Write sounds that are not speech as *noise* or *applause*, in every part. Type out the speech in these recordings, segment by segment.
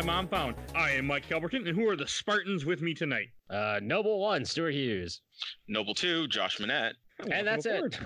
of games my mom found. I am Mike Albertin, and who are the Spartans with me tonight? Uh, Noble one, Stuart Hughes. Noble two, Josh Minette. And that's it.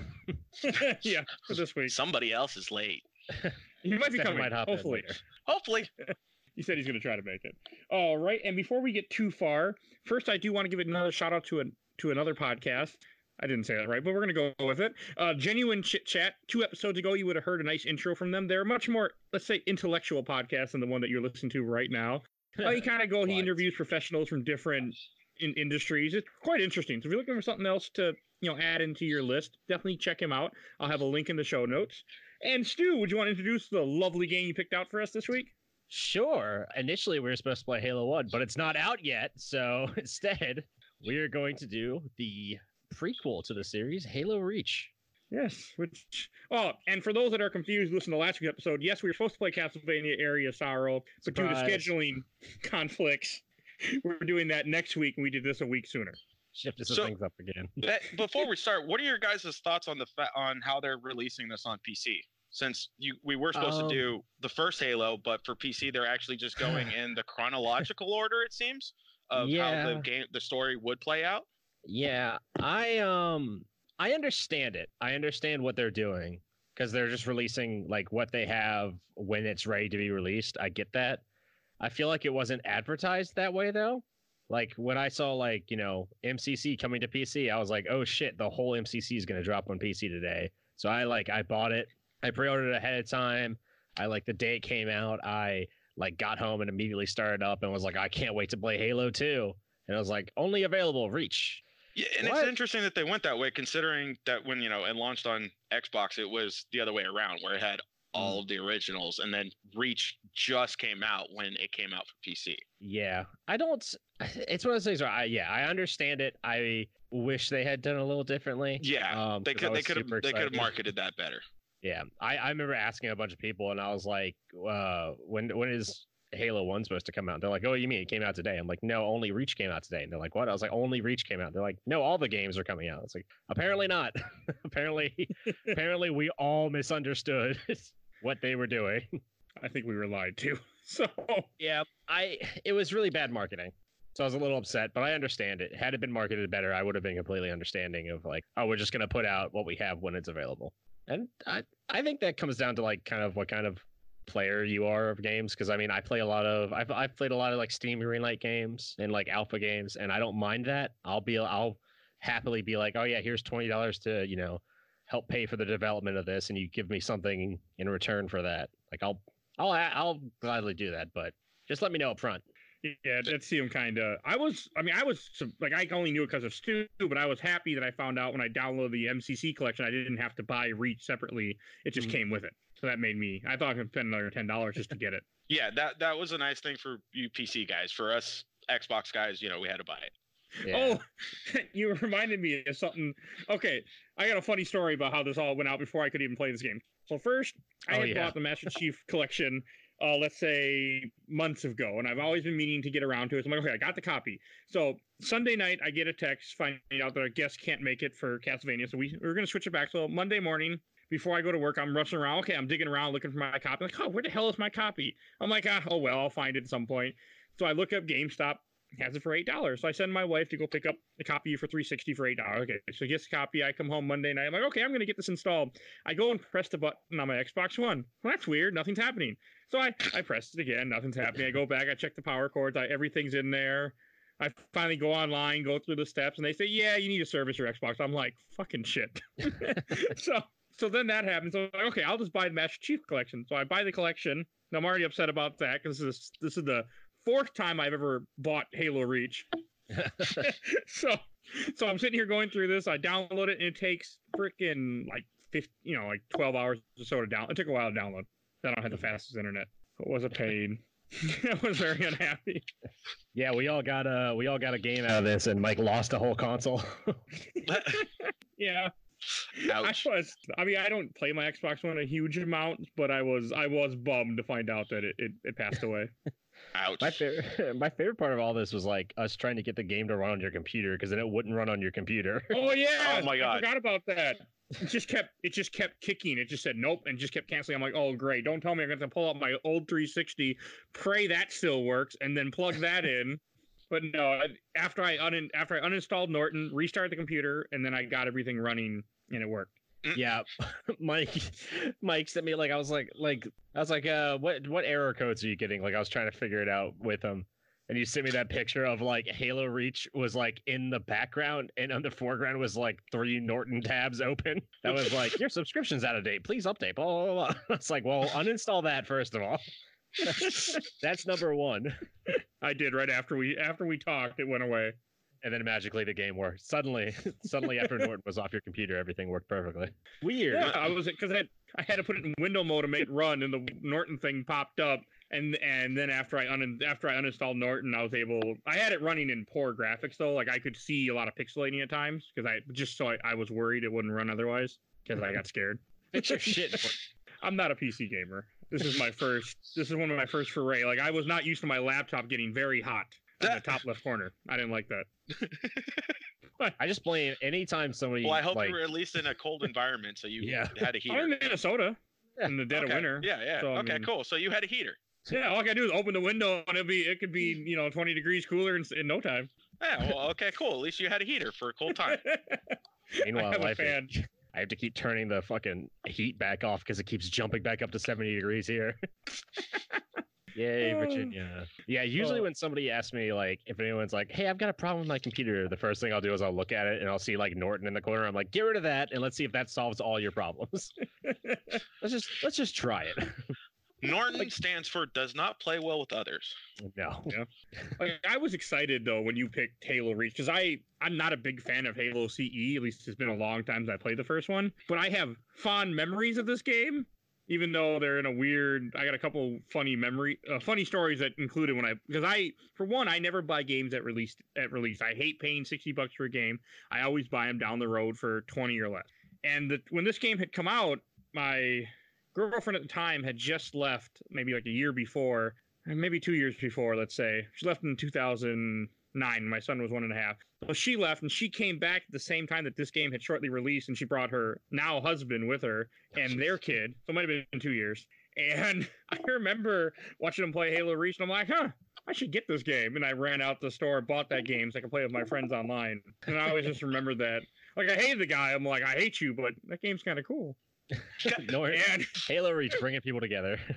it. *laughs* yeah, for this week. Somebody else is late. *laughs* He might be Stephanie coming. might hop in hopefully. later. Hopefully. *laughs* He said he's going to try to make it. All right, and before we get too far, first I do want to give another shout out to a, to another podcast. I didn't say that right, but we're going to go with it. Uh, Genuine Chit Chat. Two episodes ago, you would have heard a nice intro from them. They're a much more, let's say, intellectual podcast than the one that you're listening to right now. Uh, he kind of go. He interviews professionals from different in industries. It's quite interesting. So if you're looking for something else to you know add into your list, definitely check him out. I'll have a link in the show notes. And Stu, would you want to introduce the lovely game you picked out for us this week? Sure. Initially, we were supposed to play Halo 1, but it's not out yet. So *laughs* instead, we are going to do the prequel to the series, Halo Reach. Yes, which oh, and for those that are confused, listen to last week's episode. Yes, we were supposed to play Castlevania Aria of Sorrow, but due to scheduling *laughs* conflicts, we're doing that next week, and we did this a week sooner. Shifted some So- things up again. That, before we start, what are your guys' thoughts on the fa- on how they're releasing this on PC? Since you we were supposed Um, to do the first Halo, but for PC they're actually just going *sighs* in the chronological order. It seems of how the game the story would play out. Yeah, I um I understand it. I understand what they're doing because they're just releasing like what they have when it's ready to be released. I get that. I feel like it wasn't advertised that way though. Like when I saw like, you know, MCC coming to PC, I was like, "Oh shit, the whole MCC is going to drop on PC today." So I like I bought it. I pre-ordered it ahead of time. I like the day it came out, I like got home and immediately started up and was like, "I can't wait to play Halo 2." And I was like, "Only available Reach." Yeah, and What? it's interesting that they went that way, considering that when you know it launched on Xbox, it was the other way around, where it had all of the originals, and then Reach just came out when it came out for PC. Yeah, I don't. *sighs* It's one of those things where I yeah I understand it. I wish they had done a little differently. Yeah, Um, they could they could have they could have marketed that better. *laughs* Yeah, I I remember asking a bunch of people and I was like, uh, when when is Halo One supposed to come out? They're like, oh, you mean it came out today? I'm like, no, only Reach came out today. And they're like, what? I was like, only Reach came out. They're like, no, all the games are coming out. It's like apparently not. *laughs* apparently, *laughs* apparently we all misunderstood *laughs* what they were doing. I think we were lied to. So Yeah, I it was really bad marketing. So I was a little upset, but I understand it. Had it been marketed better, I would have been completely understanding of like, oh, we're just gonna put out what we have when it's available. And I I think that comes down to like kind of what kind of player you are of games. Because I mean, I play a lot of I've I've played a lot of like Steam Greenlight games and like alpha games, and I don't mind that. I'll be I'll happily be like, oh yeah, here's twenty dollars to you know help pay for the development of this, and you give me something in return for that. Like I'll I'll I'll gladly do that, but just let me know up front. yeah, that seemed kind of. I was. I mean, I was like, I only knew it because of Stu, but I was happy that I found out when I downloaded the MCC collection, I didn't have to buy Reach separately. It just Mhm. came with it. So that made me. I thought I could spend another ten dollars just to get it. *laughs* Yeah, that that was a nice thing for you PC guys. For us Xbox guys, you know, we had to buy it. Yeah. Oh, *laughs* you reminded me of something. Okay, I got a funny story about how this all went out before I could even play this game. So first, I Oh, had yeah. bought the Master *laughs* Chief collection, uh, let's say months ago, and I've always been meaning to get around to it. So I'm like, okay, I got the copy. So Sunday night, I get a text finding out that our guest can't make it for Castlevania, so we we're gonna switch it back. So Monday morning. Before I go to work, I'm rushing around. Okay, I'm digging around looking for my copy. I'm like, oh, where the hell is my copy? I'm like, ah, oh well, I'll find it at some point. So I look up GameStop has it for eight dollars. So I send my wife to go pick up the copy for three sixty for eight dollars. Okay, so gets the copy. I come home Monday night. I'm like, okay, I'm gonna get this installed. I go and press the button on my Xbox One. Well, that's weird. Nothing's happening. So I I press it again. Nothing's happening. I go back. I check the power cords. I, everything's in there. I finally go online, go through the steps, and they say, yeah, you need to service your Xbox. I'm like, fucking shit. *laughs* so so then that happens. So I'm like, okay, I'll just buy the Master Chief collection. So I buy the collection. And I'm already upset about that because this is this is the fourth time I've ever bought Halo Reach. *laughs* *laughs* so so I'm sitting here going through this. I download it and it takes freaking like 50, you know, like 12 hours or so to download. It took a while to download. I don't have the fastest internet. It was a pain. *laughs* I was very unhappy. Yeah, we all got a we all got a game out of this, and Mike lost a whole console. Yeah. Ouch. I was. I mean, I don't play my Xbox One a huge amount, but I was. I was bummed to find out that it, it, it passed away. *laughs* Ouch. My favorite, *laughs* my favorite part of all this was like us trying to get the game to run on your computer because then it wouldn't run on your computer. oh *laughs* yeah! Oh, my god. I forgot about that. It just kept. It just kept kicking. It just said nope, and just kept canceling. I'm like, oh great! Don't tell me I'm going to pull out my old 360, pray that still works, and then plug that in. But no, after I un after I uninstalled Norton, restarted the computer, and then I got everything running, and it worked. yeah, *laughs* Mike, Mike sent me like I was like like I was like uh what what error codes are you getting? Like I was trying to figure it out with him. And you sent me that picture of like Halo Reach was like in the background, and on the foreground was like three Norton tabs open. *laughs* That was like your subscription's out of date. Please update. Blah blah blah. It's *laughs* like, well, uninstall that first of all. That's number one. I did right after we after we talked, it went away. And then magically the game worked. Suddenly, *laughs* suddenly after Norton was off your computer, everything worked perfectly. Weird. Yeah, I was because I had, I had to put it in window mode to make it run, and the Norton thing popped up, and and then after I un after I uninstalled Norton, I was able. I had it running in poor graphics though, like I could see a lot of pixelating at times because I just so I, I was worried it wouldn't run otherwise because I got scared. *laughs* Fix your shit. I'm not a PC gamer. This is my first. This is one of my first foray. Like I was not used to my laptop getting very hot in the top left corner. I didn't like that. *laughs* I just blame anytime somebody. Well, I hope like, you were at least in a cold environment, so you Yeah. had a I'm heater. in Minnesota Yeah, in the dead okay. of winter. Yeah, yeah. So, I okay, mean- cool. So you had a heater. Yeah, all I gotta do is open the window and it'll be it could be you know 20 degrees cooler in, in no time. Yeah, well, okay, cool. At least you had a heater for a cold time. *laughs* Meanwhile, I have a fan. is- *laughs* I have to keep turning the fucking heat back off because it keeps jumping back up to 70 degrees here. Yay. Virginia. Yeah, usually Oh. when somebody asks me, like, if anyone's like, hey, I've got a problem with my computer, the first thing I'll do is I'll look at it and I'll see, like, Norton in the corner. I'm like, get rid of that and let's see if that solves all your problems. *laughs* let's just let's just try it. *laughs* Norton stands for does not play well with others. no. *laughs* Like, I was excited though when you picked Halo Reach because I I'm not a big fan of Halo CE. At least it's been a long time since I played the first one. But I have fond memories of this game, even though they're in a weird. I got a couple funny memory, uh, funny stories that included when I because I for one I never buy games at release at release. I hate paying sixty bucks for a game. I always buy them down the road for twenty or less. And the, when this game had come out, my girlfriend at the time had just left, maybe like a year before, or maybe two years before, let's say. She left in 2009. My son was one and a half. So she left and she came back at the same time that this game had shortly released, and she brought her now husband with her and their kid. So it might have been two years. And *laughs* I remember watching them play Halo Reach, and I'm like, huh. I should get this game, and I ran out the store, bought that game so I could play with my friends online. And I always just remember that. Like I hate the guy. I'm like, I hate you, but that game's kind of cool. *laughs* Norton, And Halo Reach, bringing people together. *laughs*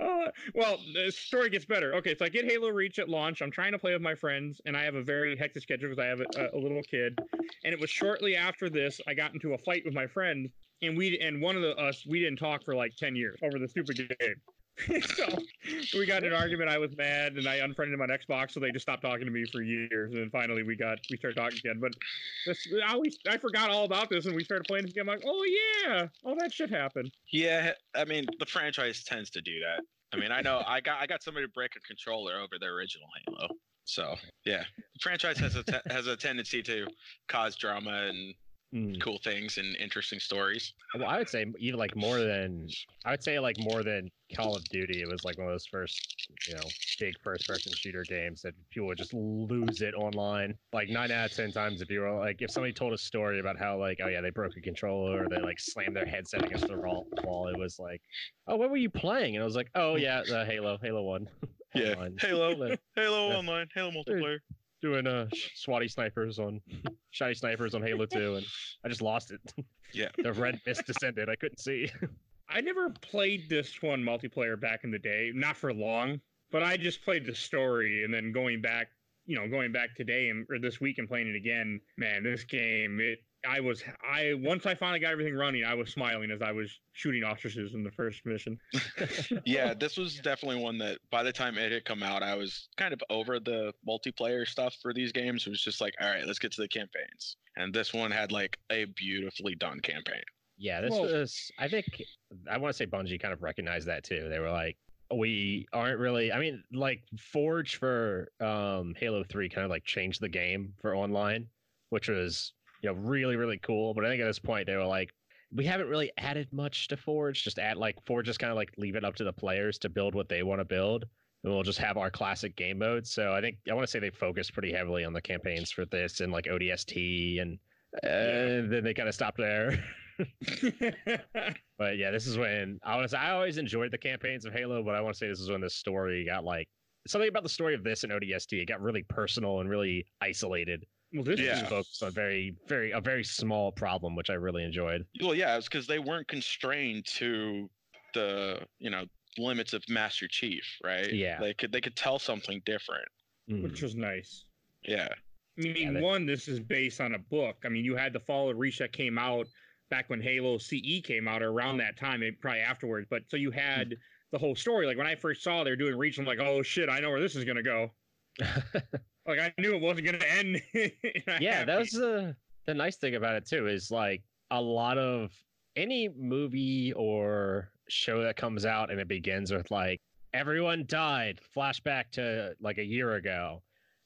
Uh, *laughs* well, the story gets better. Okay, so I get Halo Reach at launch. I'm trying to play with my friends, and I have a very hectic schedule because I have a, a little kid. And it was shortly after this I got into a fight with my friend, and we and one of the us we didn't talk for like ten years over the stupid game. *laughs* so we got an argument. I was mad, and I unfriended them on Xbox, so they just stopped talking to me for years. And then finally, we got we started talking again. But this, I always I forgot all about this, and we started playing this game. I'm like, oh yeah, all that shit happened. Yeah, I mean the franchise tends to do that. I mean, I know I got I got somebody to break a controller over the original Halo. So yeah, the franchise has a te- has a tendency to cause drama and Mm. cool things and interesting stories. Well, I would say even like more than I would say like more than Call of Duty. It was like one of those first, you know, big first-person shooter games that people would just lose it online. Like nine out of ten times, if you were like, if somebody told a story about how like, oh yeah, they broke a controller or they like slammed their headset against the wall, wall, it was like, oh, what were you playing? And I was like, oh yeah, the Halo, Halo One. *laughs* Yeah, Online. Halo, *laughs* Halo. Halo Yeah. Online, Halo multiplayer. Doing uh swatty snipers on shiny snipers on Halo 2 and I just lost it. *laughs* Yeah. the red mist descended. I couldn't see. *laughs* I never played this one multiplayer back in the day, not for long, but I just played the story and then going back, you know, going back today and or this week and playing it again. Man, this game, it I was I once I finally got everything running, I was smiling as I was shooting ostriches in the first mission. *laughs* yeah, this was definitely one that by the time it had come out, I was kind of over the multiplayer stuff for these games. It was just like, all right, let's get to the campaigns. And this one had like a beautifully done campaign. Yeah, this Well- was. I think I want to say Bungie kind of recognized that too. They were like, we aren't really. I mean, like Forge for um, Halo Three kind of like changed the game for online, which was you know really really cool. But I think at this point they were like, we haven't really added much to Forge. Just add like Forge, just kind of like leave it up to the players to build what they want to build, and we'll just have our classic game modes. So I think I want to say they focused pretty heavily on the campaigns for this and like ODST, and uh, Yeah. then they kind of stopped there. *laughs* But yeah, this is when I was. I always enjoyed the campaigns of Halo, but I want to say this is when the story got like something about the story of this and ODST. It got really personal and really isolated. Well, this Yeah. is Just focused on very, very a very small problem, which I really enjoyed. Well, yeah, it's because they weren't constrained to the you know limits of Master Chief, right? Yeah. they could they could tell something different. Mm. which was nice. Yeah, I mean, they- one, this is based on a book. I mean, you had the Fall of Reach that came out back when Halo CE came out, or around that time, maybe probably afterwards. But so you had the whole story. Like when I first saw they were doing Reach, I'm like, oh shit, I know where this is gonna go. *laughs* Like I knew it wasn't gonna end. *laughs* yeah, that was the the nice thing about it too. Is like a lot of any movie or show that comes out and it begins with like everyone died, flashback to like a year ago.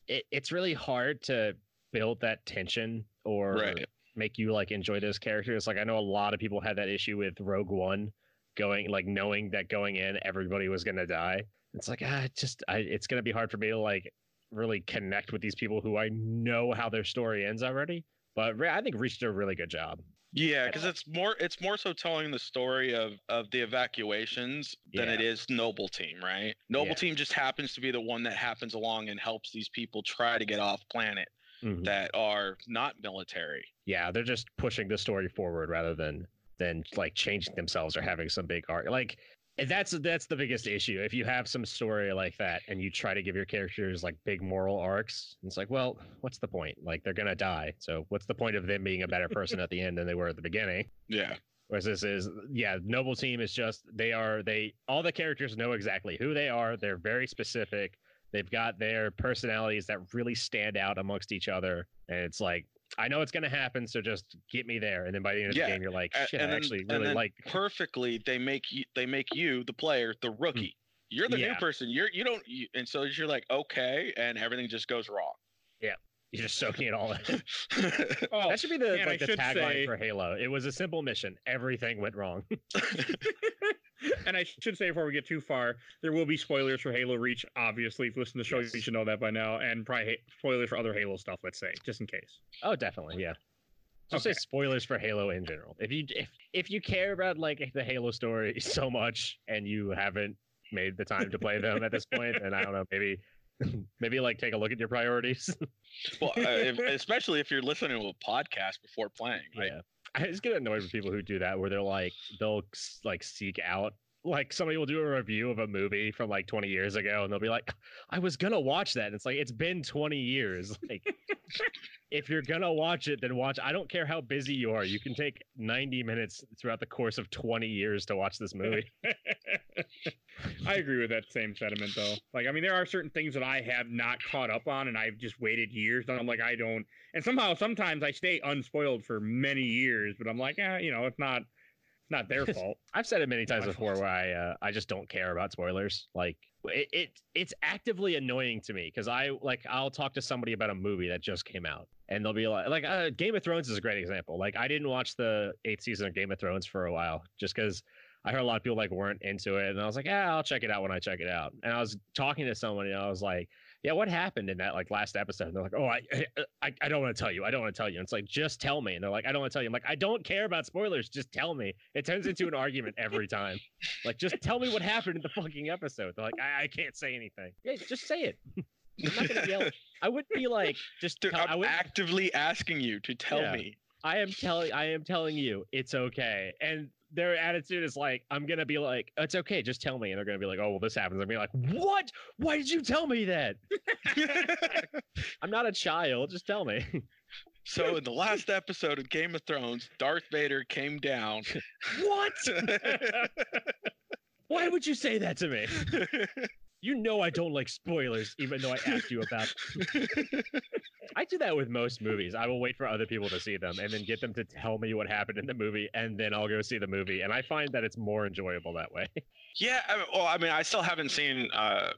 It, it's really hard to build that tension or right. make you like enjoy those characters. Like I know a lot of people had that issue with Rogue One, going like knowing that going in everybody was gonna die. It's like ah, just I, it's gonna be hard for me to like really connect with these people who I know how their story ends already. But I think Reach did a really good job. Yeah, because it's more it's more so telling the story of of the evacuations than it Yeah. is Noble Team, right? Noble Yeah. Team just happens to be the one that happens along and helps these people try to get off planet mm-hmm. that are not military. Yeah, they're just pushing the story forward rather than than like changing themselves or having some big arc. Like that's that's the biggest issue. If you have some story like that and you try to give your characters like big moral arcs, it's like, well, what's the point? Like they're gonna die. So what's the point of them being a better person at the end than they were at the beginning? Yeah. Whereas this is, yeah, Noble Team is just they are they all the characters know exactly who they are. They're very specific. They've got their personalities that really stand out amongst each other, and it's like I know it's gonna happen, so just get me there. And then by the end of Yeah, the game, you're like, shit, and I then- actually really like. *laughs* Perfectly, they make you they make you the player the mm. rookie. You're the new person. You're you don't you, and so you're like okay, and everything just goes wrong. You're just soaking it all in. *laughs* Oh, that should be the man, like I the tagline say- for Halo. It was a simple mission. Everything went wrong. *laughs* and I should say before we get too far, there will be spoilers for Halo Reach. Obviously, if you listen to the show, Yes. you should know that by now, and probably ha- spoilers for other Halo stuff. Let's say, just in case. Oh, definitely, yeah. Just Okay. say spoilers for Halo in general. If you if if you care about like the Halo story *laughs* so much and you haven't made the time to play them at this point, then I don't know, maybe *laughs* maybe like take a look at your priorities. *laughs* well, uh, if, especially if you're listening to a podcast before playing. Like, yeah, I just get annoyed with people who do that, where they're like they'll like seek out. Like somebody will do a review of a movie from like 20 years ago, and they'll be like, "I was gonna watch that." And it's like it's been 20 years. *laughs* Like, if you're gonna watch it, then watch. I don't care how busy you are. You can take 90 minutes throughout the course of 20 years to watch this movie. *laughs* I agree with that same sentiment, though. Like, I mean, there are certain things that I have not caught up on, and I've just waited years. And I'm like, I don't. And somehow, sometimes I stay unspoiled for many years, but I'm like, ah, you know, it's not, not their *laughs* fault. I've said it many times before fault. where I uh, I just don't care about spoilers. Like it, it it's actively annoying to me because I like I'll talk to somebody about a movie that just came out and they'll be like like uh, Game of Thrones is a great example. Like I didn't watch the eighth season of Game of Thrones for a while just because I heard a lot of people like weren't into it and I was like yeah I'll check it out when I check it out. And I was talking to somebody and I was like yeah what happened in that like last episode? And they're like oh I eh, eh, I, I don't want to tell you I don't want to tell you. And it's like just tell me. And they're like I don't want to tell you. I'm like I don't care about spoilers just tell me. It turns into an argument every time. Like just tell me what happened in the fucking episode. They're like I, I can't say anything. Yeah just say it. I'm not gonna yell. I would be like just Dude, tell, I'm would actively asking you to tell Yeah. me. I am telling I am telling you it's okay. And their attitude is like, I'm gonna be like, it's okay, just tell me. And they're gonna be like, oh well this happens. I'm be like, what? Why did you tell me that? *laughs* *laughs* I'm not a child, just tell me. so in the last episode of Game of Thrones, Darth Vader came down. *laughs* what? Why would you say that to me? You know I don't like spoilers, even though I asked you about *laughs* I do that with most movies. I will wait for other people to see them and then get them to tell me what happened in the movie, and then I'll go see the movie. And I find that it's more enjoyable that way. *laughs* yeah, I well, I mean, I still haven't seen uh,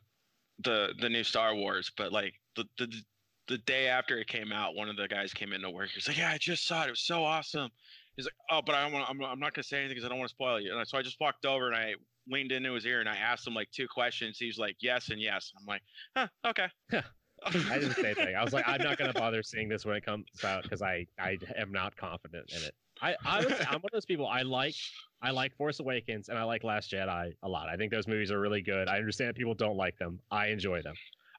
the the new Star Wars, but like the the the day after it came out, one of the guys came into work. He's like, "Yeah, I just saw it. It was so awesome." He's like, "Oh, but I don't want. I'm, I'm not gonna say anything because I don't want to spoil you." And so I just walked over and I leaned into his ear and I asked him like two questions. He was like, "Yes" and "Yes." I'm like, "Huh, okay." *laughs* I did the same thing. I was like, I'm not gonna bother seeing this when it comes out because I I am not confident in it. I honestly, I'm one of those people. I like I like Force Awakens and I like Last Jedi a lot. I think those movies are really good. I understand people don't like them. I enjoy them.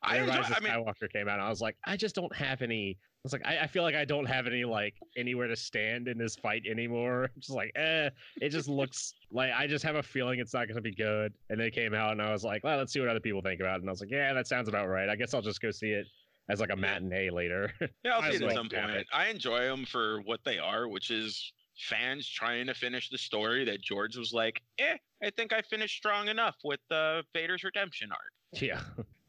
I, When enjoy, Rise of I mean, Skywalker came out. I was like, I just don't have any. I was like, I, I feel like I don't have any like anywhere to stand in this fight anymore. *laughs* Just like, eh, it just looks *laughs* like I just have a feeling it's not going to be good. And they came out, and I was like, well, let's see what other people think about it. And I was like, yeah, that sounds about right. I guess I'll just go see it as like a matinee later. *laughs* yeah, I'll see it at some point. I enjoy them for what they are, which is fans trying to finish the story that George was like, "Eh, I think I finished strong enough with uh, Vader's redemption arc." yeah.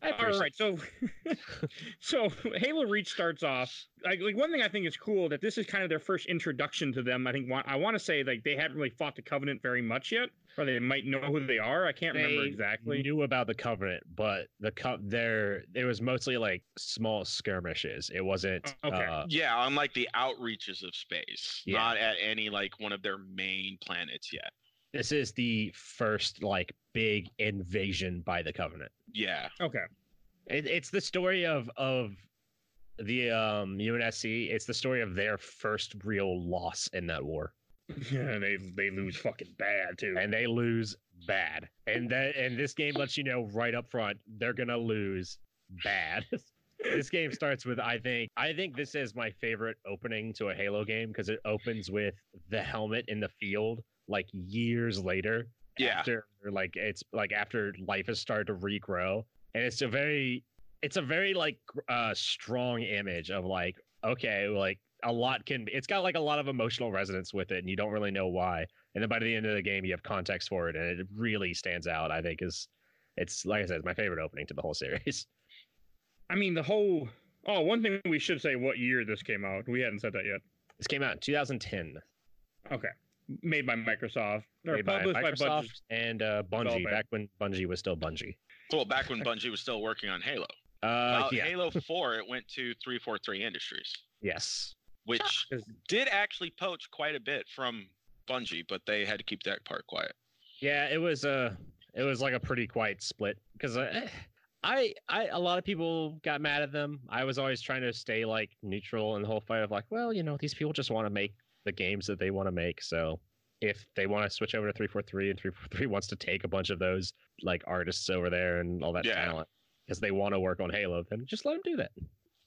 I All appreciate right, so *laughs* so Halo Reach starts off like like one thing I think is cool that this is kind of their first introduction to them. I think wa- I want to say like they haven't really fought the Covenant very much yet, or they might know who they are. I can't remember exactly. They. Knew about the Covenant, but the co- there it was mostly like small skirmishes. It wasn't. Oh, okay. Uh, Yeah, on like the outreaches of space, Yeah. not at any like one of their main planets yet. This is the first like big invasion by the Covenant. Yeah, Okay, It, it's the story of of the um UNSC. It's the story of their first real loss in that war, *laughs* yeah, they they lose fucking bad too. and they lose bad. And that and this game lets you know right up front they're gonna lose bad. *laughs* this game starts with I think I think this is my favorite opening to a Halo game because it opens with the helmet in the field like years later yeah, after like it's like after life has started to regrow and it's a very it's a very like gr- uh strong image of like okay like a lot can it's got like a lot of emotional resonance with it and you don't really know why and then by the end of the game you have context for it and it really stands out i think is it's like i said it's my favorite opening to the whole series *laughs* I mean the whole. Oh, one thing we should say: what year this came out? We hadn't said that yet. this came out in 2010 Okay, made by Microsoft or made by published by, microsoft Bungie. and uh bungie Development. back when bungie was still bungie well, back when Bungie was still working on Halo. uh Well, yeah Halo Four, it went to three four three Industries, yes which did actually poach quite a bit from Bungie, but they had to keep that part quiet. Yeah, it was a it was like a pretty quiet split because I, I I a lot of people got mad at them. I was always trying to stay like neutral in the whole fight of like, well, you know, these people just want to make the games that they want to make. So if they want to switch over to three four three and three four three *laughs* wants to take a bunch of those like artists over there and all that Yeah. talent because they want to work on Halo, then just let them do that.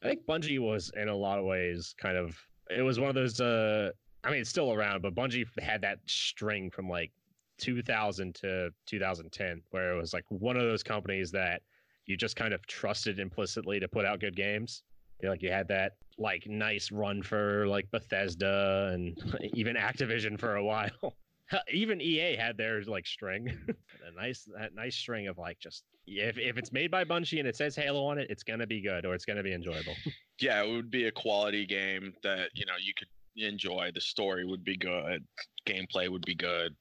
I think Bungie was in a lot of ways kind of it was one of those uh I mean it's still around, but Bungie had that string from like 2000 to 2010 where it was like one of those companies that you just kind of trusted implicitly to put out good games. You know, like you had that like nice run for like Bethesda and *laughs* even Activision for a while. *laughs* even EA had theirs like string. *laughs* a nice that nice string of like just if if it's made by Bungie and it says Halo on it, it's gonna be good or it's gonna be enjoyable. Yeah, it would be a quality game that you know you could enjoy. The story would be good, gameplay would be good.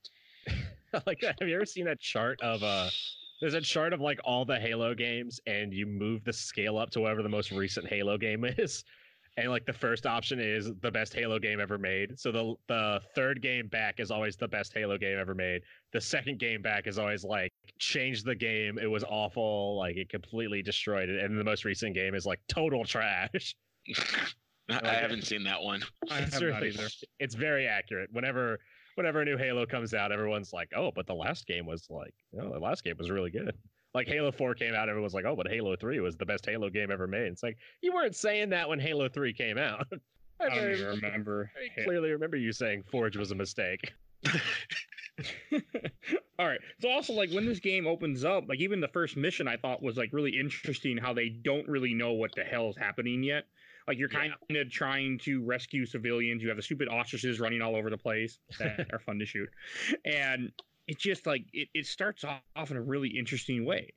like. Have you ever seen that chart of uh there's a chart of like all the Halo games and you move the scale up to whatever the most recent Halo game *laughs* is. And like the first option is the best Halo game ever made. So the the third game back is always the best Halo game ever made. The second game back is always like changed the game. It was awful. Like it completely destroyed it. And the most recent game is like total trash. *laughs* I like it. haven't seen that one. I It's have not really- either. It's very accurate. Whenever whenever a new Halo comes out, everyone's like, "Oh, but the last game was like, no, the last game was really good." Like Halo 4 came out, everyone's like, "Oh, but Halo 3 was the best Halo game ever made." It's like you weren't saying that when Halo 3 came out. *laughs* I I don't even remember. very clearly remember you saying Forge was a mistake. *laughs* *laughs* All right. So also like when this game opens up, like even the first mission I thought was like really interesting how they don't really know what the hell is happening yet. Like you're kind of trying to rescue civilians. You have the stupid ostriches running all over the place that *laughs* are fun to shoot. And it just like it, it starts off in a really interesting way.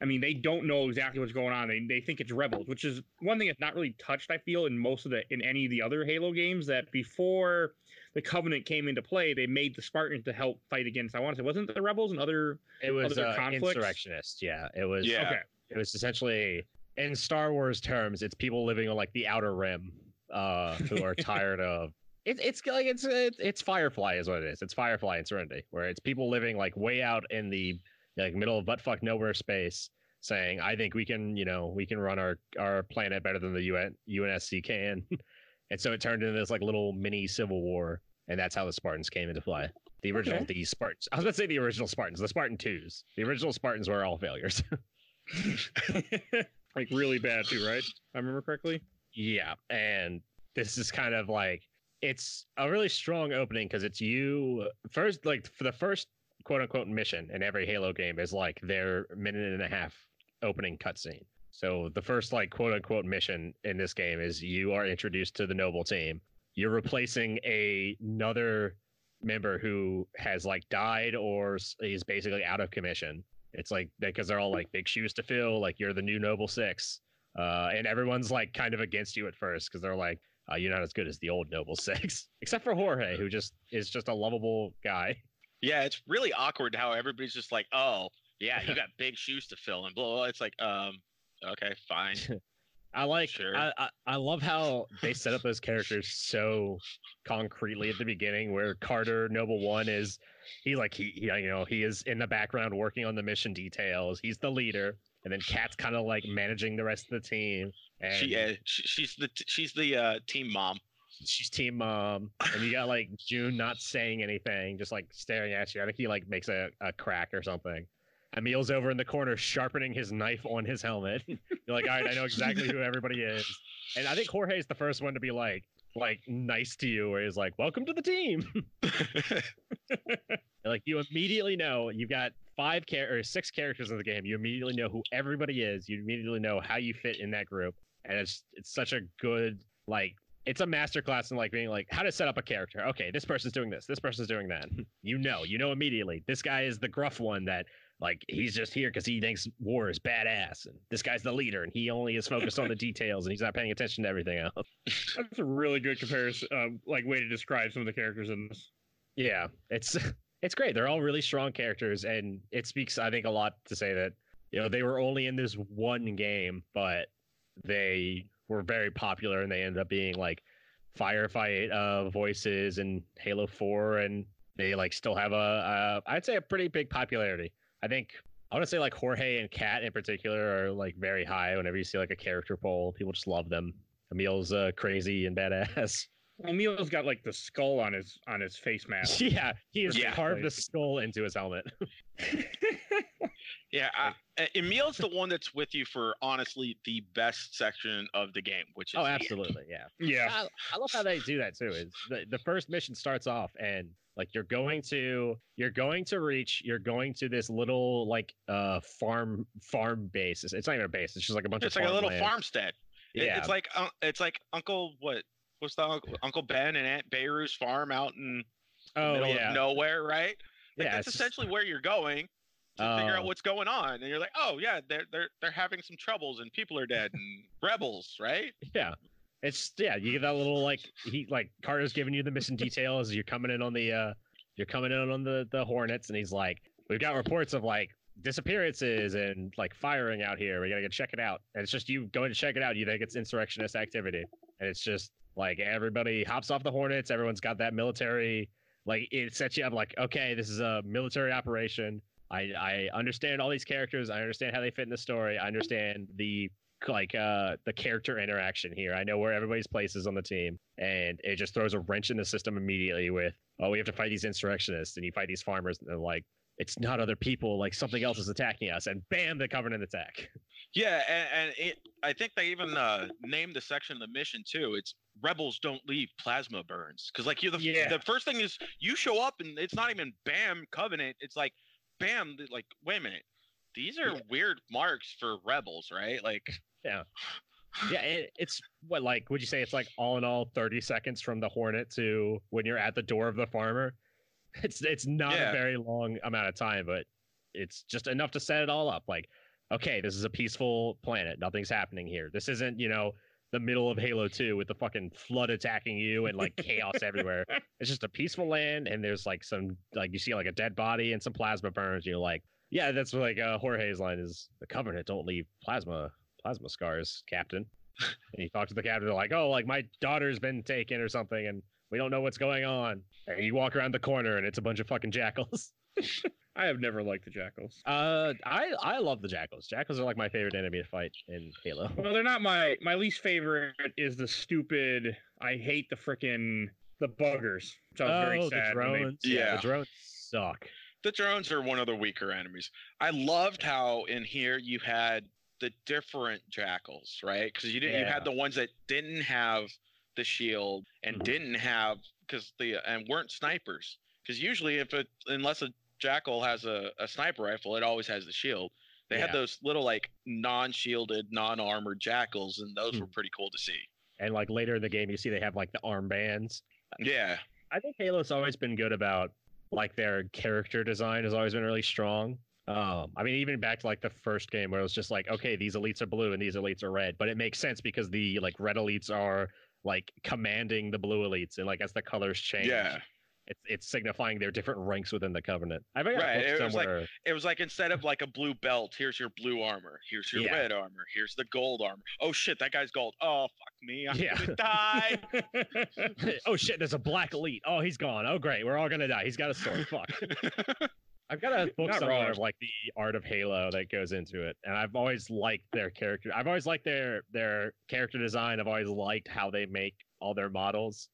I mean, they don't know exactly what's going on. They, they think it's rebels, which is one thing that's not really touched, I feel, in most of the in any of the other Halo games that before the Covenant came into play, they made the Spartans to help fight against. I want to say, wasn't it the rebels and other? It was Other uh, conflicts? insurrectionist. Yeah, it was. Yeah. Okay, It was essentially in Star Wars terms, it's people living on like the outer rim, uh, who are *laughs* tired of. It, it's like it's it's Firefly is what it is. It's Firefly and Serenity, where it's people living like way out in the like middle of buttfuck nowhere space, saying, "I think we can, you know, we can run our our planet better than the UN, UNSC can." *laughs* and so it turned into this like little mini civil war, and that's how the Spartans came into play. The original, Okay. the Spartans. I was about to say the original Spartans, the Spartan twos. The original Spartans were all failures. *laughs* like really bad too, right? I remember correctly. Yeah, and this is kind of like it's a really strong opening because it's you first, like for the first quote unquote mission in every Halo game is like their minute and a half opening cutscene. So the first like quote unquote mission in this game is you are introduced to the noble team. You're replacing a, another member who has like died or is basically out of commission. It's like because they're all like big shoes to fill. Like you're the new noble six uh, and everyone's like kind of against you at first because they're like, uh, "You're not as good as the old Noble *laughs* Six, except for Jorge, who just is just a lovable guy. Yeah, it's really awkward how everybody's just like, "Oh, yeah, you *laughs* got big shoes to fill," and blah. blah, blah. It's like, um, okay, fine. *laughs* I like, Sure. I, I I love how they set up those characters so concretely at the beginning. Where Carter Noble One is, he like he, he you know he is in the background working on the mission details. He's the leader, and then Kat's kind of like managing the rest of the team. And she, uh, she she's the she's the uh, team mom. she's team mom and you got like june not saying anything just like staring at you i think he like makes a, a crack or something emil's over in the corner sharpening his knife on his helmet. *laughs* You're like all right i know exactly who everybody is. And i think jorge's the first one to be like like nice to you where he's like welcome to the team. *laughs* *laughs* Like you immediately know you've got five char- or six characters in the game. You immediately know who everybody is. You immediately know how you fit in that group. And it's it's such a good like it's a masterclass in like being like how to set up a character. Okay this person's doing this. This person's doing that. You know. You know immediately. This guy is the gruff one that like he's just here because he thinks war is badass and this guy's the leader and he only is focused on the details and he's not paying attention to everything else *laughs* That's a really good comparison, uh, like way to describe some of the characters in this. Yeah, it's *laughs* it's great. They're all really strong characters, and it speaks, I think, a lot to say that you know they were only in this one game, but they were very popular, and they ended up being like firefight uh, voices in Halo Four, and they like still have a, a I'd say a pretty big popularity. I think I want to say like Jorge and Kat in particular are like very high. Whenever you see like a character poll, people just love them. Emil's uh, crazy and badass. *laughs* Emil's got like the skull on his on his face mask. *laughs* Yeah, he has Yeah. carved the skull into his helmet. *laughs* Yeah, I, uh, Emil's the one that's with you for honestly the best section of the game, which is Oh, absolutely, yeah. yeah, I, I love how they do that too. Is the, the first mission starts off and like you're going to you're going to reach you're going to this little like uh farm farm base. It's, it's not even a base. It's just like a bunch It's of like a little farmland. farmstead. It- Yeah, It's like uh, it's like Uncle what? What's the uncle, Uncle Ben and Aunt Beru's farm out in the oh middle yeah, of nowhere, right? Like, yeah. that's it's just- essentially where you're going to figure out Oh. what's going on, and you're like, oh yeah, they're they're they're having some troubles and people are dead and rebels, right? Yeah. It's yeah, you get that little like he like Carter's giving you the mission details. You're coming in on the uh you're coming in on the the Hornets and he's like, We've got reports of like disappearances and like firing out here. We gotta go check it out. And it's just you going to check it out. You think it's insurrectionist activity. And it's just like everybody hops off the Hornets, everyone's got that military like it sets you up like, okay, this is a military operation. I I understand all these characters. I understand how they fit in the story. I understand the like uh the character interaction here. I know where everybody's place is on the team, and it just throws a wrench in the system immediately with oh we have to fight these insurrectionists, and you fight these farmers, and they're like it's not other people, like something else is attacking us, and bam, the Covenant attack. Yeah, and, and it I think they even uh, named the section of the mission too. It's rebels don't leave plasma burns because like you the Yeah. the first thing is you show up and it's not even bam covenant. It's like bam like wait a minute. These are Yeah. weird marks for rebels, right? Like *sighs* Yeah, it, it's what like would you say it's like all in all thirty seconds from the Hornet to when you're at the door of the farmer. *laughs* It's it's not Yeah. a very long amount of time, but it's just enough to set it all up. Like, okay, this is a peaceful planet. Nothing's happening here. This isn't you know the middle of Halo Two with the fucking flood attacking you and like chaos everywhere. *laughs* It's just a peaceful land, and there's like some like you see like a dead body and some plasma burns. You're like, yeah, that's like uh, Jorge's line is the Covenant don't leave plasma plasma scars, Captain. *laughs* and you talk to the captain, they're like, oh, like my daughter's been taken or something, and we don't know what's going on. And you walk around the corner, and it's a bunch of fucking jackals. *laughs* I have never liked the jackals. Uh, I I love the jackals. Jackals are like my favorite enemy to fight in Halo. Well, they're not my my least favorite. Is the stupid? I hate the frickin' the buggers. Which I was very oh, the sad. when they- drones. Yeah. the drones suck. The drones are one of the weaker enemies. I loved how in here you had the different jackals, right? Because you didn't. You had the ones that didn't have the shield and Mhm. didn't have because the and weren't snipers. Because usually, if it unless a jackal has a, a sniper rifle, it always has the shield. They had those little like non-shielded, non-armored jackals, and those Hmm. were pretty cool to see. And like later in the game, you see they have like the armbands. Yeah, I think Halo's always been good about like their character design has always been really strong. Um, I mean, even back to like the first game where it was just like, okay, these elites are blue and these elites are red, but it makes sense because the like red elites are like commanding the blue elites, and like as the colors change, yeah. It's it's signifying their different ranks within the covenant. I think Right, it was like- somewhere. It was like instead of like a blue belt, here's your blue armor. Here's your Yeah. red armor. Here's the gold armor. Oh shit, that guy's gold. Oh fuck me, I'm Yeah. gonna die. *laughs* oh shit, there's a black elite. Oh, he's gone. Oh great, we're all gonna die. He's got a sword. Fuck. *laughs* I've got a book Not somewhere wrong. of like the art of Halo that goes into it, and I've always liked their character. I've always liked their their character design. I've always liked how they make all their models,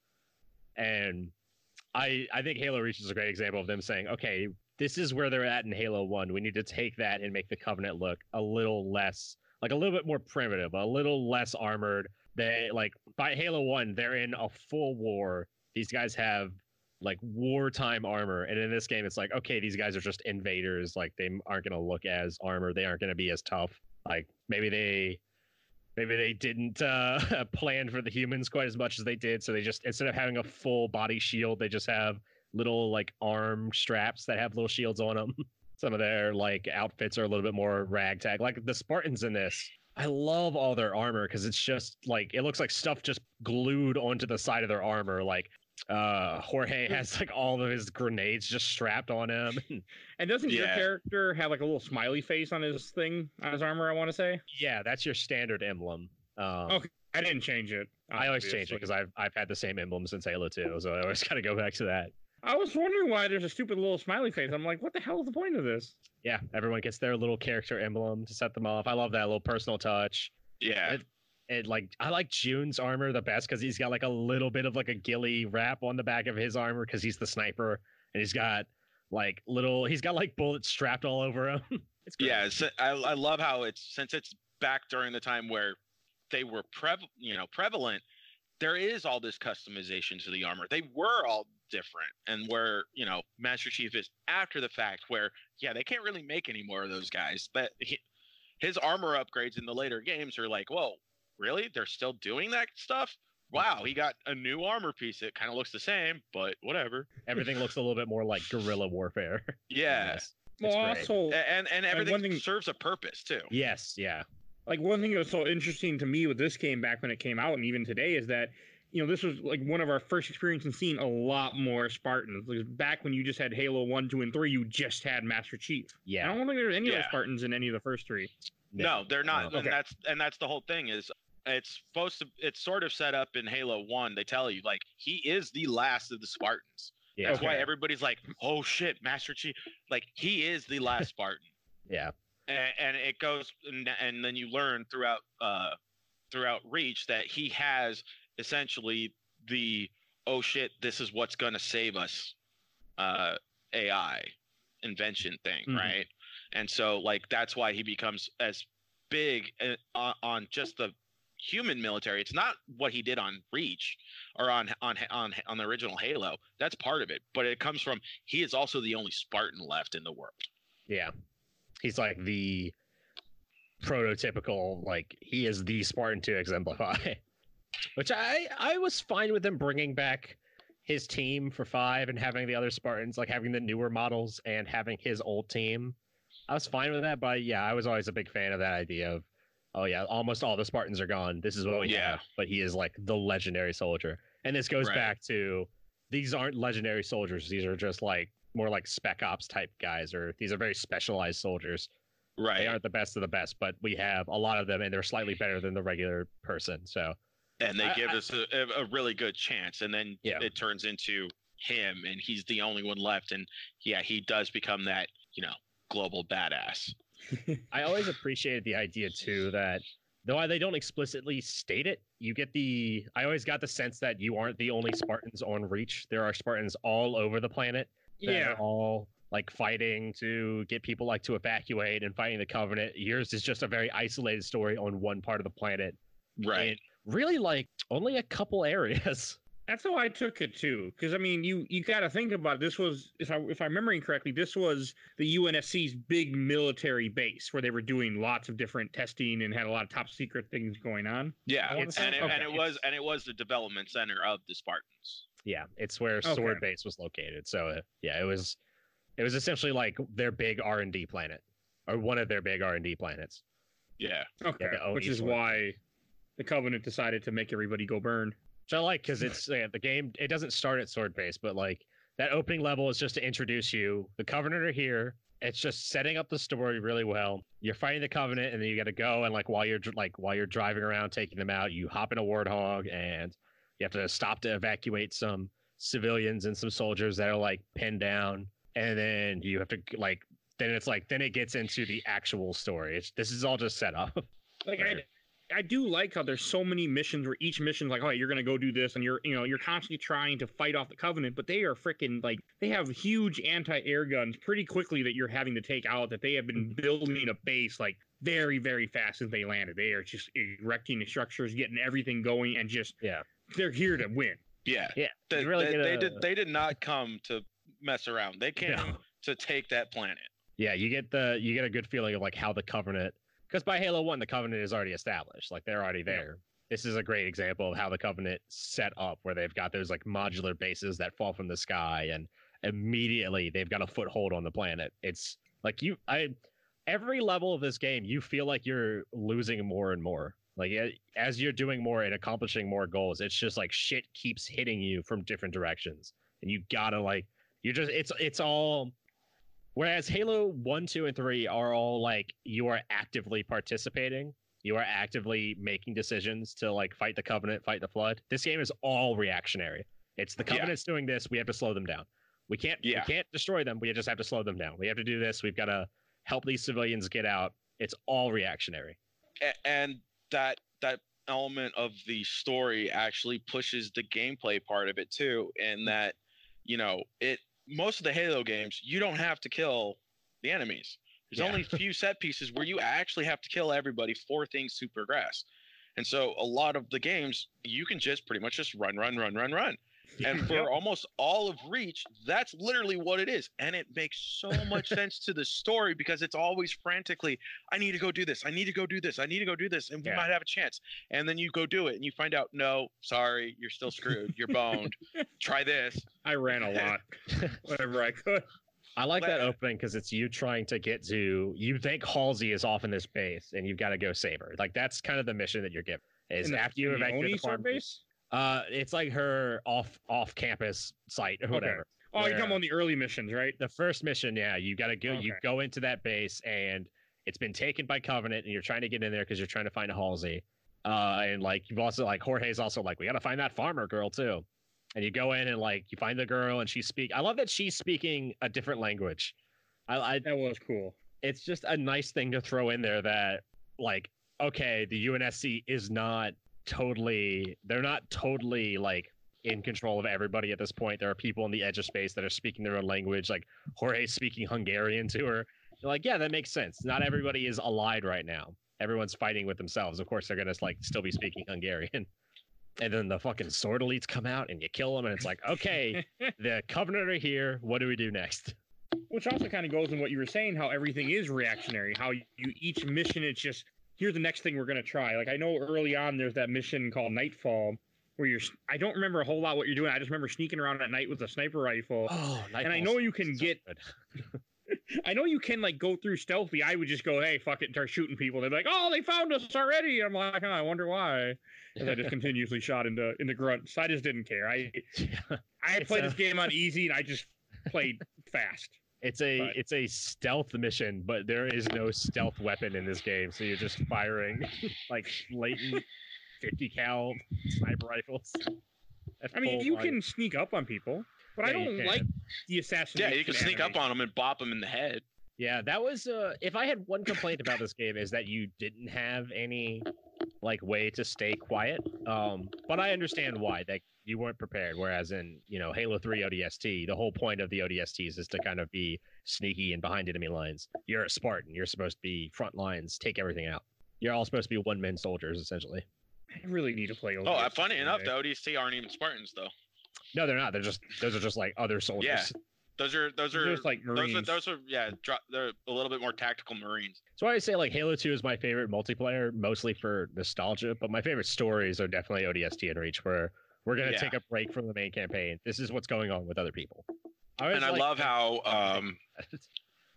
and I I think Halo Reach is a great example of them saying, okay, this is where they're at in Halo One. We need to take that and make the Covenant look a little less like a little bit more primitive, a little less armored. They like by Halo One, they're in a full war. These guys have like wartime armor, and in this game, it's like okay, these guys are just invaders. Like they aren't gonna look as armored. They aren't gonna be as tough. Like maybe they maybe they didn't uh *laughs* plan for the humans quite as much as they did. So they just instead of having a full body shield, they just have little like arm straps that have little shields on them. *laughs* Some of their like outfits are a little bit more ragtag. Like the Spartans in this. I love all their armor because it's just like it looks like stuff just glued onto the side of their armor. Like uh Jorge has like all of his grenades just strapped on him. *laughs* and doesn't your character have like a little smiley face on his thing on his armor? I want to say. yeah, that's your standard emblem. Um, Okay. I didn't change it. I always change it because I've I've had the same emblem since Halo 2, so I always *laughs* gotta go back to that. I was wondering why there's a stupid little smiley face. I'm like, what the hell is the point of this? Yeah, everyone gets their little character emblem to set them off. I love that little personal touch. yeah. It- And like I like June's armor the best because he's got like a little bit of like a ghillie wrap on the back of his armor because he's the sniper and he's got like little he's got like bullets strapped all over him. *laughs* it's great. Yeah, it's, I, I love how it's since it's back during the time where they were prev, you know, prevalent. There is all this customization to the armor. They were all different, and where you know Master Chief is after the fact, where yeah, they can't really make any more of those guys. But he, his armor upgrades in the later games are like, whoa, really? They're still doing that stuff? Wow, he got a new armor piece. It kind of looks the same, but whatever. Everything looks a little bit more like guerrilla warfare. *laughs* Yeah, Yes. It's Well, also, and and everything one thing- serves a purpose too. Yes, yeah. like one thing that was so interesting to me with this game back when it came out and even today is that you know this was like one of our first experience in seeing a lot more spartans because back when you just had halo 1 2 and 3 you just had master chief Yeah. i don't think there were any Yeah. the spartans in any of the first three No, they're not. No. And that's and that's the whole thing is it's supposed to it's sort of set up in Halo 1. They tell you like he is the last of the Spartans. Yeah. That's why everybody's like, "Oh shit, Master Chief." Like he is the last *laughs* Spartan. Yeah. and, and it goes and, and then you learn throughout uh throughout Reach that he has essentially the oh shit, this is what's going to save us uh AI invention thing, Mhm. right? And so like that's why he becomes as big uh, on, on just the human military. It's not what he did on Reach or on on on on the original Halo. That's part of it, but it comes from he is also the only Spartan left in the world. Yeah. He's like the prototypical, like he is the Spartan to exemplify. *laughs* Which I I was fine with him bringing back his team for five and having the other Spartans, like having the newer models and having his old team. I was fine with that, but yeah, I was always a big fan of that idea of, oh yeah, almost all the Spartans are gone. This is what we Yeah. have, but he is like the legendary soldier. And this goes Right. back to these aren't legendary soldiers. These are just like more like spec ops type guys, or these are very specialized soldiers. Right. They aren't the best of the best, but we have a lot of them, and they're slightly better than the regular person. So and they I- give I- us a, a really good chance and then Yeah. it turns into him and he's the only one left and yeah he does become that you know global badass *laughs* I always appreciated the idea too that though they don't explicitly state it, you get the. I always got the sense that you aren't the only Spartans on Reach. There are Spartans all over the planet. yeah. all like fighting to get people like to evacuate and fighting the Covenant. Yours is just a very isolated story on one part of the planet. right And really, like only a couple areas. That's how I took it too, because I mean, you you got to think about it. this was if I if I'm remembering correctly, this was the UNSC's big military base where they were doing lots of different testing and had a lot of top secret things going on. yeah and, it, okay, and it was and it was the development center of the spartans Yeah, it's where Okay. Sword Base was located. So uh, yeah, it was it was essentially like their big R and D planet, or one of their big R and D planets. yeah Okay, the OE which is why the Covenant decided to make everybody go burn. Which I like because hmm. it's yeah, the game. It doesn't start at Sword Base, but like that opening level is just to introduce you. The Covenant are here. It's just setting up the story really well. You're fighting the Covenant, and then you got to go and like while you're like while you're driving around taking them out, you hop in a Warthog and you have to stop to evacuate some civilians and some soldiers that are like pinned down, and then you have to like then it's like then it gets into the actual story. It's, this is all just set up. Like I, I do like how there's so many missions where each mission's like, oh, you're gonna go do this, and you're you know you're constantly trying to fight off the Covenant, but they are freaking like they have huge anti-air guns pretty quickly that you're having to take out. That they have been mm-hmm. building a base like very very fast since they landed. They are just erecting the structures, getting everything going, and just Yeah. they're here to win. yeah Yeah, they, really they, get they uh, did they did not come to mess around they came No. to take that planet Yeah, you get the you get a good feeling of like how the Covenant because by Halo One the Covenant is already established, like they're already there. This is a great example of how the Covenant set up, where they've got those like modular bases that fall from the sky, and immediately they've got a foothold on the planet. It's like you, I, every level of this game, you feel like you're losing more and more. Like as you're doing more and accomplishing more goals, it's just like shit keeps hitting you from different directions, and you gotta like you're just it's it's all Whereas Halo 1, 2, and 3 are all like you are actively participating. You are actively making decisions to like fight the Covenant, fight the Flood. This game is all reactionary. It's the Yeah. Covenant's doing this, we have to slow them down. We can't Yeah. we can't destroy them, we just have to slow them down. We have to do this, we've got to help these civilians get out. It's all reactionary. And that that element of the story actually pushes the gameplay part of it too in mm. that you know it most of the halo games you don't have to kill the enemies. There's Yeah. only *laughs* a few set pieces where you actually have to kill everybody for things to progress and so a lot of the games you can just pretty much just run run run run run and *laughs* for almost all of reach that's literally what it is and it makes so much sense to the story because it's always frantically i need to go do this i need to go do this i need to go do this and we Yeah. might have a chance and then you go do it and you find out no sorry you're still screwed you're boned *laughs* try this I ran a lot *laughs* whenever I could. I like that opening because it's you trying to get to. You think Halsey is off in this base, and you've got to go save her. Like that's kind of the mission that you're given. Is after you in the evacuate the farm sword base. Uh, it's like her off off campus site or Okay. whatever. Oh, you're where- talking about the early missions, right? The first mission, yeah, you got to go. You go into that base, and it's been taken by Covenant, and you're trying to get in there because you're trying to find a Halsey. Uh, and like you've also like Jorge's also like we got to find that farmer girl too. And you go in and like you find the girl, and she speak. I love that she's speaking a different language. I, I That was cool. it's just a nice thing to throw in there that like okay the unsc is not totally they're not totally like in control of everybody at this point. There are people on the edge of space that are speaking their own language like jorge's speaking hungarian to her. You're like yeah that makes sense. Not everybody is allied right now. Everyone's fighting with themselves. Of course they're gonna like still be speaking hungarian. And then the fucking sword elites come out and you kill them and it's like okay *laughs* the covenant are here. What do we do next? Which also kind of goes in what you were saying, how everything is reactionary. How you each mission, it's just here's the next thing we're gonna try. Like I know early on, there's that mission called Nightfall, where you're. I don't remember a whole lot what you're doing. I just remember sneaking around at night with a sniper rifle. oh And I know you can so get- *laughs* I know you can like go through stealthy. I would just go, hey, fuck it, and start shooting people. They'd be like, oh, they found us already. I'm like, oh, I wonder why. Because I just *laughs* continuously shot into into grunts. I just didn't care. I *laughs* I played this game on easy, and I just played fast. It's a But- it's a stealth mission, but there is no stealth weapon in this game, so you're just firing *laughs* like blatant 50 cal sniper rifles. at I mean, you volume. can sneak up on people, but I Yeah, you don't like the assassination. Yeah, you can sneak up on them and bop them in the head. Yeah, that was uh if I had one complaint about this game is that you didn't have any like way to stay quiet. Um but I understand why that you weren't prepared whereas in, you know, Halo 3 ODST, the whole point of the ODSTs is to kind of be sneaky and behind enemy lines. You're a Spartan, you're supposed to be front lines, take everything out. You're all supposed to be one-man soldiers essentially. I really need to play. Oh, uh, ODST funny enough, the ODST aren't even Spartans though. No, they're not. They're just those are just like other soldiers. Those are those They're just like those Marines. are those are yeah. They're a little bit more tactical Marines. So I say like Halo 2 is my favorite multiplayer, mostly for nostalgia, but my favorite stories are definitely ODST and Reach, where we're gonna Yeah. take a break from the main campaign. This is what's going on with other people. always And I like- love how *laughs* um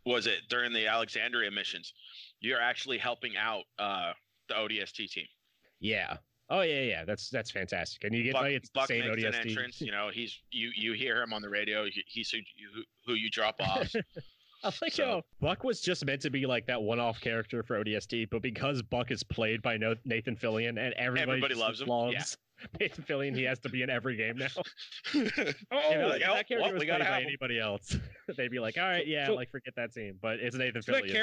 was it during the Alexandria missions, you're actually helping out uh the ODST team. yeah. Oh yeah, yeah. That's that's fantastic. And you get Buck, like it's the Buck same makes an ODST. entrance. You know, he's you you hear him on the radio. he- He's who you who you drop *laughs* off. I like So- how Buck was just meant to be like that one-off character for ODST, but because Buck is played by no- Nathan Fillion and everybody, Everybody loves him, loves *laughs* Nathan Fillion, he has to be in every game now. *laughs* oh, like, if oh, that character was we played by anybody else, they'd be like, all right, yeah, so- like forget that scene," But it's Nathan so that Fillion. so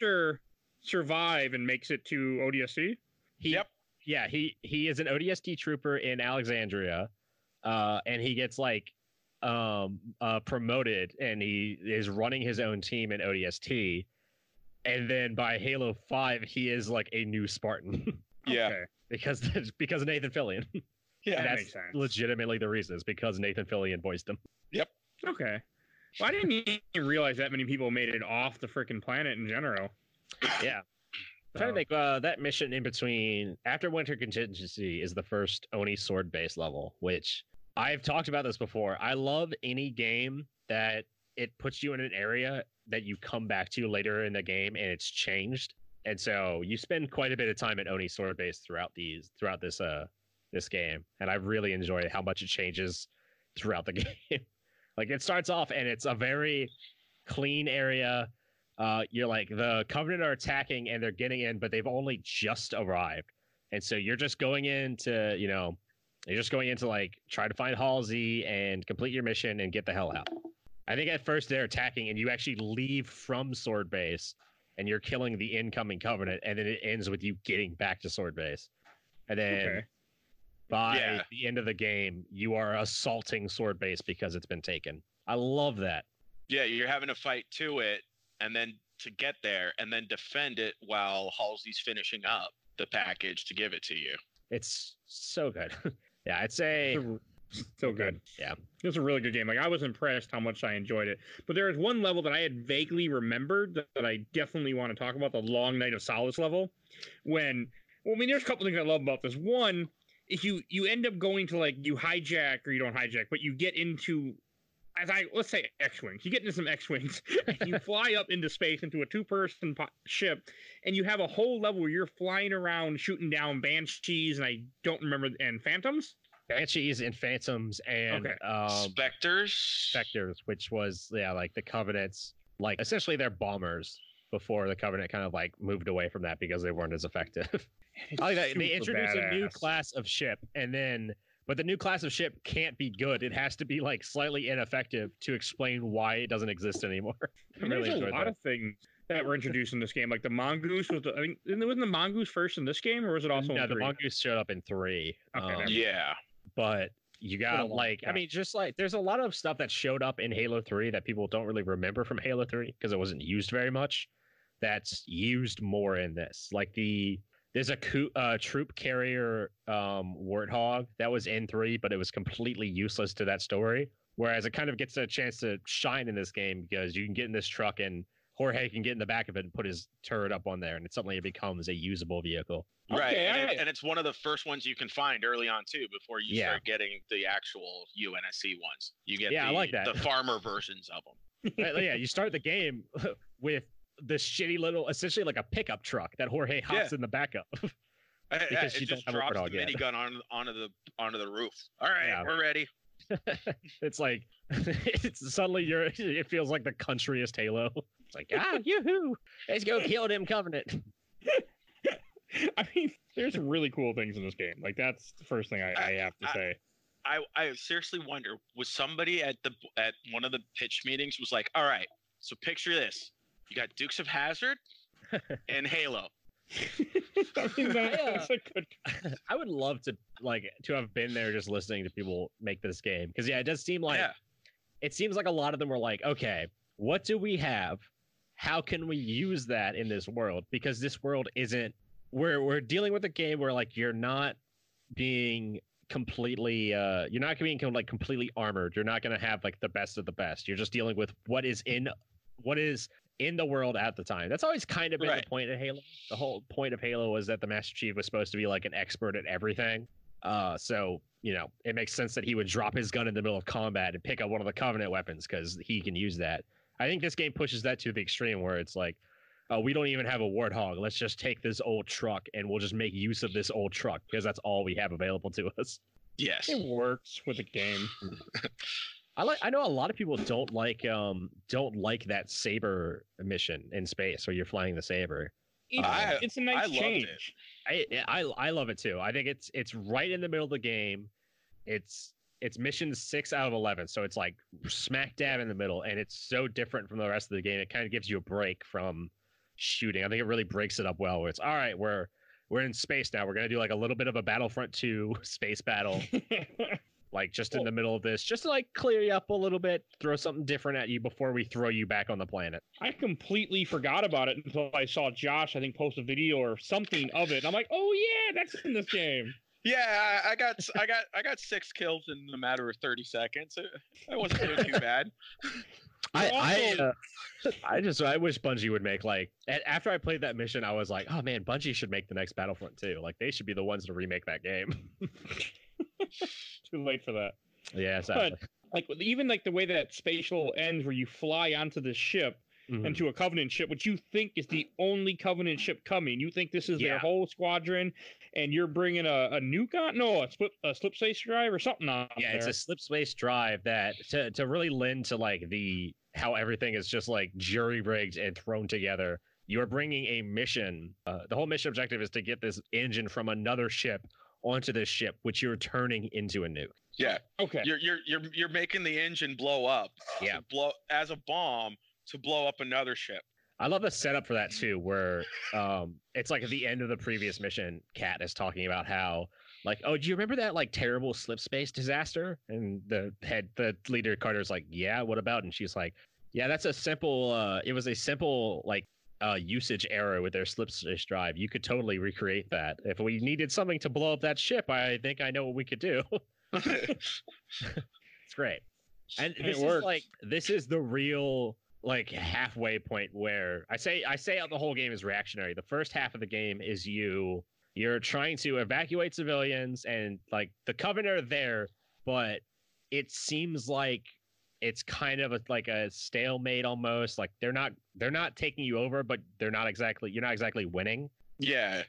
character survive and makes it to ODST. he, Yep. Yeah, he he is an ODST trooper in Alexandria, uh, and he gets like um uh promoted, and he is running his own team in ODST. And then by Halo Five, he is like a new Spartan *laughs* yeah, Okay. because because of Nathan Fillion. *laughs* yeah. That That's makes sense. legitimately the reason. Is because Nathan Fillion voiced him. Yep. Okay. Well, I didn't even realize that many people made it off the freaking planet in general. Yeah. I'm trying to think. Uh, that mission in between after Winter Contingency is the first Oni sword base level, which I've talked about this before. I love any game that it puts you in an area that you come back to later in the game and it's changed. And so you spend quite a bit of time at Oni sword base throughout these throughout this uh this game, and I've really enjoy how much it changes throughout the *laughs* game. like it starts off and it's a very clean area uh, you're like the Covenant are attacking and they're getting in, but they've only just arrived, and so you're just going in to you know you're just going in to like try to find Halsey and complete your mission and get the hell out. I think at first they're attacking and you actually leave from Sword Base and you're killing the incoming Covenant, and then it ends with you getting back to Sword Base, and then Okay. by Yeah. the end of the game you are assaulting Sword Base because it's been taken. I love that. Yeah, you're having to fight to it, and then to get there, and then defend it while Halsey's finishing up the package to give it to you. It's so good. *laughs* yeah, I'd say so good. Yeah. It was a really good game. Like I was impressed how much I enjoyed it. But there is one level that I had vaguely remembered that, that I definitely want to talk about, the Long Night of Solace level. When well, I mean there's a couple things I love about this. One, if you you end up going to like you hijack or you don't hijack, but you get into as I let's say X-wings. You get into some X-wings *laughs* you fly up into space into a two-person po- ship, and you have a whole level where you're flying around shooting down banshees and I don't remember and phantoms. Banshees and Phantoms and Okay. um, Specters. Spectres, which was yeah, like the Covenants, like essentially they're bombers before the Covenant kind of like moved away from that because they weren't as effective. *laughs* I like that. They Super introduce a new class of ship, and then but the new class of ship can't be good. It has to be like slightly ineffective to explain why it doesn't exist anymore. *laughs* I I mean, really there's a lot that. of things that were introduced in this game, like the mongoose was. The, I think wasn't the mongoose first in this game, or was it also no, the mongoose showed up in three. Okay, um, Yeah. but you got long like I mean just like there's a lot of stuff that showed up in Halo 3 that people don't really remember from Halo 3 because it wasn't used very much that's used more in this like the there's a coo- uh, troop carrier um warthog that was in 3 but it was completely useless to that story whereas it kind of gets a chance to shine in this game because you can get in this truck and Jorge can get in the back of it and put his turret up on there and it suddenly it becomes a usable vehicle Right. Okay, And, I- it, and it's one of the first ones you can find early on too before you Yeah. start getting the actual UNSC ones. You get Yeah, I the, like that. the farmer versions of them. *laughs* Yeah, you start the game *laughs* with this shitty little, essentially like a pickup truck that Jorge hops in the back of. *laughs* Because don't just drops the yet. minigun on onto the onto the roof. All right, Yeah. we're ready. *laughs* it's like *laughs* it's suddenly you're it feels like the countryest Halo. It's like ah yoo-hoo, let's go kill them Covenant. I mean, there's some really cool things in this game. Like that's the first thing I, I have to say. I, I seriously wonder was somebody at the at one of the pitch meetings was like, all right, so picture this: you got Dukes of Hazzard *laughs* and Halo. I mean, that- I, that's a good. *laughs* I would love to like to have been there just listening to people make this game because yeah, it does seem like yeah, it seems like a lot of them were like, okay, what do we have? How can we use that in this world? Because this world isn't we're we're dealing with a game where like you're not being completely uh you're not being like completely armored. You're not gonna have like the best of the best. You're just dealing with what is in what is in the world at the time. That's always kind of been Right. the point of Halo. The whole point of Halo was that the Master Chief was supposed to be like an expert at everything. Uh, so you know, it makes sense that he would drop his gun in the middle of combat and pick up one of the Covenant weapons because he can use that. I think this game pushes that to the extreme where it's like, oh, we don't even have a Warthog. Let's just take this old truck and we'll just make use of this old truck because that's all we have available to us. yes, It works with the game. *laughs* I like. I know a lot of people don't like um don't like that saber mission in space where you're flying the saber. It's, I- it's a nice I loved it. change. I, I I love it too. I think it's it's right in the middle of the game. It's it's mission six out of eleven, so it's like smack dab in the middle, and it's so different from the rest of the game. It kind of gives you a break from shooting. I think it really breaks it up well. Where it's all right, we're we're in space now. We're gonna do like a little bit of a Battlefront two *laughs* space battle, *laughs* like just in the middle of this, just to like clear you up a little bit, throw something different at you before we throw you back on the planet. I completely forgot about it until I saw Josh, I think, post a video or something of it. I'm like, oh yeah, that's in this game. yeah. I, I got I got I got six kills in a matter of thirty seconds. It, I wasn't doing too bad. I I, Also- uh, I just I wish Bungie would make like after I played that mission, I was like, oh man, Bungie should make the next Battlefront too. Like they should be the ones to remake that game. *laughs* *laughs* Too late for that. yeah, sadly. Like even like the way that spatial ends, where you fly onto the ship Mhm. into a Covenant ship, which you think is the only Covenant ship coming. You think this is Yeah. their whole squadron, and you're bringing a, a nuke on? No, a split a slip space drive or something on yeah, it's a slip space drive that to to really lend to like the how everything is just like jury rigged and thrown together. You're bringing a mission. Uh, the whole mission objective is to get this engine from another ship onto this ship, which you're turning into a nuke. Yeah, okay. you're you're you're you're making the engine blow up. Yeah. blow as a bomb to blow up another ship. I love the setup for that too, where um, it's like at the end of the previous mission, Kat is talking about how, like, oh, do you remember that like terrible slip space disaster? And the head, the leader Carter's like, yeah, what about? And she's like, yeah, that's a simple. Uh, it was a simple like uh, usage error with their slip space drive. You could totally recreate that. If we needed something to blow up that ship, I think I know what we could do. *laughs* It's great. And this is like this is the real like halfway point where I say I say out the whole game is reactionary. The first half of the game is you you're trying to evacuate civilians and like the covenant are there, but it seems like it's kind of a, like a stalemate almost. Like they're not they're not taking you over, but they're not exactly you're not exactly winning. yeah,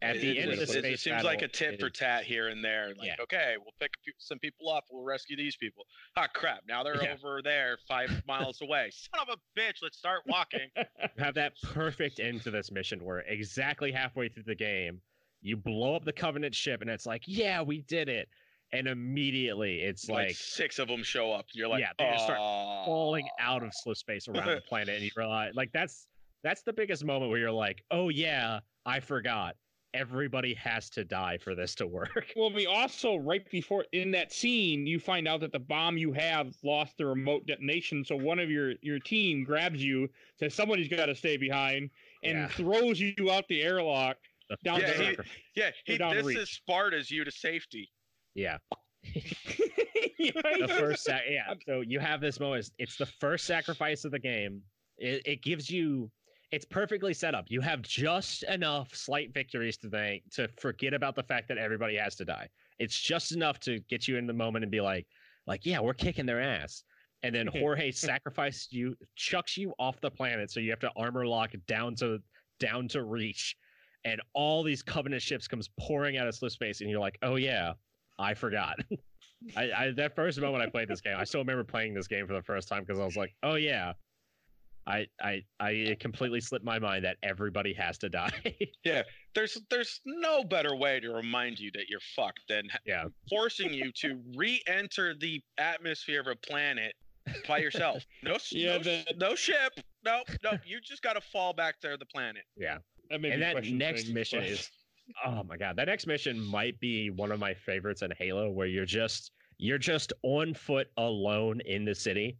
At it, the end of the it- space it seems like a battle, tit for tat here and there. Like, Yeah. okay, we'll pick some people up. We'll rescue these people. Ah, crap! Now they're Yeah. over there, five *laughs* miles away. Son of a bitch! Let's start walking. you *laughs* have that perfect end to this mission where exactly halfway through the game, you blow up the Covenant ship, and it's like, yeah, we did it. And immediately it's like, like, six of them show up. You're like, Yeah, they just start "Aw." falling out of slip space around the planet, and you *laughs* realize, like, that's that's the biggest moment where you're like, oh yeah, I forgot. Everybody has to die for this to work. Well, we also right before in that scene, you find out that the bomb you have lost the remote detonation. So one of your your team grabs you, says somebody's got to stay behind, and Yeah. throws you out the airlock. Down Yeah, the he- Yeah, he, down this reach. is Sparta's you to safety. Yeah. *laughs* The first sac- yeah. So you have this moment it's the first sacrifice of the game. It, it gives you it's perfectly set up. You have just enough slight victories to think to forget about the fact that everybody has to die. It's just enough to get you in the moment and be like like yeah we're kicking their ass. And then *laughs* jorge sacrifices you chucks you off the planet so you have to armor lock down to down to reach. And all these covenant ships comes pouring out of slip space and you're like oh yeah i forgot *laughs* I, I that first moment I played this game, I still remember playing this game for the first time because I was like, oh yeah. I, I I it completely slipped my mind that everybody has to die. *laughs* Yeah, there's there's no better way to remind you that you're fucked than yeah. forcing you to re-enter the atmosphere of a planet by yourself. *laughs* No, s- Yeah, no, the- no ship. No, no. You just got to fall back there to the planet. That and that next mission is oh my god that next mission might be one of my favorites in halo where you're just you're just on foot alone in the city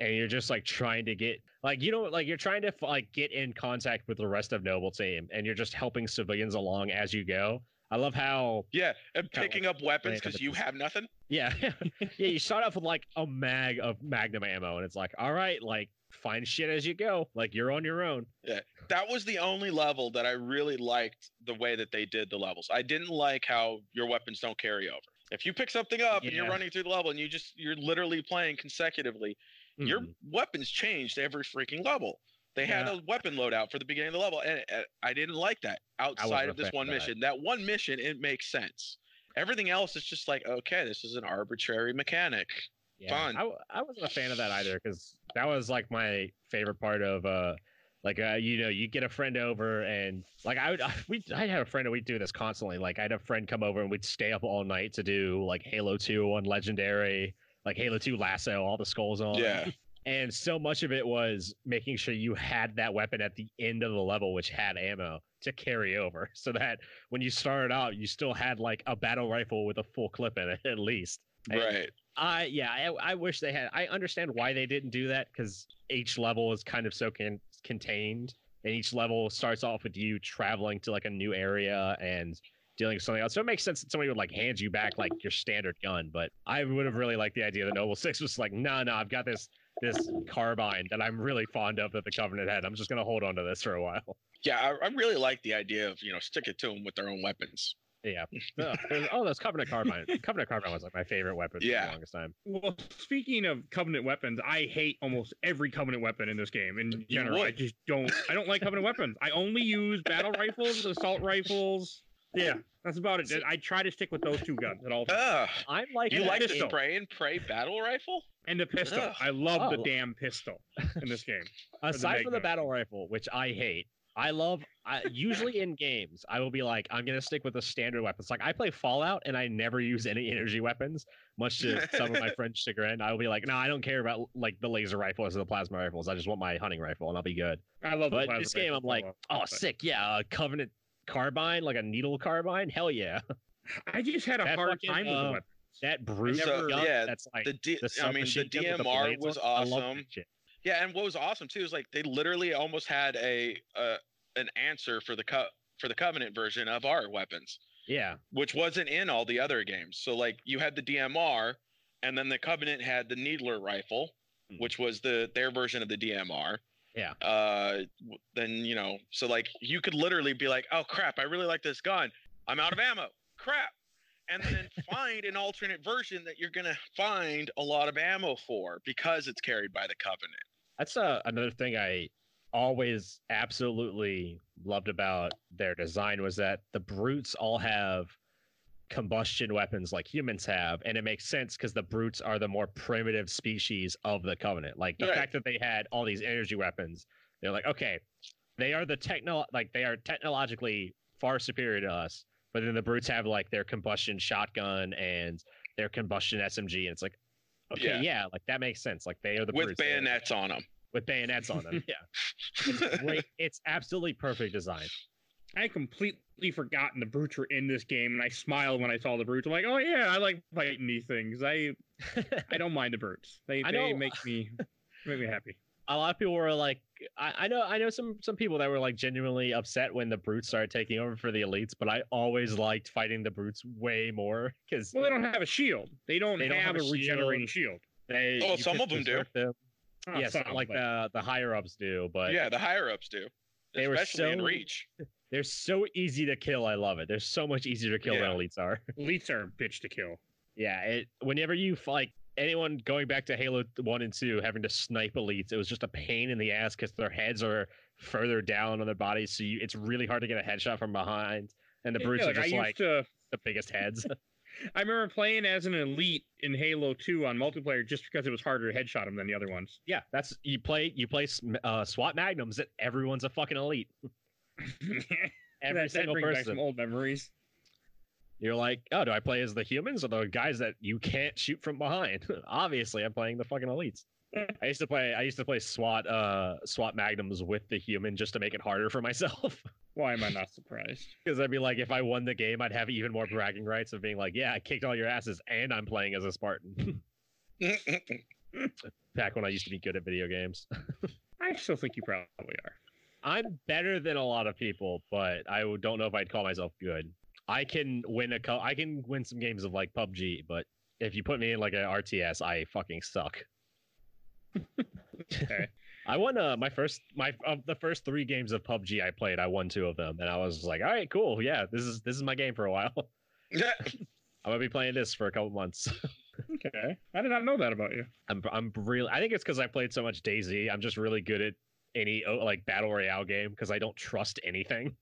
and you're just like trying to get like you know like you're trying to like get in contact with the rest of noble team and you're just helping civilians along as you go i love how Yeah, and picking up weapons because you have nothing. yeah *laughs* yeah you start off with like a mag of magnum ammo and it's like all right like find shit as you go like you're on your own Yeah. That was the only level that I really liked the way that they did the levels. I didn't like how your weapons don't carry over. If you pick something up and you're running through the level and you just you're literally playing consecutively, your Mhm. weapons changed every freaking level. They had a weapon loadout for the beginning of the level, and I didn't like that. Outside of this one that. mission, that one mission it makes sense. Everything else is just like, okay, this is an arbitrary mechanic. Yeah, Fun. I, I wasn't a fan of that either because that was like my favorite part of uh like uh you know you get a friend over and like I would we I had a friend and we'd do this constantly. Like I had a friend come over and we'd stay up all night to do like Halo 2 on legendary like Halo 2 LASO all the skulls on. Yeah, and so much of it was making sure you had that weapon at the end of the level which had ammo to carry over *laughs* so that when you started out you still had like a battle rifle with a full clip in it at least. And- right. I yeah, I, I wish they had. I understand why they didn't do that because each level is kind of so con- contained, and each level starts off with you traveling to like a new area and dealing with something else. So it makes sense that somebody would like hand you back like your standard gun. But I would have really liked the idea that Noble Six was like, no, no, I've got this this carbine that I'm really fond of that the Covenant had. I'm just gonna hold on to this for a while. Yeah, I, I really like the idea of you know stick it to them with their own weapons. Yeah. *laughs* oh, there's- oh, that's Covenant carbine. Covenant carbine was like my favorite weapon for the longest time. Well, speaking of Covenant weapons, I hate almost every Covenant weapon in this game. In You general, I just don't. I don't like Covenant weapons. I only use battle rifles, assault rifles. Yeah, that's about it. I try to stick with those two guns at all. times. Ugh. I'm like You And like the pistol. spray and pray battle rifle? And the pistol. Ugh. I love the Oh. damn pistol in this game. *laughs* aside from the battle rifle, which I hate, I love. I, usually in games, I will be like, I'm gonna stick with the standard weapons. Like I play Fallout, and I never use any energy weapons, much to some of my *laughs* friends' chagrin. I will be like, no, I don't care about like the laser rifles or the plasma rifles. I just want my hunting rifle, and I'll be good. I love But plasma this game, I'm like, oh, but sick, yeah, a Covenant carbine, like a needle carbine, hell yeah. I just had a That hard fucking, time with the uh, weapon. That brute So, gun, yeah, that's like The D- the I mean, the submachine gun with the DMR was on. I love awesome. Yeah, and what was awesome too is like they literally almost had a uh, an answer for the co- for the Covenant version of our weapons, Yeah, which wasn't in all the other games. So like you had the DMR, and then the Covenant had the Needler rifle, Hmm. which was the their version of the DMR. Yeah. Uh, then you know, so like you could literally be like, oh crap, I really like this gun. I'm out of ammo. Crap. And then *laughs* find an alternate version that you're gonna find a lot of ammo for because it's carried by the Covenant. That's uh, another thing I always absolutely loved about their design was that the brutes all have combustion weapons like humans have and it makes sense because the brutes are the more primitive species of the covenant like the Right. fact that they had all these energy weapons they're like okay they are the techno like they are technologically far superior to us but then the brutes have like their combustion shotgun and their combustion smg and it's like okay Yeah. yeah, like that makes sense like they are the with brutes. They are- bayonets on them. with bayonets on them. *laughs* Yeah, it's great. It's absolutely perfect design. I had completely forgotten the brutes were in this game, and I smiled when I saw the brutes. I'm like, oh yeah, I like fighting these things. I *laughs* I don't mind the brutes. They I they know- make me make me happy. A lot of people were like, I, I know, I know some some people that were like genuinely upset when the brutes started taking over for the elites, but I always liked fighting the brutes way more because Well, they don't have a shield. They don't, They don't have, have a a regenerating shield. they. Oh, some of them do. berserk Them. Oh, yes, some, like but- the the higher ups do, but yeah, the higher ups do, They were especially in so- Reach. they're so easy to kill. I love it. They're so much easier to kill Yeah. than elites are. *laughs* elites are bitch to kill. Yeah, it, whenever you f- like anyone going back to Halo One and Two, having to snipe elites, it was just a pain in the ass because their heads are further down on their bodies, so you, it's really hard to get a headshot from behind. And the Yeah, brutes like, are just used like to the biggest heads. *laughs* I remember playing as an elite in Halo 2 on multiplayer just because it was harder to headshot them than the other ones. Yeah, that's you play you play uh, SWAT magnums that everyone's a fucking elite. *laughs* Every that, single that brings back person. some old memories. You're like, oh, do I play as the humans or the guys that you can't shoot from behind? *laughs* Obviously, I'm playing the fucking elites. I used to play. I used to play SWAT, uh, SWAT magnums with the human just to make it harder for *laughs* myself. Why am I not surprised? *laughs* Because I'd be like, if I won the game, I'd have even more bragging rights of being like, yeah, I kicked all your asses, and I'm playing as a Spartan. Back when I used to be good at video games. I still think you probably are. I'm better than a lot of people, but I don't know if I'd call myself good. I can win a co- I can win some games of like PUBG, but if you put me in like a RTS, I fucking suck. *laughs* Okay. I won uh, my first my of the first three games of PUBG I played. I won two of them, and I was like, all right, cool, yeah, this is this is my game for a while. *laughs* *laughs* I'm gonna be playing this for a couple months. Okay. I did not know that about you. I'm I'm really I think it's because I played so much DayZ. I'm just really good at any oh, like battle royale game because I don't trust anything.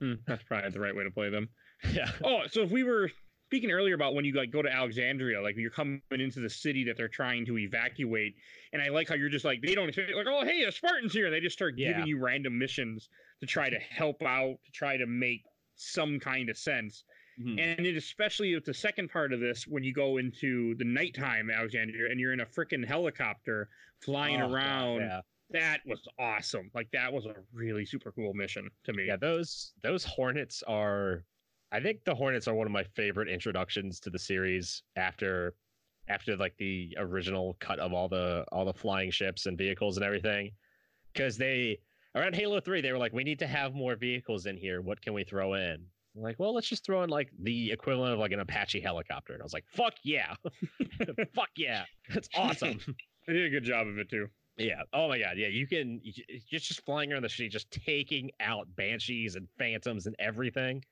Hmm, that's probably the right way to play them. Yeah. *laughs* Oh, so if we were speaking earlier about when you like go to Alexandria, like you're coming into the city that they're trying to evacuate, and I like how you're just like they don't expect like oh hey a Spartan's here. and They just start Yeah. giving you random missions to try to help out, to try to make some kind of sense. Mhm. And it especially with the second part of this when you go into the nighttime Alexandria and you're in a freaking helicopter flying Oh, God, around. yeah. That was awesome. Like that was a really super cool mission to me. Yeah, those those Hornets are I think the Hornets are one of my favorite introductions to the series after after like the original cut of all the all the flying ships and vehicles and everything. Cuz they around Halo 3 they were like we need to have more vehicles in here. What can we throw in? I'm like, well, let's just throw in like the equivalent of like an Apache helicopter. And I was like, fuck yeah. *laughs* fuck yeah. That's awesome. *laughs* They did a good job of it too. Yeah. Oh my god. Yeah. You can. you- You're just flying around the street, just taking out banshees and phantoms and everything.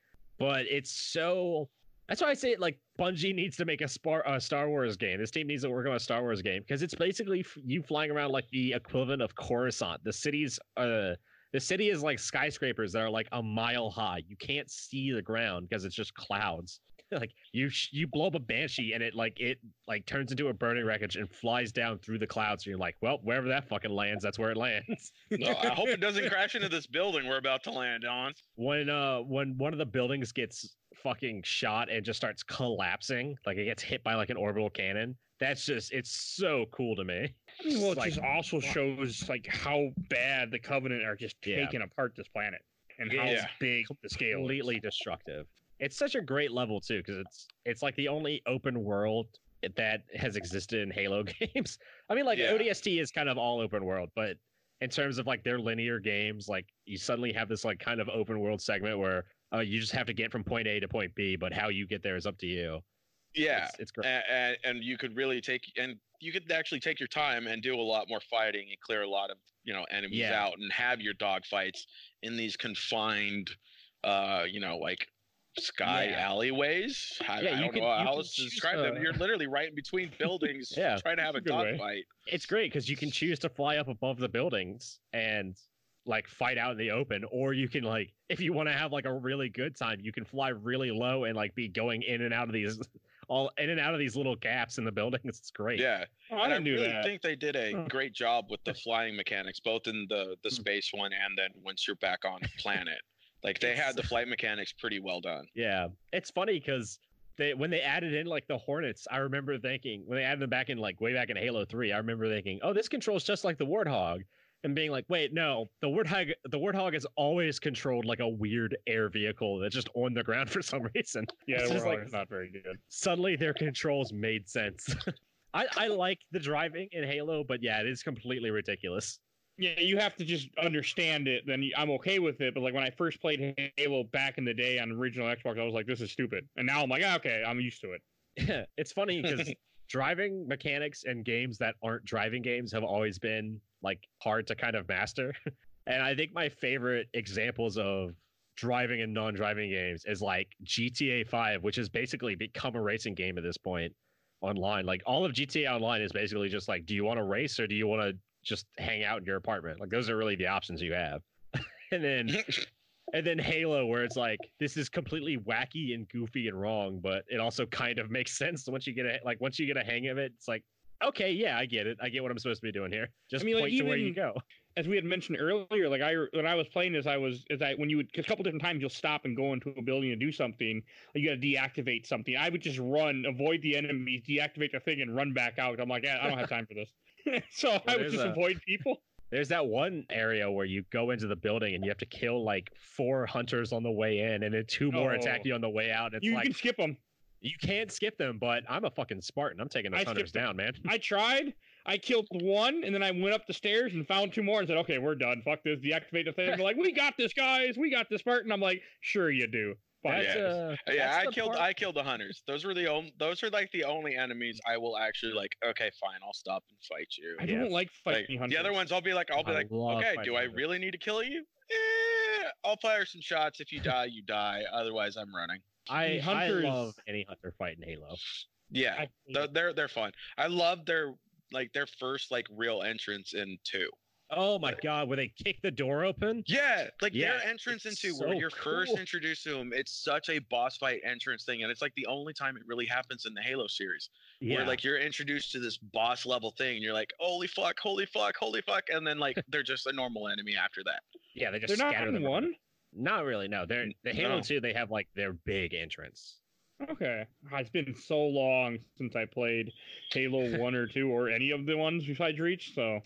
But it's so. That's why I say it like Bungie needs to make a Spar- Star Wars game. This team needs to work on a Star Wars game because it's basically you flying around like the equivalent of Coruscant. The city's uh the city is like skyscrapers that are like a mile high. You can't see the ground because it's just clouds. *laughs* like you you blow up a banshee and it like it like turns into a burning wreckage and flies down through the clouds. And you're like, well, wherever that fucking lands, that's where it lands. *laughs* No, I hope it doesn't *laughs* crash into this building we're about to land on. when uh when one of the buildings gets fucking shot and just starts collapsing, like it gets hit by like an orbital cannon. That's just it's so cool to me. I mean, well, it Like, just also shows like how bad the Covenant are just Yeah. taking apart this planet and how Yeah. big the scale is. completely destructive. It's such a great level too because it's it's like the only open world that has existed in Halo *laughs* games. I mean, like Yeah. ODST is kind of all open world, but in terms of like their linear games, like you suddenly have this like kind of open world segment where uh, you just have to get from point A to point B, but how you get there is up to you. Yeah, it's, it's great. and, and you could really take and you could actually take your time and do a lot more fighting and clear a lot of you know enemies Yeah. out and have your dog fights in these confined uh you know like sky Yeah. alleyways I, Yeah, I you don't can- know how else to describe them you're literally right in between *laughs* buildings Yeah, trying to have a that's a good way. dog fight it's great because you can choose to fly up above the buildings and like fight out in the open or you can like if you want to have like a really good time you can fly really low and like be going in and out of these *laughs* all in and out of these little gaps in the buildings it's great yeah Oh, I I really that. think they did a great job with the flying mechanics, both in the the hmm. space one and then once you're back on planet. Like they had the flight mechanics pretty well done. yeah it's funny because they when they added in like the hornets i remember thinking when they added them back in like way back in halo 3 i remember thinking oh this controls just like the warthog and being like wait no the warthog the warthog is always controlled like a weird air vehicle that's just on the ground *laughs* for some reason Yeah, It's we're just like- always not very good. suddenly their controls made sense. *laughs* I, I like the driving in Halo, but yeah, it is completely ridiculous. Yeah, you have to just understand it. Then I'm okay with it. But like when I first played Halo back in the day on original Xbox, I was like, "This is stupid," and now I'm like, "Ah, "Okay, I'm used to it." *laughs* it's funny because *laughs* driving mechanics and games that aren't driving games have always been like hard to kind of master. *laughs* and I think my favorite examples of driving and non-driving games is like GTA 5, which has basically become a racing game at this point online. Like all of GTA Online is basically just like, do you want to race or do you want to just hang out in your apartment? Like those are really the options you have. *laughs* and then *laughs* and then Halo, where it's like this is completely wacky and goofy and wrong, but it also kind of makes *laughs* sense once you get a like once you get a hang of it. It's like, okay, yeah, I get it. I get what I'm supposed to be doing here. Just I mean, like, point to where you go. as we had mentioned earlier, like I when I was playing this, I was as I when you would a couple different times you'll stop and go into a building and do something. You got to deactivate something. I would just run, avoid the enemies, deactivate the thing, and run back out. I'm like, yeah, I don't have time for this. *laughs* so I would just a- avoid people. *laughs* There's that one area where you go into the building and you have to kill like four hunters on the way in, and then two more attack Oh. you on the way out. It's You like can skip them. you can't skip them, but I'm a fucking Spartan. I'm taking those I hunters down, man. I tried. I killed one, and then I went up the stairs and found two more, and said, "Okay, we're done. Fuck this. Deactivate the thing." They're like, "We got this, guys. We got this, Spartan." I'm like, "Sure, you do." Fine. That's, Yeah. uh, Yeah, I killed part- I killed the hunters. Those were the only those are like the only enemies I will actually like, okay, fine, I'll stop and fight you. I Yeah. don't like Like, fighting hunters. the other ones I'll be like I'll be I like, okay, fighting do I really need to kill you? Eh, I'll fire some shots. If you die, you die. Otherwise I'm running. I, hunters- I love any hunter fight in Halo. Yeah. I hate they're they're fun. I love their like their first like real entrance in two. Oh my god, where they kick the door open? Yeah, like Yeah, their entrance it's into where so you're first introduced to them. It's such a boss fight entrance thing, and it's like the only time it really happens in the Halo series. yeah. where like you're introduced to this boss level thing and you're like holy fuck holy fuck holy fuck and then like they're just a normal enemy after that yeah, they just They're not scatter in them around. one. Not really. No, they're the Halo No. two. They have like their big entrance. Okay. Ah, It's been so long since I played Halo 1 or 2 or any of the ones besides Reach, so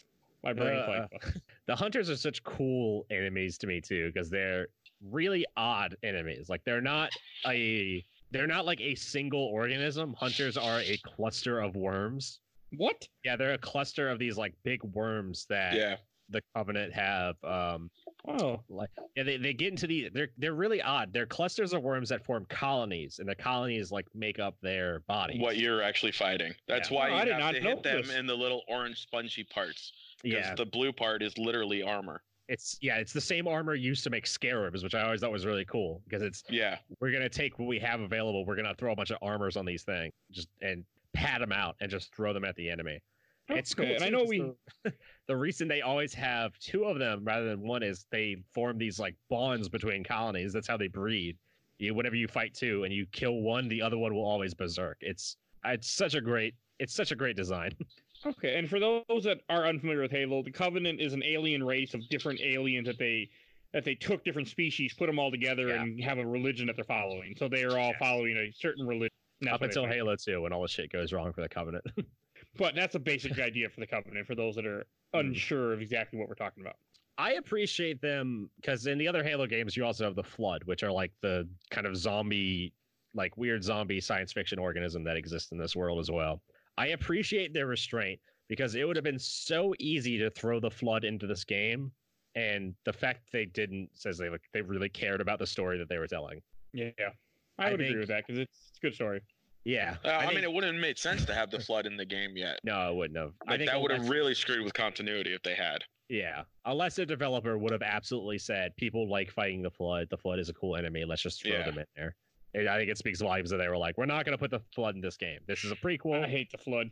my brain's Uh, like, The hunters are such cool enemies to me too because they're really odd enemies. Like they're not a they're not like a single organism. Hunters are a cluster of worms. what? Yeah, they're a cluster of these like big worms that yeah the Covenant have. Um, Oh, like yeah, they, they get into the they're they're really odd. They're clusters of worms that form colonies, and the colonies like make up their body. what you're actually fighting that's Yeah. why Oh, I you did have not to know hit them this. in the little orange spongy parts because yeah, the blue part is literally armor it's yeah, it's the same armor used to make scarabs, which I always thought was really cool because it's yeah we're gonna take what we have available. We're gonna throw a bunch of armors on these things, just and pat them out and just throw them at the enemy. It's cool. Okay, and I know we. The, *laughs* the reason they always have two of them rather than one is they form these like bonds between colonies. That's how they breed. You whenever you fight two and you kill one, the other one will always berserk. It's it's such a great it's such a great design. *laughs* Okay, and for those that are unfamiliar with Halo, the Covenant is an alien race of different aliens that they that they took different species, put them all together, Yeah. and have a religion that they're following. So they are all following a certain religion. Up until. Halo 2 when all the shit goes wrong for the Covenant. *laughs* But that's a basic idea for the Covenant for those that are Hmm. unsure of exactly what we're talking about. I appreciate them because in the other Halo games, you also have the Flood, which are like the kind of zombie, like weird zombie science fiction organism that exists in this world as well. I appreciate their restraint because it would have been so easy to throw the Flood into this game, and the fact they didn't says they like they really cared about the story that they were telling. Yeah, I I would think- agree with that because it's, it's a good story. Yeah, uh, I, think- mean it wouldn't have made sense to have the flood in the game yet no, it wouldn't have. I like think that would have really screwed with continuity if they had Yeah, unless a developer would have absolutely said people like fighting the flood. The flood is a cool enemy. Let's just throw Yeah. them in there. And I think it speaks volumes that they were like, we're not going to put the flood in this game. This is a prequel. I hate the flood.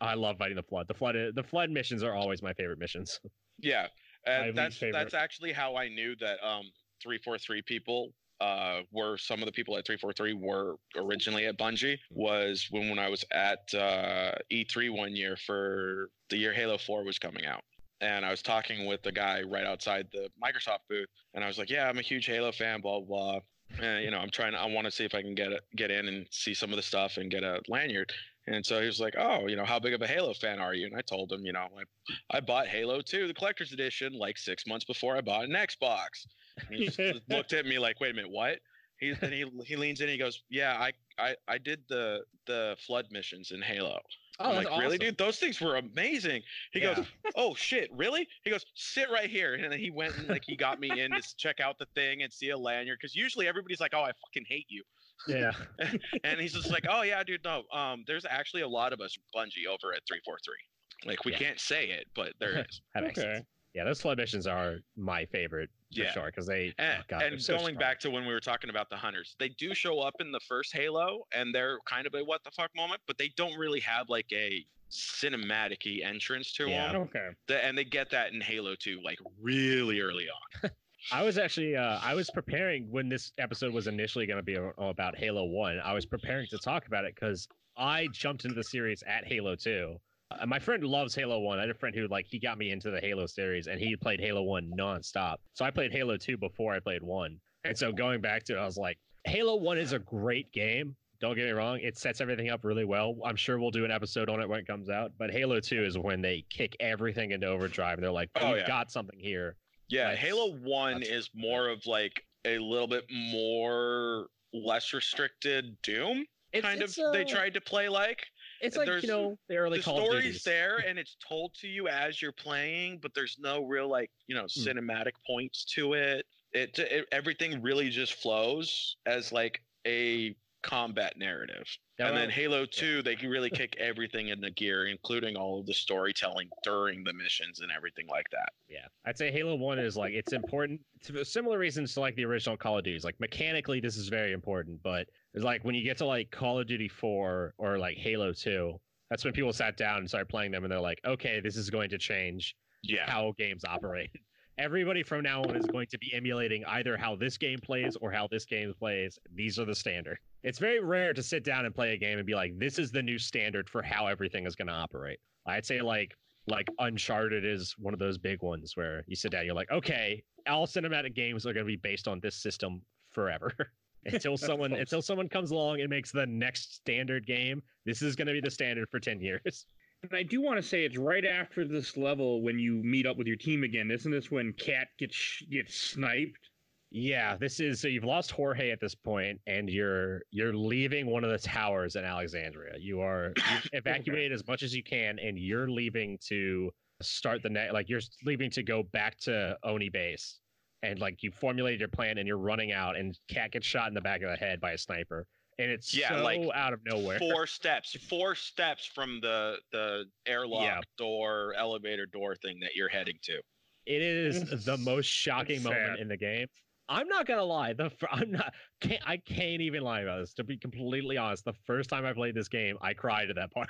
I love fighting the flood. The flood, the flood missions are always my favorite missions. Yeah, My and that's that's actually how I knew that um three four three people uh were some of the people at three four three were originally at Bungie was when when I was at uh E3 one year for the year Halo Four was coming out. And I was talking with the guy right outside the Microsoft booth, and I was like, "Yeah, I'm a huge Halo fan, blah blah." You know, I'm trying. To, I want to see if I can get it, get in and see some of the stuff and get a lanyard. And so he was like, "Oh, you know, how big of a Halo fan are you?" And I told him, you know, I, I bought Halo 2, the collector's edition, like six months before I bought an Xbox. And he just *laughs* looked at me like, "Wait a minute, what?" He then he he leans in, and he goes, "Yeah, I I I did the the flood missions in Halo." Oh, I'm like, "Really, dude? Those things were amazing." He goes, "Oh shit, really?" He goes, "Sit right here," and then he went and like he got me in to check out the thing and see a lanyard because usually everybody's like, "Oh, I fucking hate you." Yeah, *laughs* and he's just like, "Oh yeah, dude, no. Um, there's actually a lot of us Bungie over at three four three. Like we Yeah. can't say it, but there *laughs* is. that makes Okay. Yeah, those flood missions are my favorite for Yeah. sure because they. And, oh God, and so going strong. back to when we were talking about the hunters, they do show up in the first Halo, and they're kind of a what the fuck moment, but they don't really have like a cinematic entrance to Yeah. them. Okay. and they get that in Halo 2, like really early on. *laughs* I was actually uh, I was preparing when this episode was initially going to be about Halo One. I was preparing to talk about it because I jumped into the series at Halo Two. Uh, my friend loves Halo One. I had a friend who like he got me into the Halo series, and he played Halo One nonstop. So I played Halo Two before I played One, and so going back to it, I was like, Halo One is a great game. Don't get me wrong; it sets everything up really well. I'm sure we'll do an episode on it when it comes out. But Halo Two is when they kick everything into overdrive, and they're like, "We've Oh, yeah. got something here." Yeah, Halo One that's- is more of like a little bit more less restricted Doom. It's, kind it's, of they uh, tried to play like It's like there's- you know the early the Call story's there and it's told to you as you're playing, but there's no real like you know Hmm. cinematic points to it. It, it everything really just flows as like a combat narrative. And then uh, Halo 2, they can really *laughs* kick everything into gear, including all of the storytelling during the missions and everything like that. Yeah, I'd say Halo One is like it's important to similar reasons to like the original Call of Duty. Like mechanically, this is very important, but it's like when you get to like Call of Duty Four or like Halo Two, that's when people sat down and started playing them, and they're like, okay, this is going to change Yeah. how games operate. *laughs* Everybody from now on is going to be emulating either how this game plays or how this game plays. These are the standard. It's very rare to sit down and play a game and be like, this is the new standard for how everything is going to operate. I'd say like like Uncharted is one of those big ones where you sit down, you're like, okay, all cinematic games are going to be based on this system forever. *laughs* until *laughs* someone until someone comes along and makes the next standard game, this is going to be the standard for 10 years. *laughs* And I do want to say it's right after this level when you meet up with your team again. Isn't this when Kat gets sh- gets sniped? Yeah, this is so you've lost Jorge at this point, and you're you're leaving one of the towers in Alexandria. You are *coughs* evacuated as much as you can, and you're leaving to start the net. Like you're leaving to go back to Oni base, and like you formulated your plan, and you're running out, and Kat gets shot in the back of the head by a sniper, and it's Yeah, so like, out of nowhere. Four *laughs* steps, four steps from the the airlock Yeah. door, elevator door thing that you're heading to. It is the most shocking moment in the game. I'm not gonna lie. The I'm not. Can't, I can't even lie about this. To be completely honest, the first time I played this game, I cried at that part.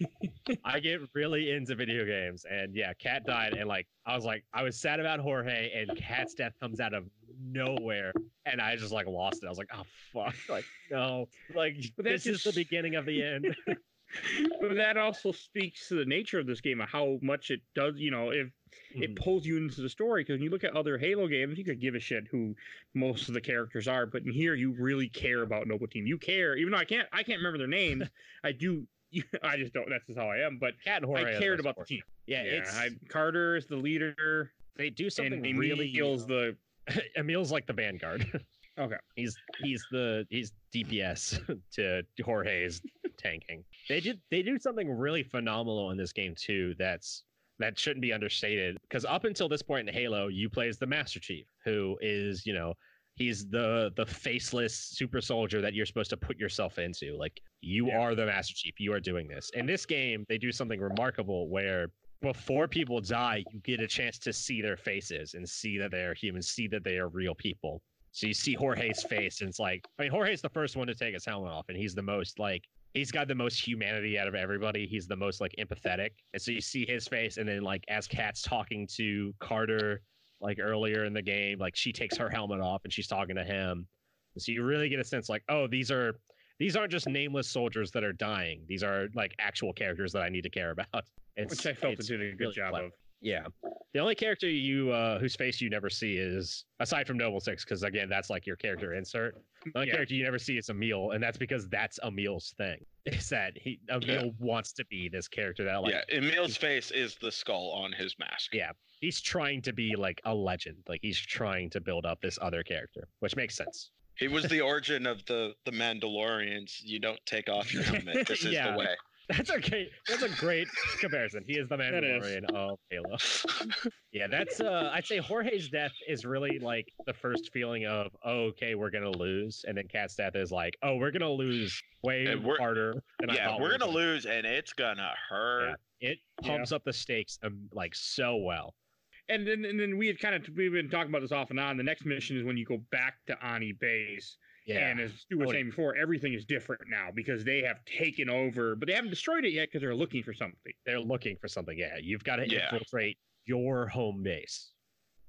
*laughs* I get really into video games, and yeah, Kat died, and like I was like, I was sad about Jorge, and Kat's death comes out of nowhere, and I just like lost it. I was like, oh fuck, like no, like this is the beginning of the end. *laughs* But that also speaks to the nature of this game of how much it does. You know, if Mhm. it pulls you into the story because when you look at other Halo games, you could give a shit who most of the characters are, but in here you really care about Noble Team. You care, even though I can't, I can't remember their names. *laughs* I do. *laughs* I just don't. That's just how I am. But Kat and. I cared about the team. Yeah, it's I, Carter is the leader, they do something and really Emil's the *laughs* Emil's like the vanguard. okay. He's he's the he's DPS to Jorge's tanking. They did they do something really phenomenal in this game too. That's that shouldn't be understated because up until this point in Halo, you play as the Master Chief, who is you know he's the the faceless super soldier that you're supposed to put yourself into. Like you Yeah. are the Master Chief. You are doing this. In this game, they do something remarkable where before people die, you get a chance to see their faces and see that they are humans, see that they are real people. So you see Jorge's face, and it's like, I mean, Jorge's the first one to take his helmet off, and he's the most like, he's got the most humanity out of everybody. He's the most like empathetic, and so you see his face, and then like as Kat's talking to Carter, like earlier in the game, like she takes her helmet off and she's talking to him, and so you really get a sense like, oh, these are these aren't just nameless soldiers that are dying. These are like actual characters that I need to care about. It's, Which I felt it did a good really job clever. of. Yeah. The only character you uh whose face you never see is aside from Noble Six, because again, that's like your character insert. The only Yeah. character you never see is Emil, and that's because that's Emil's thing. Is that he Emil Yeah. wants to be this character that like yeah, Emil's face is the skull on his mask. Yeah. he's trying to be like a legend. Like he's trying to build up this other character, which makes sense. He was the origin of the the Mandalorians. You don't take off your helmet. *laughs* This is Yeah. the way. That's a great that's a great comparison. He is the That is. Mandalorian of Halo. Yeah, that's uh I'd say Jorge's death is really like the first feeling of oh, okay, we're gonna lose. And then Kat's death is like, oh, we're gonna lose way we're- harder than I yeah, thought we're gonna lose, and it's gonna hurt. It pumps up the stakes um, like so well. And then, and then we had kind of we've been talking about this off and on. The next mission is when you go back to Oni base, Yeah. and as Stu was saying before, everything is different now because they have taken over, but they haven't destroyed it yet because they're looking for something. they're looking for something. Yeah, you've got to Yeah. infiltrate your home base.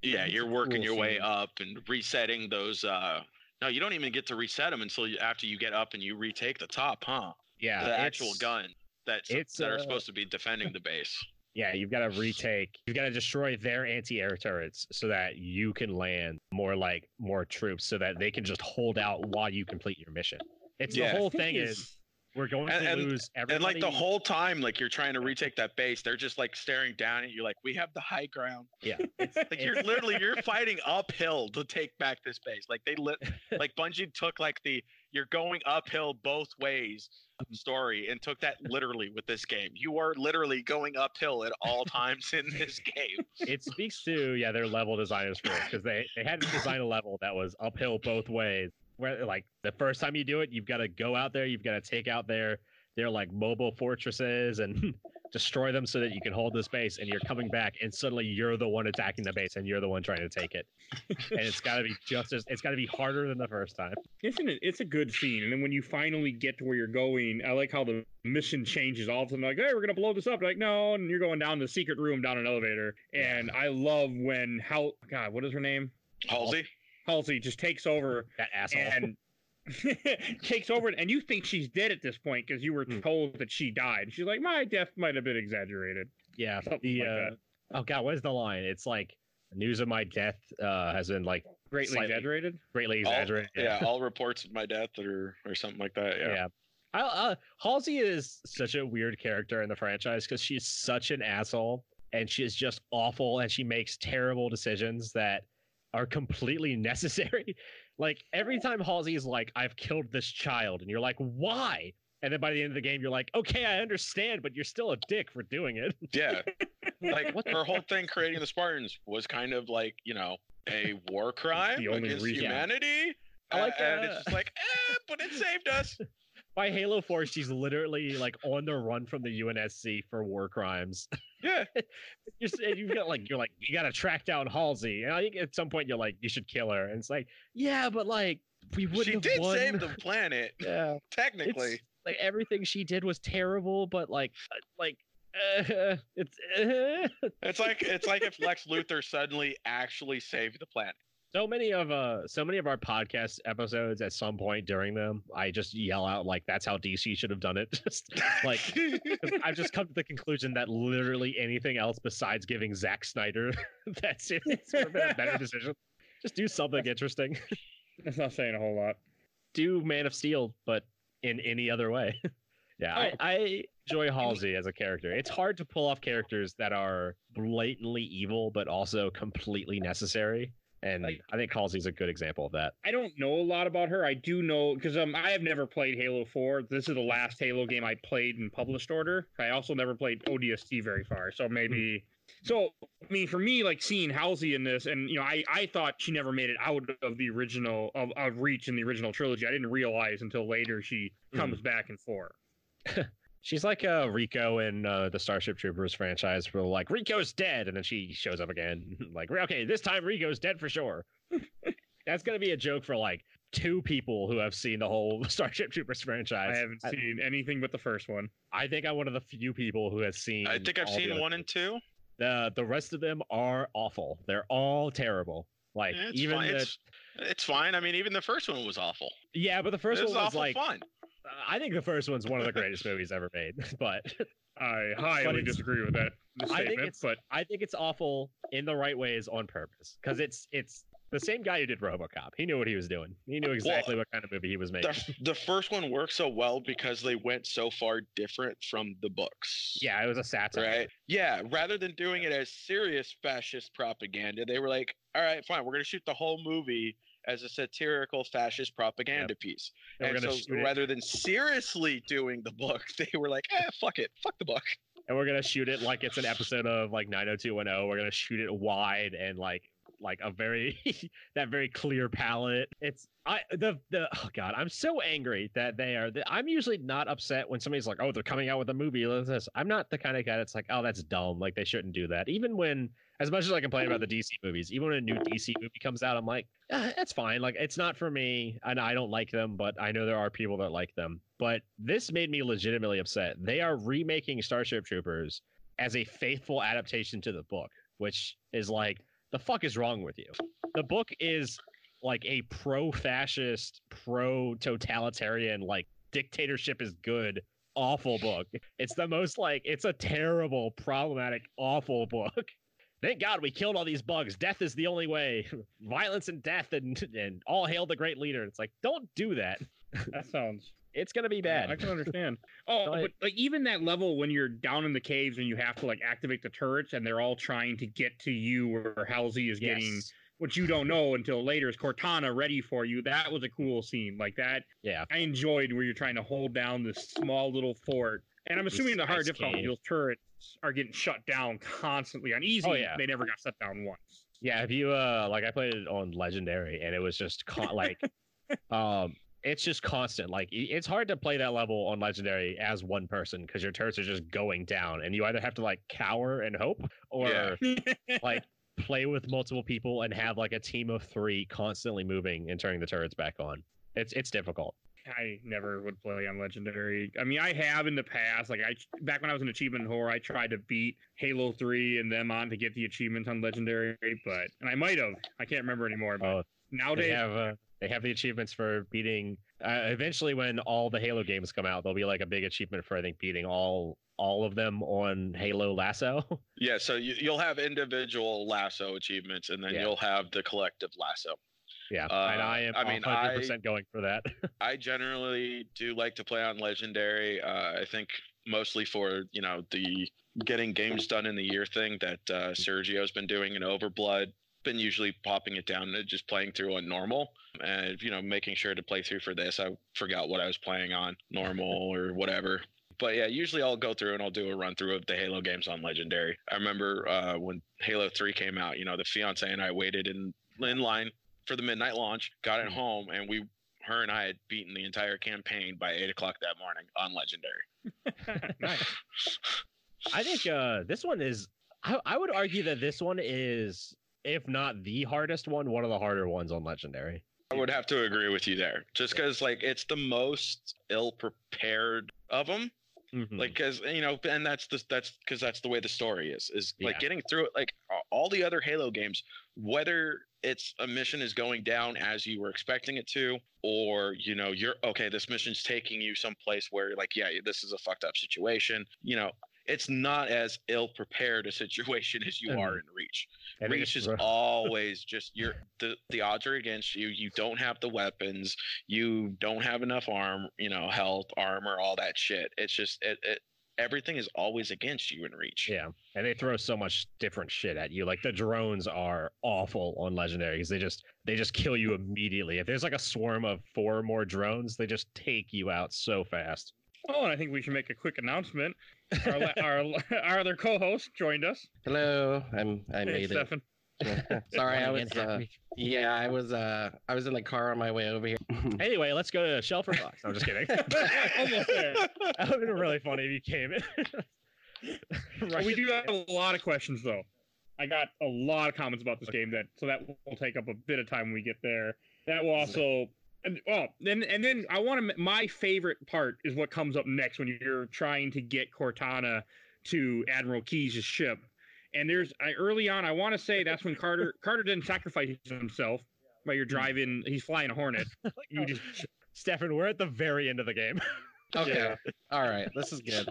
Yeah, you're working cool your way up and resetting those. uh No, you don't even get to reset them until you, after you get up and you retake the top, huh? Yeah, the actual gun that's it's, that are uh, supposed to be defending the base. Yeah, you've got to retake. You've got to destroy their anti-air turrets so that you can land more like more troops, so that they can just hold out while you complete your mission. It's Yeah. the whole thing is we're going And- to and- lose everybody. And like the whole time, like you're trying to retake that base, they're just like staring down at you, like we have the high ground. yeah, *laughs* Like you're literally you're fighting uphill to take back this base. Like they lit, *laughs* like Bungie took like the you're going uphill both ways mm-hmm. story and took that literally with this game. You are literally going uphill at all times in this *laughs* game. it speaks to yeah their level designers first because they they had to design a level that was uphill both ways. Where like the first time you do it, you've got to go out there, you've got to take out their their like mobile fortresses and *laughs* destroy them so that you can hold this base. And you're coming back, and suddenly you're the one attacking the base, and you're the one trying to take it. and it's got to be just as it's got to be harder than the first time. Isn't it? It's a good scene, and then when you finally get to where you're going, I like how the mission changes. All of a sudden, like, hey, we're gonna blow this up. Like, no, and you're going down the secret room down an elevator. And I love when how God, what is her name? Halsey, Halsey just takes over That asshole. and *laughs* takes over, and you think she's dead at this point because you were Hmm. told that she died. She's like, my death might have been exaggerated. yeah, something the like uh, that. oh god, what is the line? It's like news of my death uh, has been like Greatly Slightly. exaggerated. greatly All- exaggerated. yeah, all reports of my death or or something like that. Yeah. yeah. I, uh, Halsey is such a weird character in the franchise because she's such an asshole and she is just awful and she makes terrible decisions that are completely *laughs* necessary. Like every time Halsey is like, I've killed this child, and you're like, why? And then by the end of the game, you're like, okay, I understand, but you're still a dick for doing it. *laughs* Yeah. Like What her whole thing creating the Spartans was kind of like, you know, a war *laughs* crime The only against reason. humanity. I like, and uh, it's just like, eh, but it saved us. *laughs* By Halo 4, she's literally like on the run from the UNSC for war crimes. Yeah. *laughs* you're you got like you're like you gotta track down Halsey, and I think at some point you're like you should kill her, and it's like yeah, but like we wouldn't She did won. save the planet, *laughs* yeah, technically. it's like everything she did was terrible, but like uh, like uh, *laughs* it's uh, It's like it's like if Lex Luthor suddenly actually saved the planet. So many of uh so many of our podcast episodes at some point during them, I just yell out like that's how DC should have done it. *laughs* Just like *laughs* I've just come to the conclusion that literally anything else besides giving Zack Snyder *laughs* that series would have been a better decision. Just do something interesting. That's not saying a whole lot. Do Man of Steel, but in any other way. yeah, I, Oh. I enjoy Halsey as a character. It's hard to pull off characters that are blatantly evil, but also completely necessary. And Like- I think Halsey's a good example of that. I don't know a lot about her. I do know because um I have never played Halo 4. This is the last Halo game I played in published order. I also never played ODST very far, so maybe. So I mean, for me, like seeing Halsey in this, and you know, I I thought she never made it out of the original of, of Reach in the original trilogy. I didn't realize until later she comes back in four. *laughs* She's like uh, Rico in uh, the Starship Troopers franchise, where like Rico's dead, and then she shows up again. *laughs* like, okay, this time Rico's dead for sure. *laughs* That's gonna be a joke for like two people who have seen the whole *laughs* Starship Troopers franchise. I haven't seen anything but the first one. I think I'm one of the few people who has seen. I think I've seen other one and two. The the rest of them are awful. They're all terrible. Like Yeah, it's even fine. the It's, it's fine. I mean, even the first one was awful. yeah, but the first it was one was awful like fun. I think the first one's one of the *laughs* greatest movies ever made. *laughs* But I But highly it's- disagree with that I think statement, it's- but I think it's awful in the right ways on purpose because it's it's the same guy who did RoboCop. He knew what he was doing. He knew exactly what kind of movie he was making. The, the first one worked so well because they went so far different from the books. Yeah, it was a satire. Right. Yeah. Rather than doing it as serious fascist propaganda, they were like, "All right, fine. We're going to shoot the whole movie as a satirical fascist propaganda piece." And we're And gonna so shoot it, rather than seriously doing the book, *laughs* they were like, "Eh, fuck it, fuck the book." and we're gonna shoot it like it's an episode of like 90210. We're gonna shoot it wide and like like a very *laughs* that very clear palette. It's I the the oh god, I'm so angry that they are. I'm usually not upset when somebody's like, oh, they're coming out with a movie. Like this. I'm not the kind of guy that's like, oh, that's dumb. Like they shouldn't do that. Even when, as much as I complain about the DC movies, even when a new DC movie comes out, I'm like, ah, that's fine. Like it's not for me, and I don't like them, but I know there are people that like them. But this made me legitimately upset. They are remaking Starship Troopers as a faithful adaptation to the book, which is like the fuck is wrong with you? The book is like a pro-fascist, pro-totalitarian, like dictatorship is good, awful book. It's the most like it's a terrible, problematic, awful book. Thank God we killed all these bugs. Death is the only way. *laughs* Violence and death and and all hail the great leader. It's like don't do that. *laughs* That sounds It's gonna be bad. I can understand. *laughs* Oh, but like even that level when you're down in the caves and you have to like activate the turrets and they're all trying to get to you where Halsey is getting Yes. what you don't know until later is Cortana ready for you. That was a cool scene. Like that Yeah. I enjoyed where you're trying to hold down this small little fort. And I'm assuming the hard difficulty, those turrets are getting shut down constantly. On easy, Oh, yeah. they never got shut down once. Yeah, if you uh like I played it on legendary and it was just con- like *laughs* um it's just constant. Like it's hard to play that level on legendary as one person because your turrets are just going down and you either have to like cower and hope or Yeah. *laughs* like play with multiple people and have like a team of 3 constantly moving and turning the turrets back on. It's it's difficult. I never would play on legendary. I mean, I have in the past. Like I back when I was an achievement whore, I tried to beat Halo Three and them on to get the achievements on legendary. But and I might have. I can't remember anymore. But Oh, nowadays, They have uh, they have the achievements for beating. Uh, eventually, when all the Halo games come out, there'll be like a big achievement for I think beating all all of them on Halo LASO. *laughs* Yeah, so you, you'll have individual LASO achievements, and then Yeah. you'll have the collective LASO. yeah, Uh, and I am I mean, 100 percent going for that. *laughs* I generally do like to play on legendary. Uh, I think mostly for you know the getting games done in the year thing that uh, Sergio's been doing in Overblood. Been usually popping it down and just playing through on normal, and you know making sure to play through for this. I forgot what I was playing on normal *laughs* or whatever. But yeah, usually I'll go through and I'll do a run through of the Halo games on Legendary. I remember uh, when Halo Three came out. You know, the fiance and I waited in in line for the midnight launch, got it home, and we her and I had beaten the entire campaign by eight o'clock that morning on Legendary. *laughs* nice. *laughs* I think uh, this one is. I, I would argue that this one is, if not the hardest one, one of the harder ones on Legendary. I would have to agree with you there, just because like it's the most ill prepared of them. Mhm. Like, because you know, and that's the that's because that's the way the story is. Is like Yeah. getting through it. Like all the other Halo games, whether it's a mission is going down as you were expecting it to, or you know, you're okay. This mission's taking you someplace where you're like, yeah, this is a fucked up situation. You know, it's not as ill prepared a situation as you are mm. in Reach. I Reach it's is always just you're the the odds are against you. You don't have the weapons. You don't have enough arm, you know, health, armor, all that shit. It's just it, it everything is always against you in Reach. Yeah, and they throw so much different shit at you. Like the drones are awful on legendary because they just they just kill you immediately. If there's like a swarm of four more drones, they just take you out so fast. Oh, and I think we should make a quick announcement. Our la- our, *laughs* our other co-host joined us. Hello, I'm I Hey, made Stefan. it. *laughs* Sorry, I was uh, yeah, I was uh I was in the car on my way over here. *laughs* Anyway, let's go to Shelfer Box. I'm just kidding. Almost there. that would have been really funny if you came in. Well, we do have a lot of questions though. I got a lot of comments about this game that so that will take up a bit of time when we get there. That will also and oh then and then I want to my favorite part is what comes up next when you're trying to get Cortana to Admiral Keyes' ship. And there's I early on I want to say that's when Carter *laughs* Carter didn't sacrifice himself while you're driving he's flying a Hornet. *laughs* You oh. just Stefan, we're at the very end of the game. *laughs* Okay, Yeah. all right, this is good.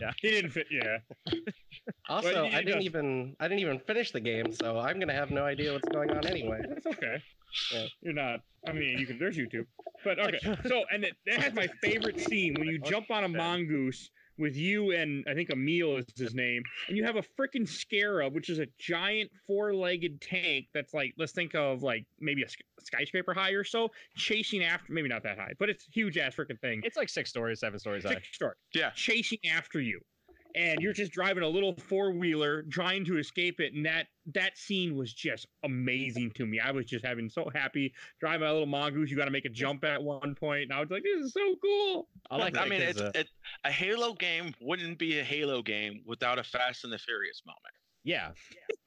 Yeah. He didn't fit yeah. Also, you I didn't just- even I didn't even finish the game, so I'm gonna have no idea what's going on anyway. That's okay. You're not. I mean, you can. There's YouTube. But okay. So, and it, that has my favorite scene when you *laughs* jump on a mongoose with you and I think Emil is his name, and you have a freaking scarab, which is a giant four-legged tank that's like, let's think of like maybe a sk- skyscraper high or so, chasing after. Maybe not that high, but it's a huge ass freaking thing. It's like six stories, seven stories high. Six story. Yeah. Chasing after you. And you're just driving a little four wheeler, trying to escape it, and that that scene was just amazing to me. I was just having so happy driving my little mongoose. You got to make a jump at one point, and I was like, "This is so cool." I like. I mean, it's uh, it, a Halo game wouldn't be a Halo game without a Fast and the Furious moment. Yeah,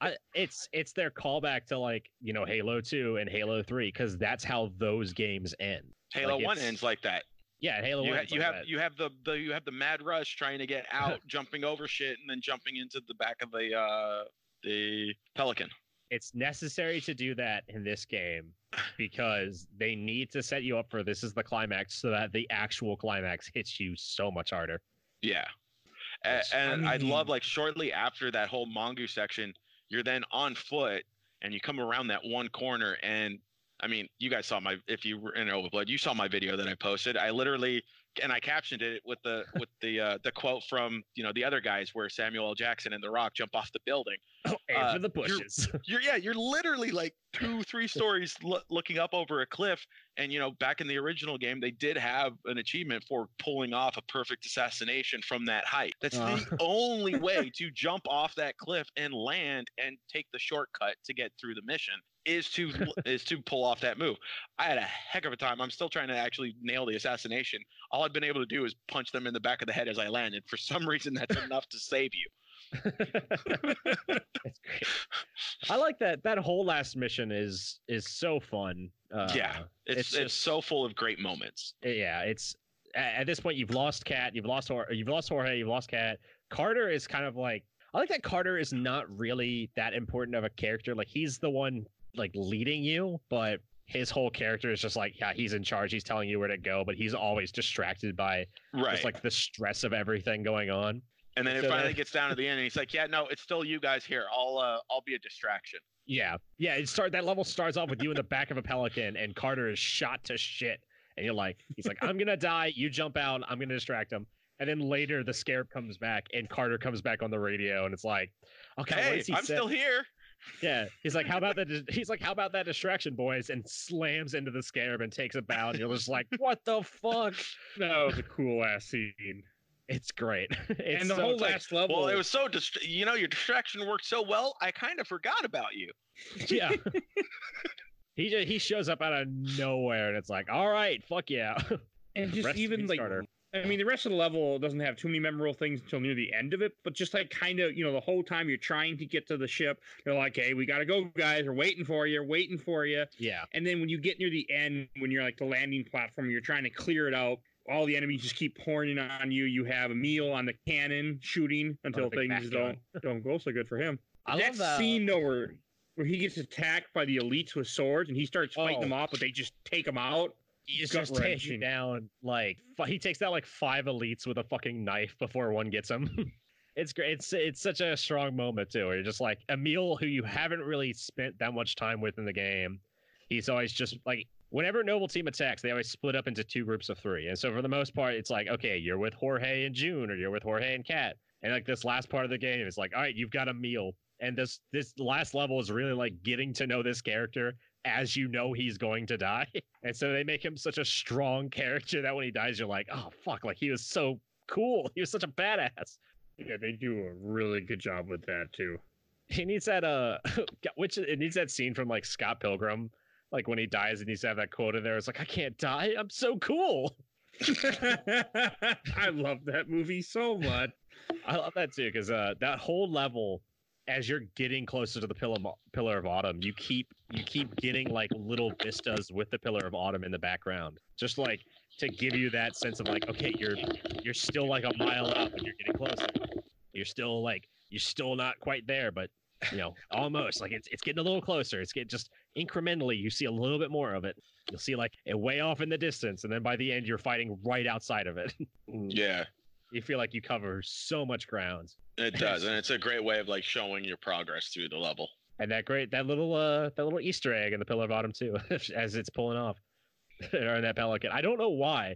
I, it's it's their callback to like you know Halo Two and Halo Three because that's how those games end. Halo Like, One ends like that. Yeah, Halo you, One. ha- you like have you have the, the you have the mad rush trying to get *laughs* out, jumping over shit, and then jumping into the back of the uh the Pelican. It's necessary to do that in this game because they need to set you up for this is the climax so that the actual climax hits you so much harder. Yeah. A- Yes. and I I'd love like shortly after that whole Mongoose section, you're then on foot and you come around that one corner and I mean, you guys saw my if you were in Overblood, you saw my video that I posted. I literally and I captioned it with the with the uh, the quote from you know the other guys where Samuel L. Jackson and The Rock jump off the building. Oh, aim Uh, for the you're- bushes. *laughs* You're yeah, you're literally like two, three stories lo- looking up over a cliff. And you know, back in the original game, they did have an achievement for pulling off a perfect assassination from that height. That's Uh. the only way to jump off that cliff and land and take the shortcut to get through the mission is to *laughs* is to pull off that move. I had a heck of a time. I'm still trying to actually nail the assassination. All I've been able to do is punch them in the back of the head as I land, and For some *laughs* reason, that's enough to save you. *laughs* It's great. I like that. That whole last mission is is so fun. Uh, yeah, it's it's it's, so full of great moments. yeah. It's at, at this point you've lost Kat, you've lost Hor- you've lost Jorge, you've lost Kat. Carter is kind of like I like that Carter is not really that important of a character. Like he's the one like leading you, but his whole character is just like yeah, he's in charge. He's telling you where to go, but he's always distracted by Right. just like the stress of everything going on. And then it finally then- gets down to the end, and he's like, "Yeah, no, it's still you guys here. I'll uh, I'll be a distraction." Yeah, yeah. It start that level starts off with you in the back of a pelican, and Carter is shot to shit, and you're like, he's like, I'm gonna die. You jump out. I'm gonna distract him. And then later, the scarab comes back, and Carter comes back on the radio, and it's like, okay, Hey, I'm still here. Yeah, he's like, how about that? He's like, how about that distraction, boys? And slams into the scarab and takes a bow, and you're just like, what the fuck? *laughs* That was a cool ass scene. It's great. *laughs* It's and the so- whole it's like- last level. Well, it was so dist- you know your distraction worked so well. I kind of forgot about you. *laughs* yeah. he just, he shows up out of nowhere, and it's like, all right, fuck yeah. and just Rest even peace, like Carter. I mean, the rest of the level doesn't have too many memorable things until near the end of it, but just like kind of, you know, the whole time you're trying to get to the ship, they're like, hey, we got to go, guys. We're waiting for you, waiting for you. yeah. And then when you get near the end, when you're like the landing platform, you're trying to clear it out. All the enemies just keep pouring in on you. You have Emil on the cannon shooting until things don't don't go so good for him. I that love that. scene though, where where he gets attacked by the elites with swords, and he starts fighting Oh. them off, but they just take him out. He's just taking wrenching. down like he takes out like five elites with a fucking knife before one gets him. *laughs* it's great. It's it's such a strong moment too. Where you're just like Emil, who you haven't really spent that much time with in the game. He's always just like whenever Noble Team attacks, they always split up into two groups of three. And so for the most part, it's like okay, you're with Jorge and June, or you're with Jorge and Kat. And like this last part of the game, it's like all right, you've got Emil. And this this last level is really like getting to know this character as you know he's going to die. *laughs* And so they make him such a strong character that when he dies, you're like, oh fuck, like he was so cool. *laughs* He was such a badass. Yeah, they do a really good job with that too. He needs that uh *laughs* which it needs that scene from like Scott Pilgrim. Like when he dies, and he's to have that quote in there. It's like, I can't die. I'm so cool. I love that movie so much. I love that too, because uh that whole level, as you're getting closer to the pillar pillar of autumn, you keep you keep getting like little vistas with the pillar of autumn in the background, just like to give you that sense of like, okay, you're you're still like a mile up and you're getting closer. You're still like you're still not quite there, but you know, almost like it's it's getting a little closer. It's getting just incrementally. You see a little bit more of it. You'll see like way off in the distance, and then by the end, you're fighting right outside of it. *laughs* Yeah, you feel like you cover so much ground. it does, and *laughs* it's a great way of like showing your progress through the level. And that great that little uh that little Easter egg in the Pillar of Autumn too, *laughs* as it's pulling off, *laughs* or in that pelican. I don't know why.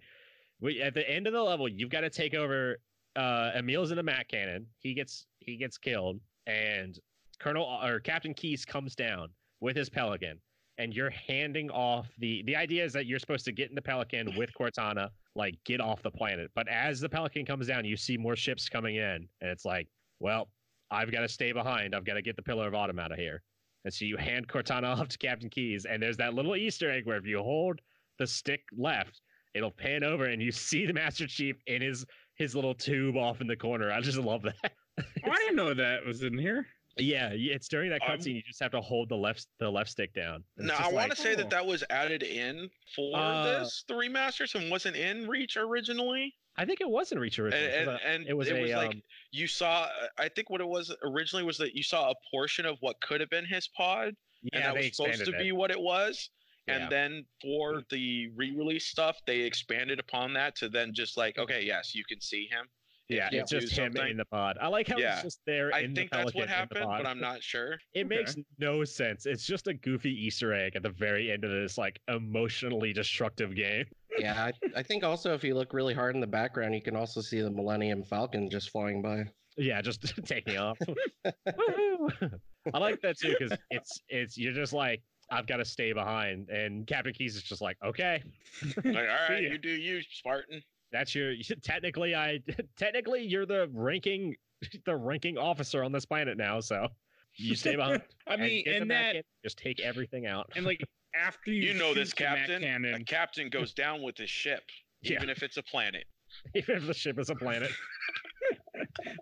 We at the end of the level, you've got to take over. Uh, Emil's in the Mac cannon. He gets he gets killed, and Colonel or Captain Keyes comes down with his pelican, and you're handing off the. The idea is that you're supposed to get in the pelican with *laughs* Cortana, like get off the planet. But as the pelican comes down, you see more ships coming in, and it's like, well, I've got to stay behind. I've got to get the Pillar of Autumn out of here. And so you hand Cortana *laughs* off to Captain Keyes, and there's that little Easter egg where if you hold the stick left, it'll pan over and you *laughs* see the Master Chief in his his little tube off in the corner. I just love that. Oh, I didn't know that was in here. Yeah, it's during that cutscene. You just have to hold the left the left stick down. And No, I want like- to say oh. that that was added in for Uh, this the remasters and wasn't in Reach originally. I think it wasn't Reach And, and, uh, and it was a, like um, you saw. I think what it was originally was that you saw a portion of what could have been his pod, yeah, and that was supposed to it. be what it was. Yeah. And then for the re-release stuff, they expanded upon that to then just like, okay, yes, you can see him. If yeah, you it's do just him something. in the pod. I like how Yeah. it's just there. I in think the that's what Pelican in the happened, but I'm not sure. It Okay. makes no sense. It's just a goofy Easter egg at the very end of this like emotionally destructive game. Yeah, I, I think also if you look really hard in the background, you can also see the Millennium Falcon just flying by. Yeah, just *laughs* taking off. *laughs* I like that too because it's it's you're just like I've got to stay behind, and Captain Keyes is just like, okay, Like, all *laughs* right, you do you, Spartan. That's your *laughs* technically I *laughs* technically you're the ranking *laughs* the ranking officer on this planet now, so you stay behind. I mean, get the and that, in, just take everything out. and like after you, You know this shoot the Mac captain. A captain goes down with his ship, Yeah. even if it's a planet. Even if the ship is a planet.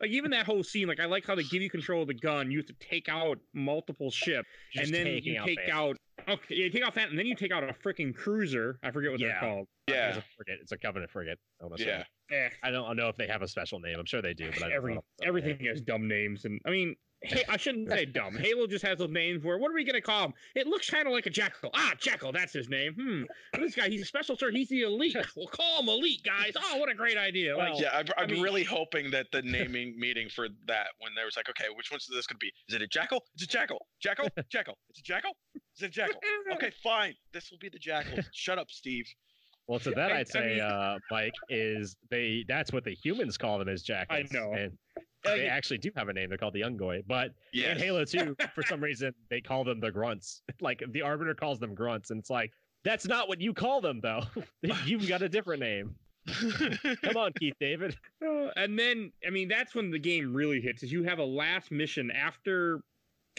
like even that whole scene, like I like how they give you control of the gun. You have to take out multiple ships, Just and then you out take Phantom. out. Okay, you take off that, and then you take out a freaking cruiser. I forget what Yeah. they're called. It's Yeah, a frigate. It's a Covenant frigate. I yeah. Eh, I don't know if they have a special name. I'm sure they do, but I don't every know off the top of my everything has dumb names, and I mean, hey, I shouldn't say dumb. Halo just has those names where what are we gonna call him? It looks kind of like a jackal. Ah, jackal, that's his name. Hmm. This guy, he's a special sir. He's the elite. *laughs* We'll call him elite, guys. Oh, what a great idea! Like, Well, Yeah, I'm, I'm mean- really hoping that the naming *laughs* meeting for that, when there was like, okay, which one's this going to be? Is it a jackal? It's a jackal. Jackal? Jackal. It's a jackal? Is it a jackal? *laughs* Okay, fine. This will be the jackal. Shut up, Steve. Well, to that I- I'd say, uh, Mike, is they that's what the humans call them as jackals. I know. And Uh, they actually do have a name. They're called the Unggoy. But Yes. in Halo 2, *laughs* for some reason, they call them the grunts. *laughs* Like the Arbiter calls them grunts. And it's like, that's not what you call them, though. *laughs* You've got a different name. Come on, Keith David. Uh, and then, I mean, that's when the game really hits. Is you have a last mission after,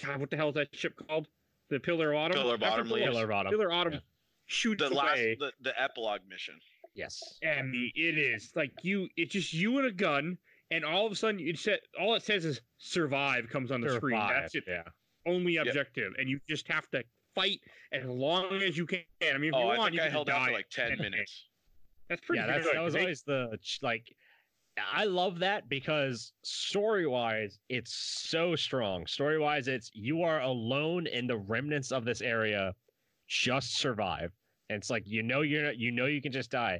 God, what the hell is that ship called? The Pillar of Autumn. Pillar of Autumn Pillar. Pillar of Autumn. Pillar of Autumn Yeah. shoots the last, away. the, the epilogue mission. Yes. I mean, it is like you. It's just you and a gun, and all of a sudden, it said all it says is "survive" comes on the screen. That's its Yeah. only objective, and you just have to fight as long as you can. I mean, if Oh, you I want, think you I can held just out for like 10 minutes. That's pretty yeah, that's, good. that was always the like. I love that because story wise, it's so strong. Story wise, it's you are alone in the remnants of this area, just survive. And it's like you know you're not, you know you can just die,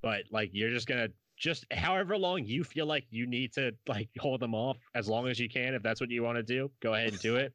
but like you're just gonna just however long you feel like you need to like hold them off as long as you can if that's what you want to do go ahead and do it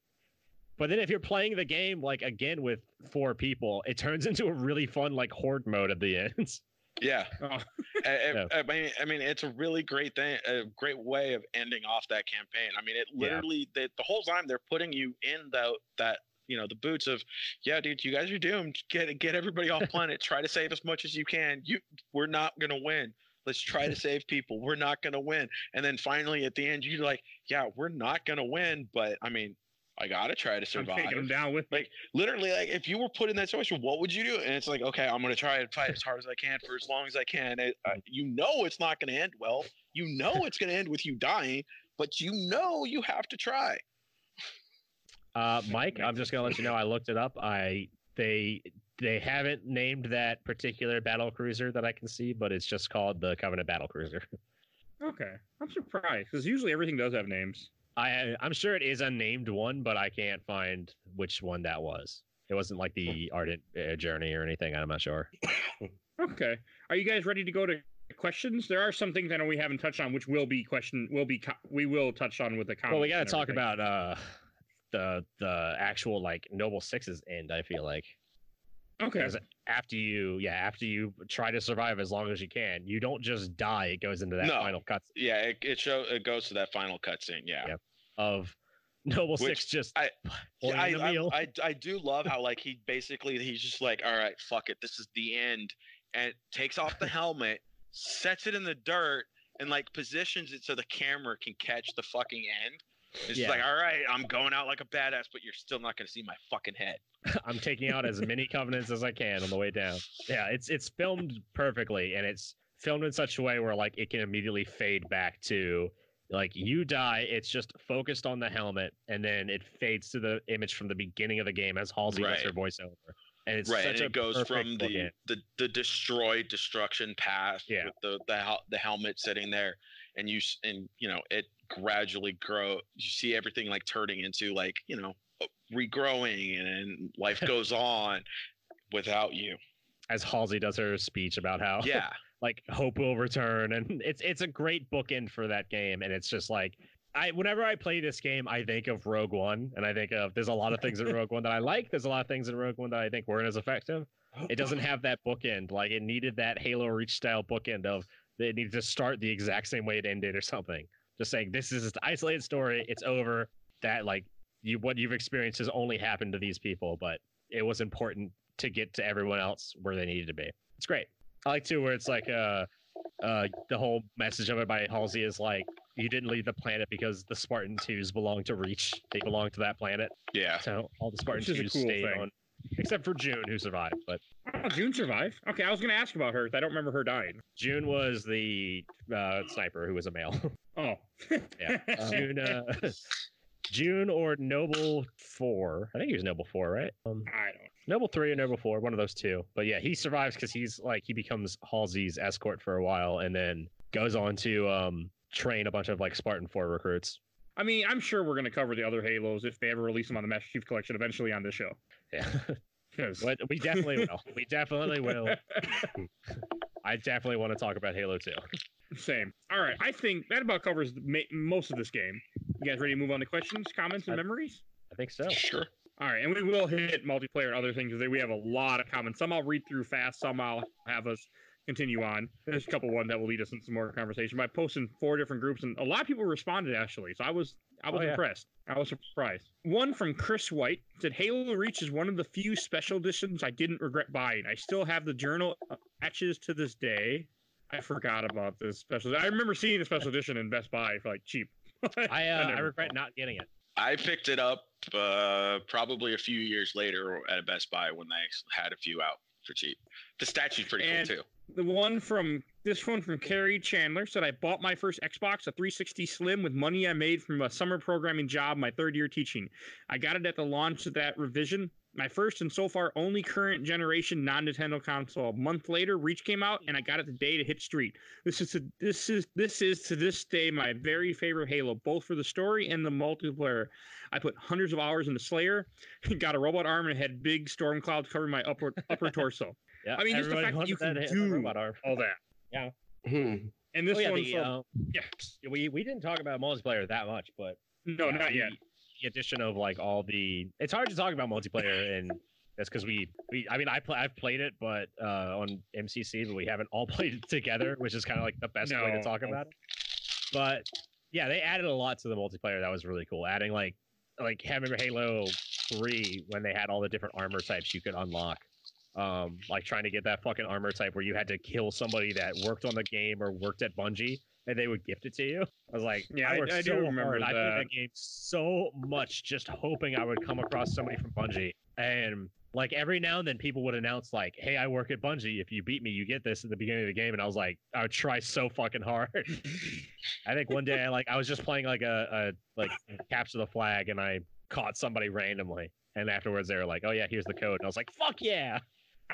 but then if you're playing the game like again with four people it turns *laughs* into a really fun like horde mode at the end Yeah. Oh. I, I- Yeah. I mean, I mean, it's a really great thing, a great way of ending off that campaign. I mean, it Yeah. literally, they, the whole time they're putting you in the that you know the boots of, yeah, dude, you guys are doomed. Get get everybody off *laughs* planet. Try to save as much as you can. You, we're not gonna win. Let's try to save people. We're not gonna win. And then finally at the end, you're like, yeah, we're not gonna win, but I mean, I gotta try to survive. I'm survive taking them down with. Like, literally like if you were put in that situation what would you do and it's like okay i'm going to try and fight as hard as i can for as long as i can it, uh, you know it's not going to end well you know it's going to end with you dying but you know you have to try uh mike i'm just gonna let you know i looked it up i they they haven't named that particular battle cruiser that i can see but it's just called the covenant battle cruiser *laughs* Okay, I'm surprised because usually everything does have names. i i'm sure it is a named one but i can't find which one that was it wasn't like the ardent uh, journey or anything i'm not sure *coughs* Okay, are you guys ready to go to questions? There are some things I know we haven't touched on, which will be question will be co- we will touch on with the comments. well we got to talk about uh the the actual like noble sixes end i feel like Okay, Because after you, yeah, after you try to survive as long as you can, you don't just die. It goes into that No. final cut yeah it, it show it goes to that final cutscene yeah Yeah. of Noble Which Six just I- Yeah, I, I. I, I do love how like he basically he's just like all right fuck it this is the end and takes off the helmet sets it in the dirt and like positions it so the camera can catch the fucking end it's Yeah. like all right i'm going out like a badass but you're still not going to see my fucking head *laughs* I'm taking out as many covenants as I can on the way down. Yeah, it's it's filmed perfectly, and it's filmed in such a way where like it can immediately fade back to Like you die, it's just focused on the helmet, and then it fades to the image from the beginning of the game as Halsey does her voiceover. And it's right, such and it goes from the, the the destroyed destruction path Yeah. with the the the helmet sitting there, and you and you know it gradually grow. You see everything like turning into like you know regrowing, and life *laughs* goes on without you. as Halsey does her speech about how *laughs* Yeah, like hope will return. And it's it's a great bookend for that game. And it's just like I whenever I play this game I think of Rogue One and I think of there's a lot of things in *laughs* Rogue One that I like. There's a lot of things in Rogue One that I think weren't as effective. It doesn't have that bookend. Like it needed that Halo Reach style bookend of it needed to start the exact same way it ended or something just saying this is an isolated story it's over that like you what you've experienced has only happened to these people but it was important to get to everyone else where they needed to be it's great I like too where it's like uh uh the whole message of it by Halsey is like you didn't leave the planet because the Spartan twos belong to Reach. They belong to that planet. yeah. So all the Spartan Which a twos cool stayed thing. on except for June who survived. But Oh, June survived. Okay, I was gonna ask about her. I don't remember her dying. June was the uh sniper who was a male. *laughs* Oh, Yeah. *laughs* Um, June uh *laughs* June or Noble four. I think he was Noble four, right? Um I don't. Noble three or Noble four, one of those two. But yeah, he survives because he's like he becomes Halsey's escort for a while, and then goes on to um train a bunch of like Spartan four recruits. I mean, I'm sure we're gonna cover the other Halos if they ever release them on the Master Chief Collection eventually on this show. Yeah, *laughs* 'Cause- but we definitely will. We definitely will. I definitely want to talk about Halo two. Same. All right. I think that about covers the ma- most of this game. You guys ready to move on to questions, comments, and I- memories? I think so. Sure. All right, and we will hit multiplayer and other things because we have a lot of comments. Some I'll read through fast, some I'll have us continue on. There's a couple one that will lead us into some more conversation. By posting four different groups, and a lot of people responded actually, so I was I was Oh, yeah. impressed. I was surprised. One from Chris White said Halo Reach is one of the few special editions I didn't regret buying. I still have the journal uh, patches to this day. I forgot about this special. I remember seeing the special *laughs* edition in Best Buy for like cheap. *laughs* I uh, I never regret bought. not getting it. I picked it up uh, probably a few years later at a Best Buy when they had a few out for cheap. The statue's pretty And- cool too. The one from this one from Carrie Chandler said I bought my first Xbox, a 360 Slim, with money I made from a summer programming job my third year teaching. I got it at the launch of that revision. My first and so far only current generation non Nintendo console. A month later, Reach came out, and I got it today to hit street. This is to, this is this is to this day my very favorite Halo, both for the story and the multiplayer. I put hundreds of hours into Slayer, *laughs* got a robot arm, and had big storm clouds covering my upper upper *laughs* torso. Yeah, I mean, just the fact that you can hit- do robot arm. All that. *laughs* Hmm. And this oh, yeah, one the, from uh, yeah. we we didn't talk about multiplayer that much, but no, yeah, not the, yet. The addition of like all the it's hard to talk about multiplayer and that's because we we I mean I play I've played it but uh on MCC but we haven't all *laughs* played it together, which is kind of like the best way to talk about it. But yeah, they added a lot to the multiplayer that was really cool. Adding like like having Halo three when they had all the different armor types you could unlock. Um, like trying to get that fucking armor type where you had to kill somebody that worked on the game or worked at Bungie and they would gift it to you. I was like, Yeah, I, I- I do remember hard. I played that. that game so much just hoping I would come across somebody from Bungie. And like every now and then people would announce like, "Hey, I work at Bungie. If you beat me, you get this at the beginning of the game." And I was like, I would try so fucking hard. *laughs* I think one day I like I was just playing like a, a like capture the flag and I caught somebody randomly. And afterwards they were like, "Oh yeah, here's the code." And I was like, "Fuck yeah!"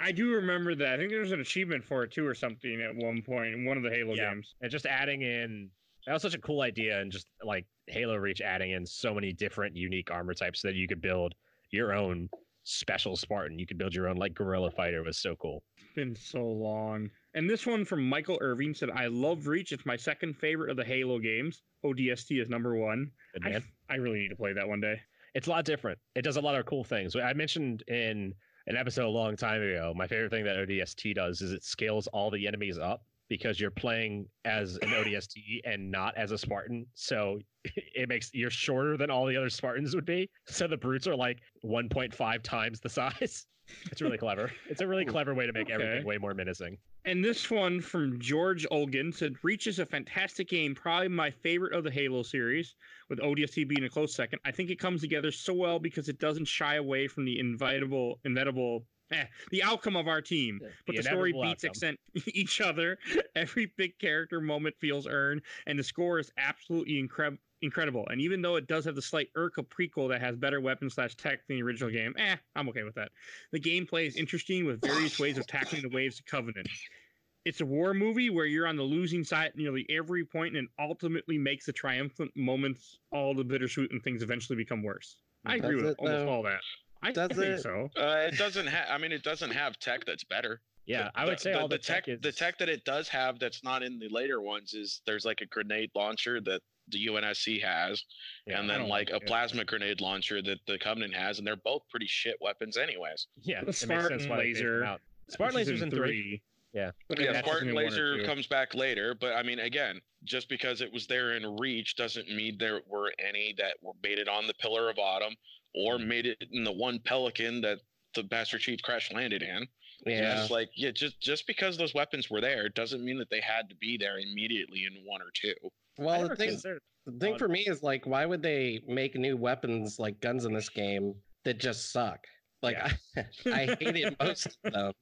I do remember that. I think there was an achievement for it too, or something at one point in one of the Halo Yeah. games. and just adding in that was such a cool idea and just like halo reach adding in so many different unique armor types that you could build your own special spartan you could build your own like guerrilla fighter was so cool It's been so long. And this one from Michael Irving said, "I love Reach. It's my second favorite of the Halo games. ODST is number one. I. I really need to play that one day. it's a lot different it does a lot of cool things i mentioned in an episode a long time ago. My favorite thing that odst does is it scales all the enemies up because you're playing as an *laughs* odst and not as a spartan. So *laughs* it makes you're shorter than all the other spartans would be. So the brutes are like 1.5 times the *laughs* size. It's really clever. It's a really clever way to make everything way more menacing. And this one from George Olgan said, Reach is a fantastic game, probably my favorite of the Halo series, with ODST being a close second. I think it comes together so well because it doesn't shy away from the inevitable, inevitable *laughs* the outcome of our team. But the, story beats accent *laughs* each other. Every big character moment feels earned, and the score is absolutely incredible. Incredible, and even though it does have the slight irk prequel that has better weapons slash tech than the original game, eh, I'm okay with that. The gameplay is interesting with various ways of tackling the waves of Covenant. It's a war movie where you're on the losing side at nearly every point, and ultimately makes the triumphant moments all the bittersweet, and things eventually become worse. I agree Does with it, almost though? all that. I Does think it? so. Uh, it doesn't have. I mean, it doesn't have tech that's better. Yeah, The- I would the- say the, all the, tech, is the tech that it does have that's not in the later ones is there's like a grenade launcher that the UNSC has, Yeah, and then like like a it. plasma grenade launcher that the Covenant has, and they're both pretty shit weapons, anyways. yeah, The it makes Spartan sense why they phased them laser. Spartan lasers in three. Yeah. But yeah, Spartan in one or laser comes back later, but I mean, again, just because it was there in Reach doesn't mean there were any that were made it on the Pillar of Autumn or made it in the one Pelican that the Master Chief crash landed in. Yeah. It's just like yeah, just just because those weapons were there doesn't mean that they had to be there immediately in one or two. Well, never the thing, the thing for me is like, why would they make new weapons like guns in this game that just suck? Like, I, *laughs* I hated *laughs* most of them.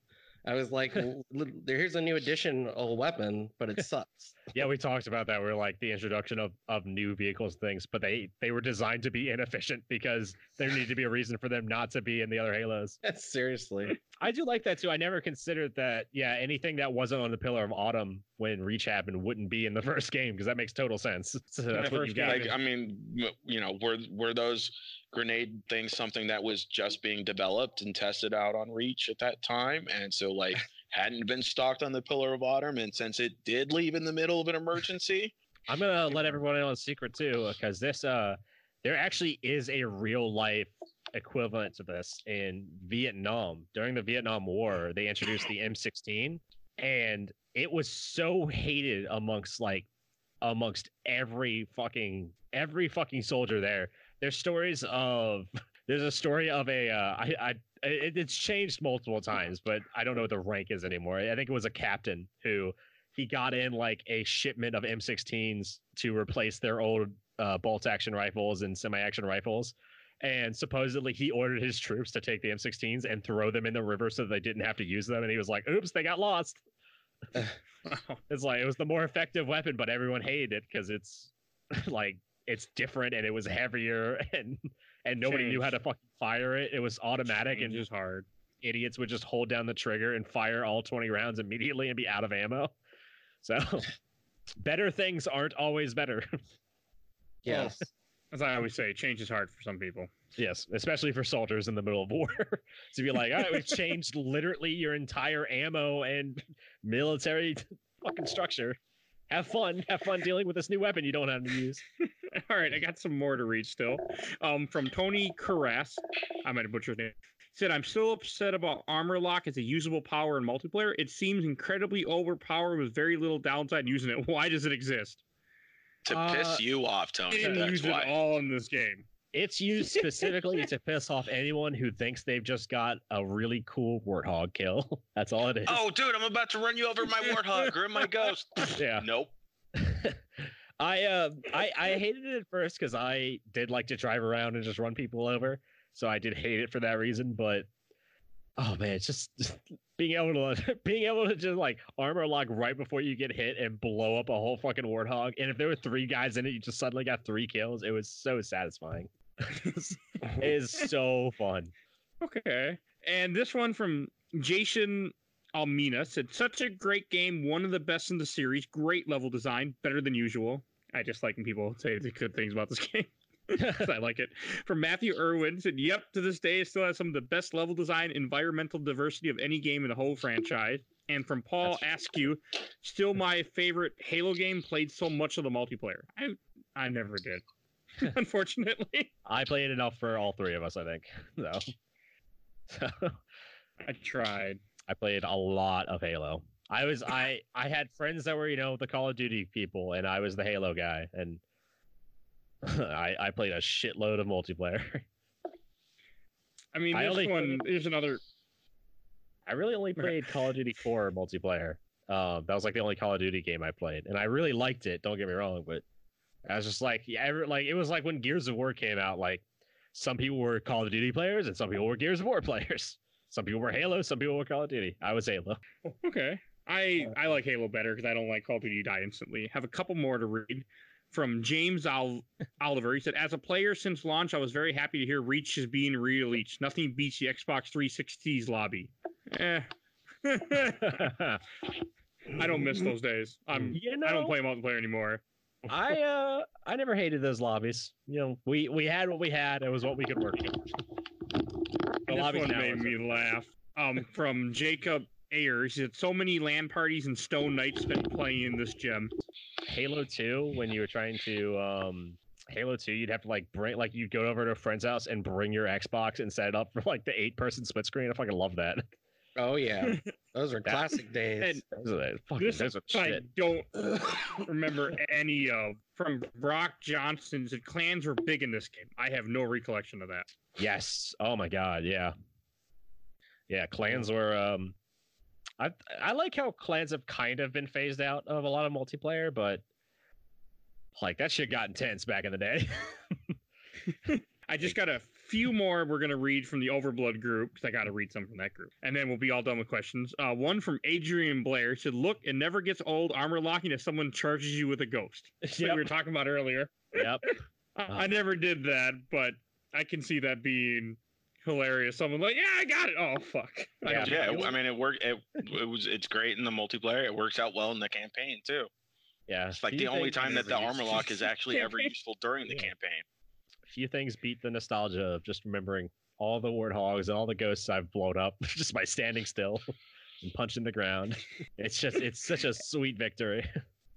I was like, "L- l- here's a new addition, a weapon, but it sucks. Yeah, we talked about that. We're like the introduction of, of new vehicles things, but they they were designed to be inefficient because there needed to be a reason for them not to be in the other Halos. *laughs* Seriously. I do like that too. I never considered that. Yeah, anything that wasn't on the Pillar of Autumn when Reach happened wouldn't be in the *laughs* first game because that makes total sense. *laughs* So that's what first you game, got. Like I mean, you know, were were those grenade things something that was just being developed and tested out on Reach at that time, and so like hadn't been stocked on the Pillar of Autumn, and since it did leave in the middle of an emergency, *laughs* I'm gonna let everyone in a secret too, because this uh there actually is a real life equivalent to this in Vietnam. During the Vietnam War, they introduced the M16 and it was so hated amongst like amongst every fucking every fucking soldier there. There's stories of there's a story of a uh I I it, it's changed multiple times, but I don't know what the rank is anymore. I think it was a captain who he got in like a shipment of M16s to replace their old uh, bolt action rifles and semi action rifles. And supposedly he ordered his troops to take the M16s and throw them in the river so they didn't have to use them. And he was like, oops, they got lost. *laughs* It's like it was the more effective weapon, but everyone hated it because it's *laughs* like it's different and it was heavier *laughs* and and nobody knew how to fucking fire it. It was automatic and just hard. idiots would just hold down the trigger and fire all 20 rounds immediately and be out of ammo. So *laughs* better things aren't always better. Yes. As I always say, change is hard for some people. yes, especially for soldiers in the middle of war. *laughs* to be like, all right, we've changed literally your entire ammo and military *laughs* fucking structure. Have fun. Have fun dealing with this new weapon you don't have to use. *laughs* All right, I got some more to read still. Um, from Tony Carras, I might have butchered his name. Said, I'm still upset about Armor Lock as a usable power in multiplayer. It seems incredibly overpowered with very little downside using it. Why does it exist? to Uh, piss you off, I Tony. didn't That's use why. it all in this game. It's used specifically to piss off anyone who thinks they've just got a really cool warthog kill. *laughs* That's all it is. Oh, dude, I'm about to run you over my warthog or my ghost. *laughs* yeah. Nope. I uh I I hated it at first because I did like to drive around and just run people over, so I did hate it for that reason. But oh man, it's just *laughs* being able to *laughs* being able to just like armor lock right before you get hit and blow up a whole fucking warthog. And if there were three guys in it, you just suddenly got three kills. It was so satisfying. *laughs* it is so fun. Okay. And this one from Jason Almina said, such a great game, one of the best in the series. Great level design, better than usual. I just like when people say the good things about this *laughs* game. *laughs* I like it. From Matthew Irwin said, Yep, to this day, it still has some of the best level design, environmental diversity of any game in the whole franchise. And from Paul Askew, still my favorite Halo game, played so much of the multiplayer. I I never did. *laughs* Unfortunately. I played enough for all three of us, I think. So, so I tried. I played a lot of Halo. I was I I had friends that were you know the Call of Duty people, and I was the Halo guy, and *laughs* I I played a shitload of multiplayer. *laughs* I mean, I this only- one is another. I really only played Call of Duty 4 multiplayer. Um, that was like the only Call of Duty game I played, and I really liked it. Don't get me wrong, but I was just like, yeah, every, like it was like when Gears of War came out. Like some people were Call of Duty players, and some people were Gears of War *laughs* players. Some people were Halo, some people were Call of Duty. I was Halo. Okay. I I like Halo better because I don't like Call of Duty die instantly. Have a couple more to read from James Ol- Oliver. He said, "As a player since launch, I was very happy to hear Reach is being re-released. Nothing beats the Xbox 360's lobby. Eh. *laughs* I don't miss those days. I'm you know, I don't play multiplayer anymore. I uh I never hated those lobbies. You know, we we had what we had. It was what we could work with. The this lobbies one made me laugh. Um, from Jacob Ayers, he "So many LAN parties and Stone Knights been playing in this gym. Halo 2 when you were trying to um Halo 2 you'd have to like bring like you'd go over to a friend's house and bring your Xbox and set it up for like the eight person split screen. I fucking love that. Oh yeah, *laughs* those are classic days. And Those are, fucking, This those are I shit. don't *laughs* remember any of. From Brock Johnson's said clans were big in this game. I have no recollection of that. Yes. Oh my god, yeah. Yeah, clans were um I I like how clans have kind of been phased out of a lot of multiplayer, but like that shit got intense back in the day. *laughs* I just got a few more we're going to read from the Overblood group because I got to read some from that group. And then we'll be all done with questions. Uh, one from Adrian Blair said, Look, it never gets old armor locking if someone charges you with a ghost. *laughs* Like Yep. we were talking about earlier. yep. *laughs* I, I never did that, but I can see that being hilarious. Someone like, Yeah, I got it. Oh, fuck. *laughs* I Yeah. Yeah, know. I mean, it worked. It, it was. It's great in the multiplayer. It works out well in the campaign too. Yeah. It's like the only time that the armor lock is *laughs* actually ever *laughs* useful during the Yeah. campaign. few things beat the nostalgia of just remembering all the warthogs and all the ghosts I've blown up just by standing still and punching the ground. It's just it's such a sweet victory.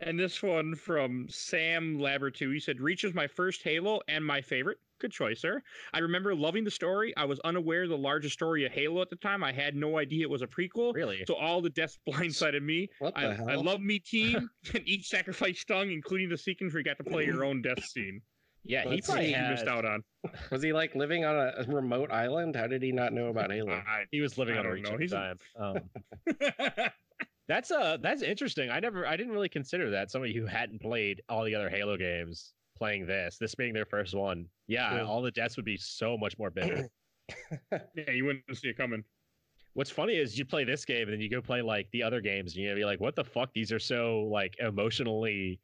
And this one from Sam Labertu. He said, Reach is my first Halo and my favorite. Good choice, sir. I remember loving the story. I was unaware of the larger story of Halo at the time. I had no idea it was a prequel. Really? So all the deaths blindsided me. what the I, hell? I love me *laughs* team, and each sacrifice stung, including the sequence where you got to play your own death scene. Yeah, he probably had, missed out on. *laughs* Was he like living on a, remote island? How did he not know about Halo? I, he was living I on a don't reach know. at the He's a- time. Um, *laughs* That's uh that's interesting. I never I didn't really consider that somebody who hadn't played all the other Halo games playing this, this being their first one. Yeah, Yeah. all the deaths would be so much more bitter. *coughs* yeah, you wouldn't see it coming. What's funny is you play this game and then you go play like the other games and you're gonna be like, what the fuck? These are so like emotionally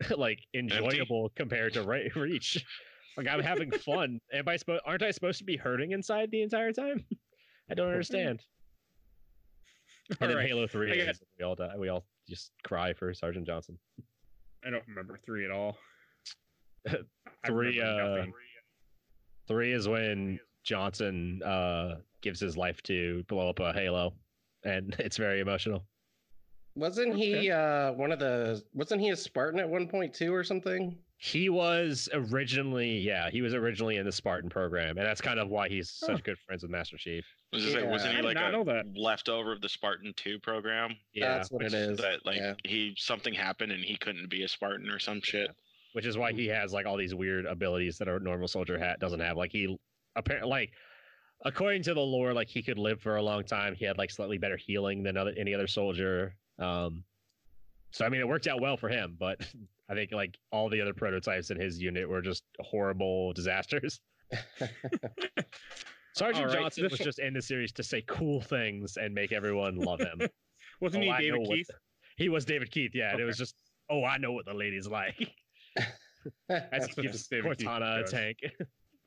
*laughs* like enjoyable compared to Re- *laughs* Reach. Like I'm having fun. *laughs* Am I supposed aren't I supposed to be hurting inside the entire time? I don't understand. *laughs* And then right. Halo 3 I got- and we all die. We all just cry for Sergeant Johnson. I don't remember three at all. *laughs* Three, uh. Three is when Johnson uh, gives his life to blow up a Halo, and *laughs* it's very emotional. Wasn't he uh one of the? Wasn't he a Spartan at one point too or something? He was originally, yeah, he was originally in the Spartan program, and that's kind of why he's Huh. such good friends with Master Chief. Was this, Yeah. wasn't I he like a know that. leftover of the Spartan Two program? Yeah, That's what which, it is. That like yeah. he something happened and he couldn't be a Spartan or some shit. which is why he has like all these weird abilities that a normal soldier hat doesn't have. Like he apparently, like according to the lore, like he could live for a long time. He had like slightly better healing than other, any other soldier. Um, so I mean, it worked out well for him, but *laughs* I think like all the other prototypes in his unit were just horrible *laughs* disasters. *laughs* Sergeant right, Johnson was *laughs* just in the series to say cool things and make everyone love him. Wasn't Oh, he I David Keith? he was David Keith, yeah. And it was just, oh, I know what the ladies like. As That's he gives David Cortana a tank.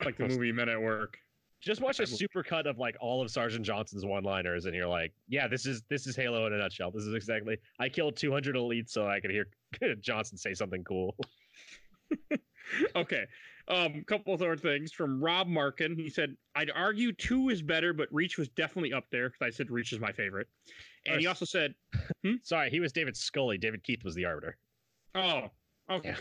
Like the movie Men at Work. Just watch a will- super cut of like all of Sergeant Johnson's one-liners, and you're like, "Yeah, this is this is Halo in a nutshell. This is exactly." I killed 200 elites so I could hear *laughs* Johnson say something cool. *laughs* Okay. Um, couple of other things from Rob Markin. He said, I'd argue two is better, but Reach was definitely up there because I said Reach is my favorite. And he also said, *laughs* Sorry, he was David Scully. David Keith was the Arbiter. Oh, okay.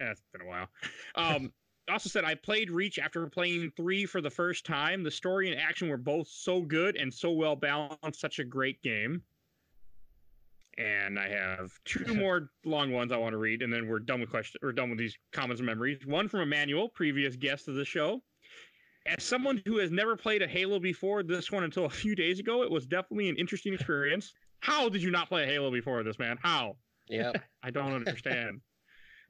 Yeah, it's been a while. Um, also said I played Reach after playing three for the first time. The story and action were both so good and so well balanced. Such a great game. And I have two *laughs* more long ones I want to read, and then we're done with questions. We're done with these comments and memories. One from Emmanuel, previous guest of the show. As someone who has never played a Halo before this one until a few days ago, it was definitely an interesting experience. How did you not play a Halo before this, man? How? Yeah, *laughs* I don't understand.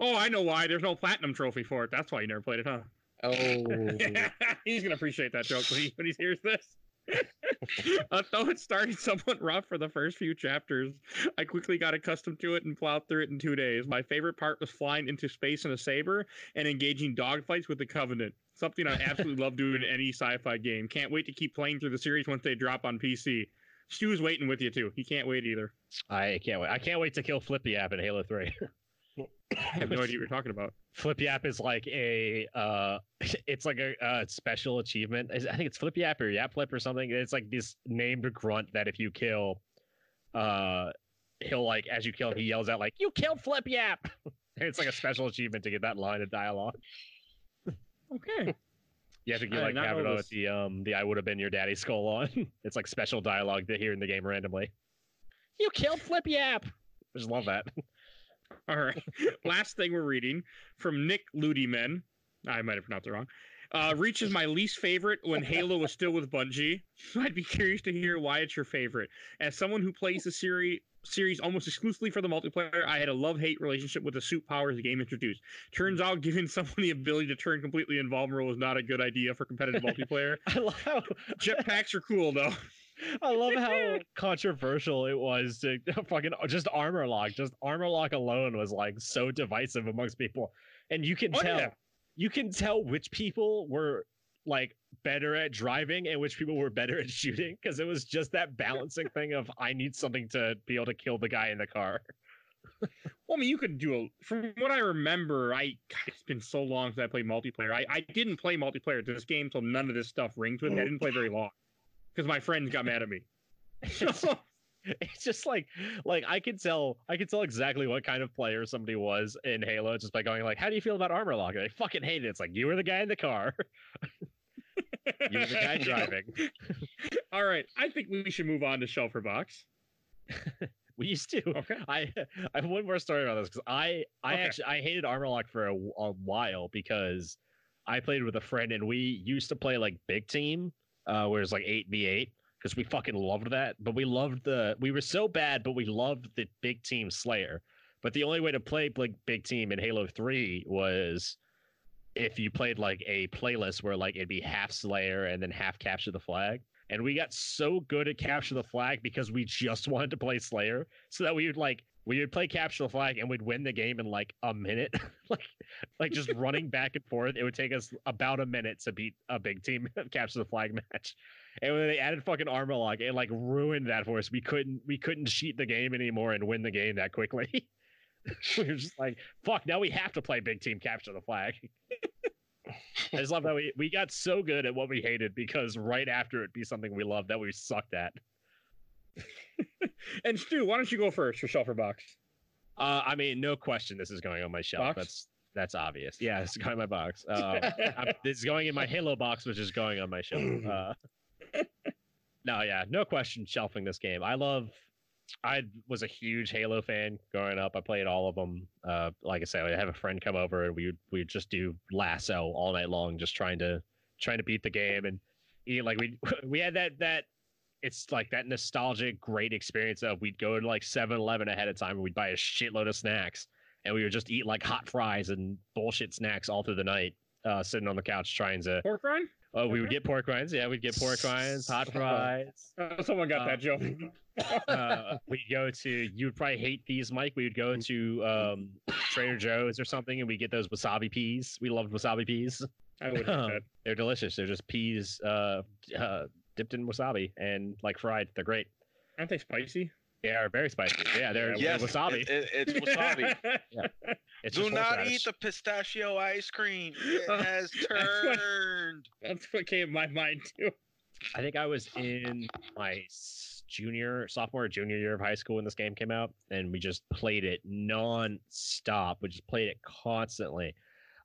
Oh, I know why. There's no platinum trophy for it. That's why you never played it, huh? Oh, *laughs* He's gonna appreciate that joke when he when he hears this. *laughs* Although it started somewhat rough for the first few chapters, I quickly got accustomed to it and plowed through it in two days. My favorite part was flying into space in a saber and engaging dogfights with the Covenant. Something I absolutely love doing in any sci-fi game. Can't wait to keep playing through the series once they drop on PC. Stu's waiting with you too. He can't wait either. I can't wait. I can't wait to kill Flippy App in Halo 3. *laughs* I have no idea what you're talking about. Flippy App is like a uh *laughs* it's like a, uh special achievement. I think it's Flippy App or Yap Flip or something. It's like this named grunt that if you kill uh he'll like as you kill him, he yells out like you killed Flippy App. *laughs* it's like a special achievement to get that line of dialogue. Okay. You have to I get did like have it on with the um the I would have been your daddy skull on. *laughs* it's like special dialogue to hear in the game randomly. You killed Flippy App. I just love that. *laughs* All right. *laughs* Last thing we're reading from Nick Ludiman. I might have pronounced it wrong. Uh, reaches my least favorite when Halo was still with Bungie. *laughs* I'd be curious to hear why it's your favorite. As someone who plays the series series almost exclusively for the multiplayer, I had a love-hate relationship with the suit powers the game introduced. Turns out giving someone the ability to turn completely invulnerable is not a good idea for competitive multiplayer. I love how Jetpacks are cool though. I love *laughs* how controversial it was to *laughs* fucking just armor lock. Just armor lock alone was like so divisive amongst people, and you can Oh, tell, yeah. you can tell which people were like better at driving and which people were better at shooting because it was just that balancing thing of I need something to be able to kill the guy in the car. Well, I mean, you could do a. From what I remember, I God, it's been so long since I played multiplayer. I, I didn't play multiplayer to this game, so none of this stuff rings with me. I didn't play very long because my friends got mad at me. So, *laughs* It's just like like I could tell I could tell exactly what kind of player somebody was in Halo just by going like, how do you feel about armor lock? And they fucking hate it. It's like you were the guy in the car. *laughs* you were the guy driving. *laughs* All right, I think we should move on to Shelfer Box. We used to. Okay. I I have one more story about this because I I Okay. actually I hated armor lock for a, a while because I played with a friend and we used to play like big team, uh, where it's like eight v eight because we fucking loved that. But we loved the we were so bad, but we loved the big team Slayer. But the only way to play like big team in Halo Three was if you played like a playlist where like it'd be half Slayer and then half capture the flag. And we got so good at capture the flag because we just *laughs* wanted to play Slayer, so that we would like we would play capture the flag and we'd win the game in like a minute, *laughs* like like just *laughs* running back and forth. It would take us about a minute to beat a big team *laughs* capture the flag match. And when they added fucking armor lock, it like ruined that for us. We couldn't we couldn't cheat the game anymore and win the game that quickly. we were just like, fuck, now we have to play big team capture the flag. I just love that we, we got so good at what we hated because right after it'd be something we loved that we sucked at. *laughs* And Stu, why don't you go first for Shelfer Box? Uh, I mean, no question, this is going on my shelf. Box? That's that's obvious. Yeah, it's going in my box. Um, *laughs* I'm, this is going in my Halo box, which is going on my shelf. *laughs* Uh, no, yeah, no question, shelving this game. I love. I was a huge Halo fan growing up. I played all of them. Uh, like I said, I have a friend come over and we would we would just do LASO all night long, just trying to trying to beat the game and eat. Like we we had that that it's like that nostalgic great experience of we'd go to like 7-Eleven ahead of time and we'd buy a shitload of snacks and we would just eat like hot fries and bullshit snacks all through the night, uh, sitting on the couch trying to. Pork rind? Oh, we would get pork rinds. Yeah, we'd get pork rinds, *laughs* hot fries. Uh, someone got Uh, that joke. *laughs* Uh, we'd go to. You would probably hate these, Mike. We would go to um, Trader Joe's or something, and we get those wasabi peas. We loved wasabi peas. I would said. *laughs* They're delicious. They're just peas uh, uh, dipped in wasabi and like fried. They're great. Aren't they spicy? They are very spicy. Yeah, they're, they're Yes, wasabi. it- it- it's *laughs* wasabi. It's Do not eat the pistachio ice cream. *laughs* It has That's what- turned. That's what came to my mind too. I think I was in my junior, sophomore, junior year of high school when this game came out, and we just played it non-stop. We just played it constantly.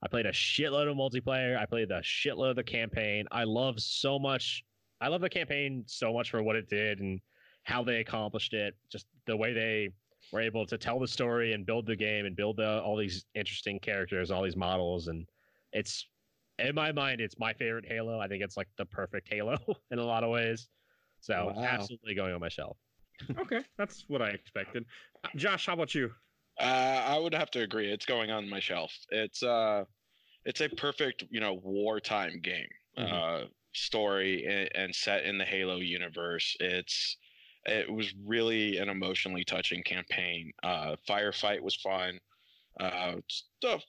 I played a shitload of multiplayer. I played a shitload of the campaign. I love so much. I love the campaign so much for what it did and how they accomplished it. Just the way they were able to tell the story and build the game and build the, all these interesting characters, all these models, and it's in my mind, it's my favorite Halo. I think it's like the perfect Halo *laughs* in a lot of ways. So Wow. absolutely going on my shelf. Okay, that's what I expected. Josh, how about you? Uh, I would have to agree. It's going on my shelf. It's uh, it's a perfect you know wartime game. Mhm. Uh, story and, and set in the Halo universe. It's it was really an emotionally touching campaign. Uh, Firefight was fun. Uh,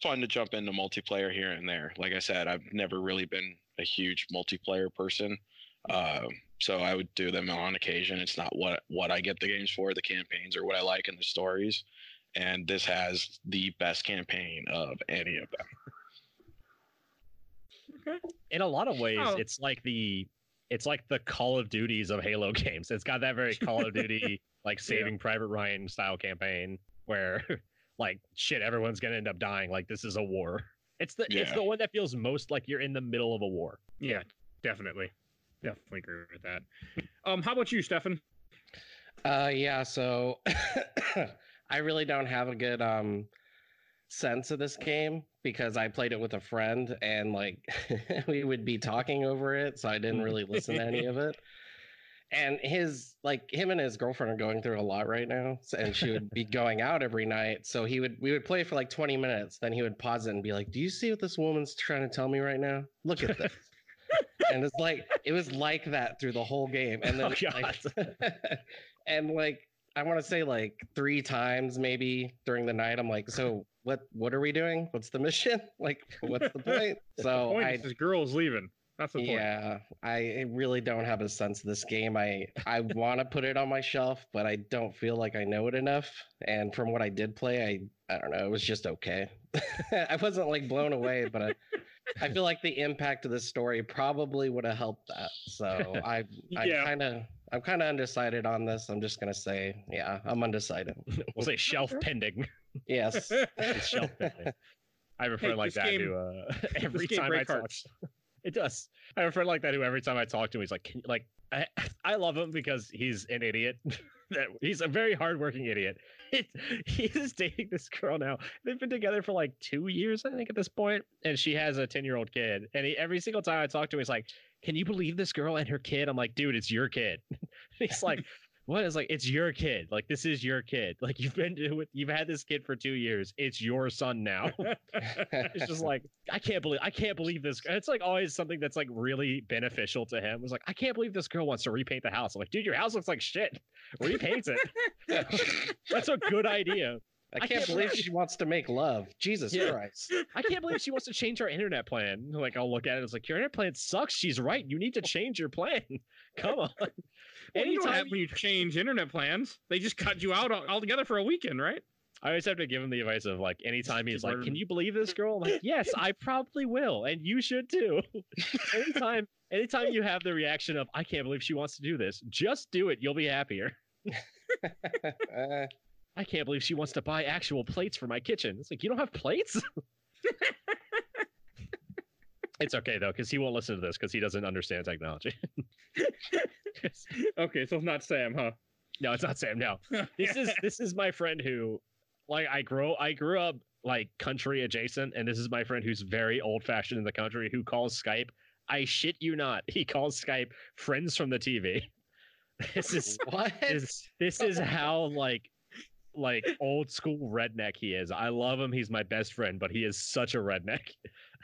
fun to jump into multiplayer here and there. Like I said, I've never really been a huge multiplayer person, uh, so I would do them on occasion. It's not what what I get the games for, the campaigns, or what I like in the stories. And this has the best campaign of any of them. In a lot of ways, Oh. it's like the it's like the Call of Duties of Halo *laughs* games. It's got that very Call of Duty *laughs* like Saving Private Ryan style campaign where *laughs* like shit, everyone's gonna end up dying. Like this is a war. It's the it's the one that feels most like you're in the middle of a war. Yeah, definitely. Definitely agree with that. Um, how about you, Stefan? Uh, yeah. So *coughs* I really don't have a good um sense of this game because I played it with a friend and like *laughs* we would be talking over it, so I didn't mm. really listen to any of it. *laughs* And his like him and his girlfriend are going through a lot right now, and she would be *laughs* going out every night. So he would we would play for like twenty minutes, then he would pause it and be like, "Do you see what this woman's trying to tell me right now? Look at this." and it's like it was like that through the whole game, and then Oh, like, and like I want to say like three times maybe during the night. I'm like, so what? What are we doing? What's the mission? *laughs* Like, what's the *laughs* point? So point I, is this girl's leaving. That's the point. yeah, I really don't have a sense of this game. I I want to put it on my shelf, but I don't feel like I know it enough. And from what I did play, I I don't know. It was just okay. *laughs* I wasn't like blown away, but I, I feel like the impact of this story probably would have helped that. So I I Yeah. kind of I'm kind of undecided on this. I'm just gonna say, yeah, I'm undecided. We'll say shelf pending. Yes. *laughs* It's shelf pending. I have a friend Hey, like that game- who uh, *laughs* every time I breaks talk, *laughs* it does. I have a friend like that who every time I talk to him, he's like, "Can you-" like I, I love him because he's an idiot. that he's a very hardworking idiot. It, he's dating this girl now. They've been together for like two years, I think, at this point, and she has a ten year old kid. And he, every single time I talk to him, he's like, "Can you believe this girl and her kid?" I'm like, "Dude, it's your kid." he's like. What is like? It's your kid. Like this is your kid. Like you've been it. You've had this kid for two years. It's your son now. *laughs* it's just like I can't believe I can't believe this. It's like always something that's like really beneficial to him. It's like I can't believe this girl wants to repaint the house. I'm like, dude, your house looks like shit. Repaint it. *laughs* that's a good idea. I I can't can't believe believe- she wants to make love. Jesus Yeah. Christ. I can't believe she wants to change her internet plan. Like I'll look at it. It's like your internet plan sucks. She's right. You need to change your plan. Come on. Well, you Anytime when you change internet plans, they just cut you out al- altogether for a weekend, right? I always have to give him the advice of like anytime he's like, "Can you believe this girl?" I'm like, *laughs* "Yes, I probably will, and you should too." *laughs* anytime, anytime you have the reaction of "I can't believe she wants to do this," just do it. You'll be happier. Uh, *laughs* I can't believe she wants to buy actual plates for my kitchen. It's like you don't have plates. It's okay though, because he won't listen to this because he doesn't understand technology. *laughs* Okay, so it's not Sam, huh? No, it's not Sam. No, *laughs* this is this is my friend who, like, I grow I grew up like country adjacent, and this is my friend who's very old fashioned in the country who calls Skype. I shit you not, *laughs* he calls Skype friends from the TV. This is what? this, this is how like like old school redneck he is. I love him. He's my best friend, but he is such a redneck.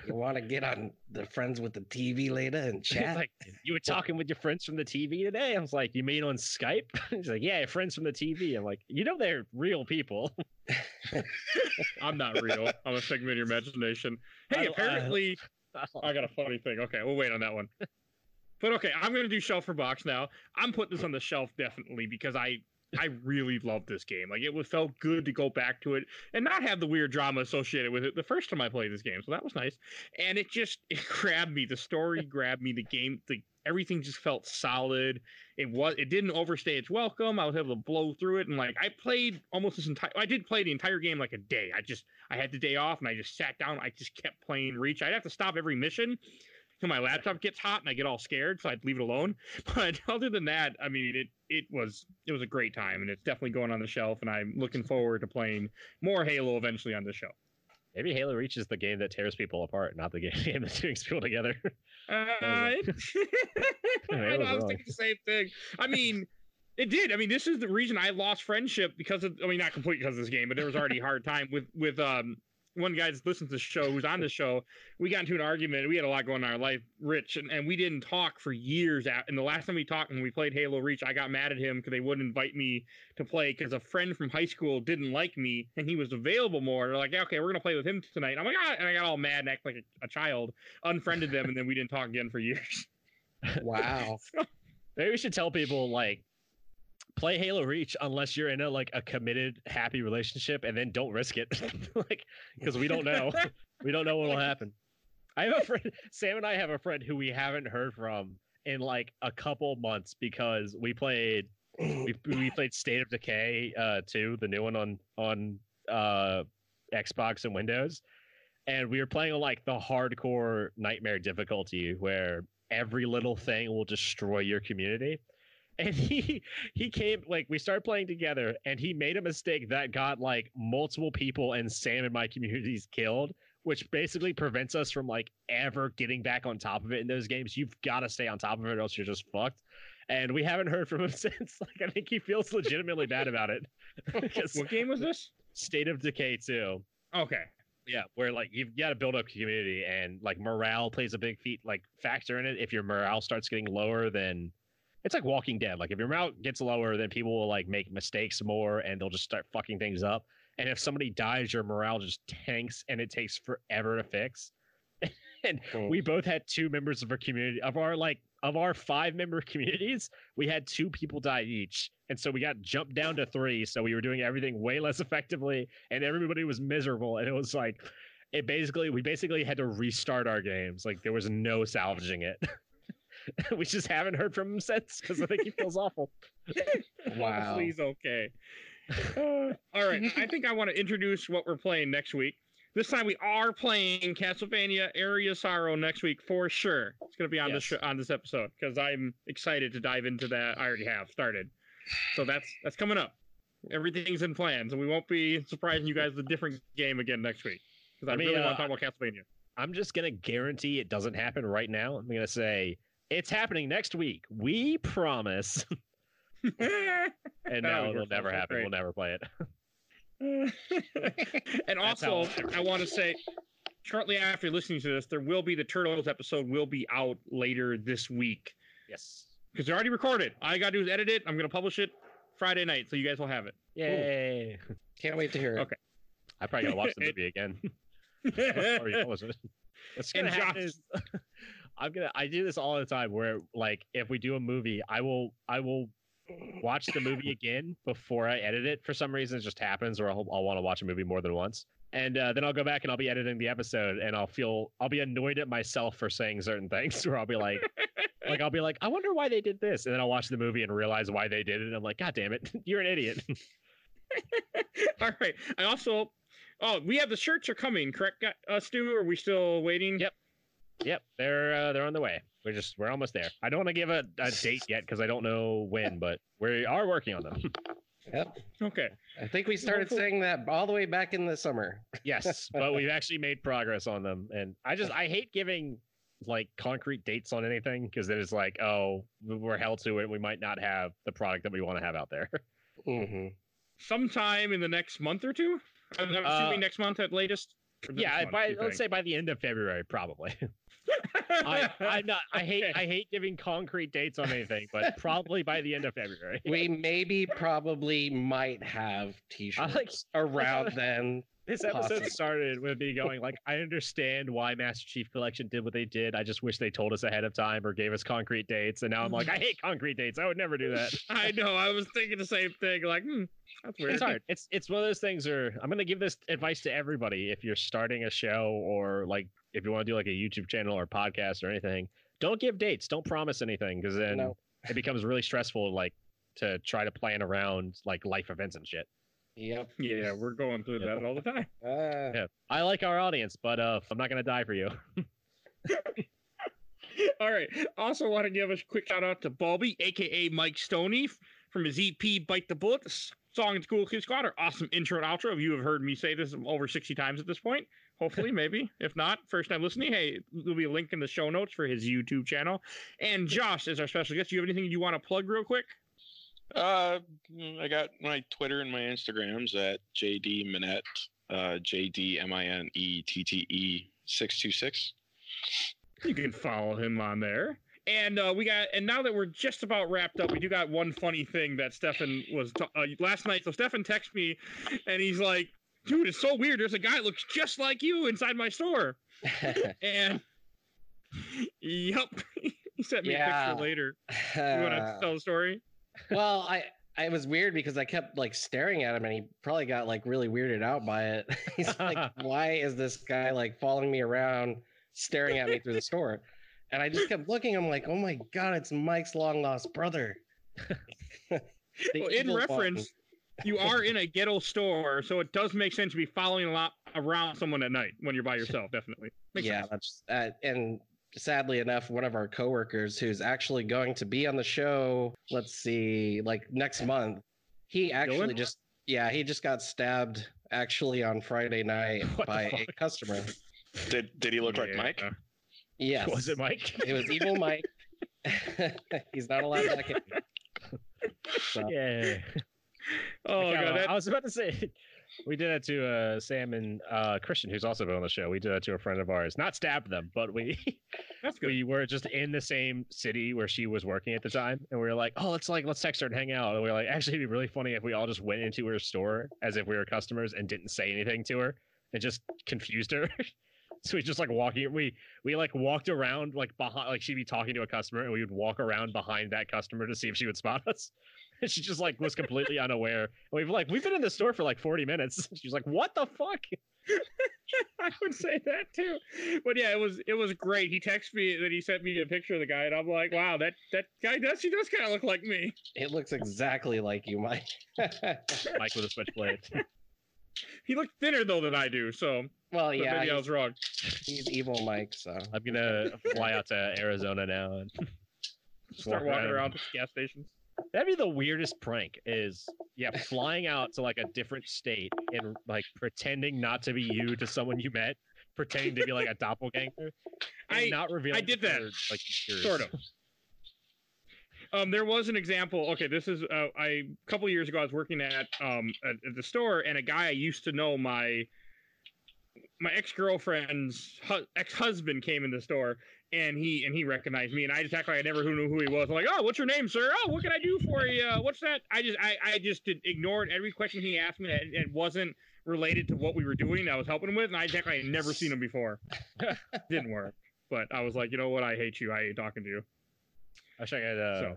You want to get on the friends with the TV later and *laughs* chat? like, you were talking with your friends from the TV today. I was like, you mean on Skype? *laughs* He's like, yeah, friends from the TV. I'm like, you know, they're real people. *laughs* I'm not real. I'm a figment of your imagination. Hey, I- I- apparently, I got a funny thing. Okay, we'll wait on that one. But okay, I'm gonna do shelf for box now. I'm putting this on the shelf definitely because I I really loved this game. Like it felt good to go back to it and not have the weird drama associated with it the first time I played this game. So that was nice. And it just *laughs* it grabbed me. The story grabbed me. The game, the everything just felt solid. It was it didn't overstay its welcome. I was able to blow through it and like I played almost this entire I did play the entire game like a day. I just I had the day off and I just sat down. I just kept playing Reach. I'd have to stop every mission till my laptop gets hot and I get all scared, so I'd leave it alone. *laughs* But other than that, I mean, it it was it was a great time, and it's definitely going on the shelf. And I'm looking forward to playing more Halo eventually on the show. Maybe Halo Reach is the game that tears people apart, not the *laughs* game that brings people together. Uh, *laughs* it- I, know, I was thinking the same thing. I mean. It did. I mean, this is the reason I lost friendship because of. I mean, not completely because of this game, but there was already a hard time with with um one guy that listens to the show, who's on the show, we got into an argument. We had a lot going on in our life, Rich, and, and we didn't talk for years. Out, and the last time we talked, when we played Halo Reach, I got mad at him because they wouldn't invite me to play because a friend from high school didn't like me and he was available more. They're like, yeah, okay, we're gonna play with him tonight. And I'm like, ah, and I got all mad and act like a, a child, unfriended them, and then we didn't talk again for years. *laughs* Wow. *laughs* Maybe we should tell people like play Halo Reach unless you're in a like a committed, happy relationship, and then don't risk it, *laughs* like because we don't know. *laughs* we don't know what will happen. I have a friend. Sam and I have a friend who we haven't heard from in like a couple months because we played we, *clears throat* we played State of Decay uh 2, the new one on on uh Xbox and Windows. And we were playing like the hardcore nightmare difficulty where every little thing will destroy your community. And he he came like we started playing together and he made a mistake that got like multiple people and Sam in my communities killed, which basically prevents us from like ever getting back on top of it in those games. You've got to stay on top of it or else you're just fucked and we haven't heard from him *laughs* since. Like, I think he feels legitimately bad about it. *laughs* What game was this? State of Decay 2. Okay. Yeah, where like you've got to build up community and like morale plays a big feat like factor in it. If your morale starts getting lower, then it's like Walking Dead. Like if your morale gets lower, then people will like make mistakes more and they'll just start fucking things up. And if somebody dies, your morale just tanks and it takes forever to fix. *laughs* and Cool. we both had two members of our community of our like of our five member *laughs* communities we had two people die each and so we got jumped down to three so we were doing everything way less effectively and everybody was miserable and it was like it basically we basically had to restart our games like there was no salvaging it *laughs* *laughs* we just haven't heard from him since because i think he feels awful *laughs* *laughs* Wow. Hopefully he's okay. Uh, all right. I think I want to introduce what we're playing next week. This time we are playing Castlevania Aria Sorrow next week for sure. It's going to be on this sh- on this episode because I'm excited to dive into that. I already have started, so that's that's coming up. Everything's in plans, and we won't be surprising you guys with a different game again next week because I Let me, really want uh, to talk about Castlevania. i'm just gonna guarantee it doesn't happen right now i'm gonna say it's happening next week we promise *laughs* and That no it'll never out so happen we'll never play it *laughs* *laughs* and also, I want to say, shortly after listening to this, there will be the Turtles episode will be out later this week yes because they're already recorded. All I got to do is edit it. I'm going to publish it Friday night, so you guys will have it. yay Can't wait to hear it. Okay. I probably gotta watch the movie again. Or you publish it. What's gonna And happen Josh- is I'm gonna I do this all the time where like if we do a movie, I will I will watch the movie *laughs* again before I edit it. For some reason, it just happens, or I'll, I'll want to watch a movie more than once. And uh, then I'll go back and I'll be editing the episode, and I'll feel I'll be annoyed at myself for saying certain things. *laughs* Where I'll be like, *laughs* like I'll be like, I wonder why they did this, and then I'll watch the movie and realize why they did it. And I'm like, God damn it, you're an idiot. All right. I also, oh, we have the shirts are coming, correct, uh, Stu? Are we still waiting? Yep. Yep, they're uh, they're on the way. We're just we're almost there. I don't want to give a, a date yet because I don't know when, but we are working on them. *laughs* Yep. Okay. I think we started saying that all the way back in the summer. *laughs* yes, but we've actually made progress on them, and I just I hate giving like concrete dates on anything because then it's like oh we're held to it. We might not have the product that we want to have out there. hmm Sometime in the next month or two. I'm I'm Uh, assuming next month at latest. Yeah, month, by let's say by the end of February probably. *laughs* I I'm not I hate Okay. I hate giving concrete dates on anything, but *laughs* probably by the end of February. We maybe probably might have *laughs* t-shirts like- around then. This episode started with me going like, I understand why Master Chief Collection did what they did. I just wish they told us ahead of time or gave us concrete dates. And now I'm like, I hate concrete dates. I would never do that. *laughs* I know. I was thinking the same thing. Like, hmm, that's weird. It's hard. It's it's one of those things. Where I'm gonna give this advice to everybody. If you're starting a show or like if you want to do like a YouTube channel or podcast or anything, don't give dates. Don't promise anything because then No. it becomes really stressful. Like to try to plan around like life events and shit. Yep. Yeah, we're going through that all the time. Uh, Yeah, I like our audience, but uh, I'm not gonna die for you. *laughs* All right. Also, want to give a quick shout out to Bobby, aka Mike Stoney, from his EP "Bite the Bullet." The song and School Kid Squad are awesome intro and outro. You have heard me say this over sixty times at this point. Hopefully, *laughs* maybe. If not, first time listening, hey, there'll be a link in the show notes for his YouTube channel. And Josh is our special guest. Do you have anything you want to plug real quick? Uh, I got my Twitter and my Instagrams at JD Minette uh, J D M I N E T T E six two six. You can follow him on there. And uh, we got, and now that we're just about wrapped up, we do got one funny thing that Stefan was ta- uh, last night. So Stefan texted me, and he's like, "Dude, it's so weird. There's a guy that looks just like you inside my store." *laughs* And *laughs* yep, *laughs* he sent me a picture later. You want to tell the story? Well, I I was weird because I kept like staring at him, and he probably got like really weirded out by it. *laughs* He's like, *laughs* "Why is this guy like following me around, staring at me through the store?" And I just kept looking. I'm like, "Oh my god, it's Mike's long lost brother." *laughs* Well, in reference, you are in a ghetto store, so it does make sense to be following a lot around someone at night when you're by yourself. Definitely. Makes yeah, sense. that's uh, and sadly enough, one of our coworkers who's actually going to be on the show. Let's see, like next month. He actually Dylan? just yeah, he just got stabbed actually on Friday night *laughs* What by a customer. Did did he look like Mike? Yeah. Yes, Was it Mike? *laughs* It was evil Mike. *laughs* He's not allowed back in. So, yeah. Oh god, uh, I was about to say we did that to uh, Sam and uh, Christian, who's also been on the show. We did that to a friend of ours. Not stabbed them, but we *laughs* that's good. we were just in the same city where she was working at the time, and we were like, "Oh, let's like let's text her and hang out." And we were like, "Actually, it'd be really funny if we all just went into her store as if we were customers and didn't say anything to her and just confused her." *laughs* so we just like walking, we we like walked around like behind, like she'd be talking to a customer, and we would walk around behind that customer to see if she would spot us. And *laughs* she just like was completely unaware. We've like we've been in the store for like 40 minutes. *laughs* She's like, "What the fuck?" *laughs* I would say that too. But yeah, it was it was great. He texted me that he sent me a picture of the guy, and I'm like, wow, that that guy does he does kind of look like me. it looks exactly like you, Mike. Mike with a switchblade. He looked thinner though than I do, so well, but yeah, maybe I was wrong. he's evil Mike. So I'm gonna fly out to Arizona now and Start walk walking around the gas stations. That'd be the weirdest prank. Is yeah, flying out to like a different state and like pretending not to be you to someone you met, pretending to be like a *laughs* doppelganger, and I- not revealing. I did that like. Sort of. Um, there was an example. Okay, this is uh, I a couple years ago. I was working at um at, at the store, and a guy I used to know, my my ex girlfriend's hu- ex husband, came in the store, and he and he recognized me, and I just act like I never knew who he was. I'm like, oh, what's your name, sir? Oh, what can I do for you? What's that? I just I I just did, ignored every question he asked me, and it wasn't related to what we were doing. that I was helping him with, and I act like I never seen him before. *laughs* Didn't work. But I was like, you know what? I hate you. I hate talking to you. I wish I could. Uh, So.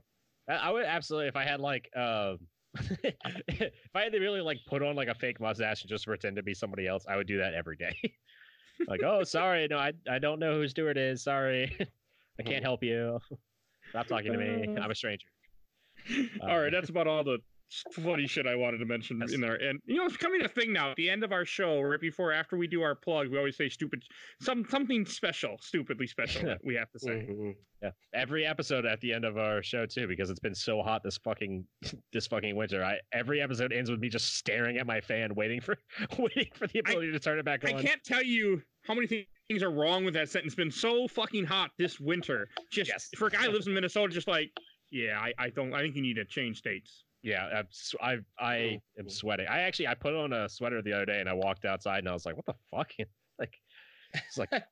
I, would absolutely if I had like um. *laughs* if I had to really like put on like a fake mustache and just pretend to be somebody else, I would do that every day. *laughs* like, oh, sorry, no, I I don't know who Stuart is. Sorry, *laughs* I can't help you. Stop talking to me. I'm a stranger. all right, Um, that's about all the funny shit I wanted to mention That's- in there. And you know, it's coming a thing now. At the end of our show, right before after we do our plug, we always say stupid, some something special, stupidly special. that we have to say. *laughs* mhm. Yeah, every episode at the end of our show too, because it's been so hot this fucking *laughs* this fucking winter. I every episode ends with me just staring at my fan, waiting for *laughs* waiting for the ability to turn it back I on. I can't tell you how many thi- things are wrong with that sentence. It's been so fucking hot this winter. Just Yes. for a guy who lives in Minnesota, just like, yeah, I, I don't. I think you need to change states. Yeah, I'm, s- I I am sweating. I actually I put on a sweater the other day and I walked outside and I was like, what the fuck? *laughs* Like, it's like, *laughs* it's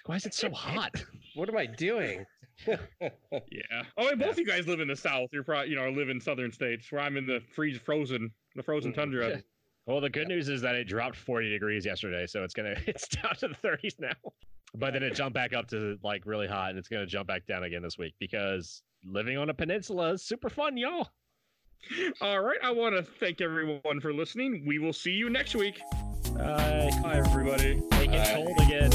like why is it so hot? *laughs* What am I doing? Yeah. Oh, and both you guys live in the South. You're probably, you know, live in southern states where I'm in the freeze frozen, the frozen Mm. tundra. Well, the good news is that it dropped 40 degrees yesterday, so it's gonna it's down to the 30s now. But then it jumped back up to like really hot, and it's gonna jump back down again this week because living on a peninsula is super fun, y'all. All right. I want to thank everyone for listening. We will see you next week. Uh, Bye, everybody. make it Bye. cold again.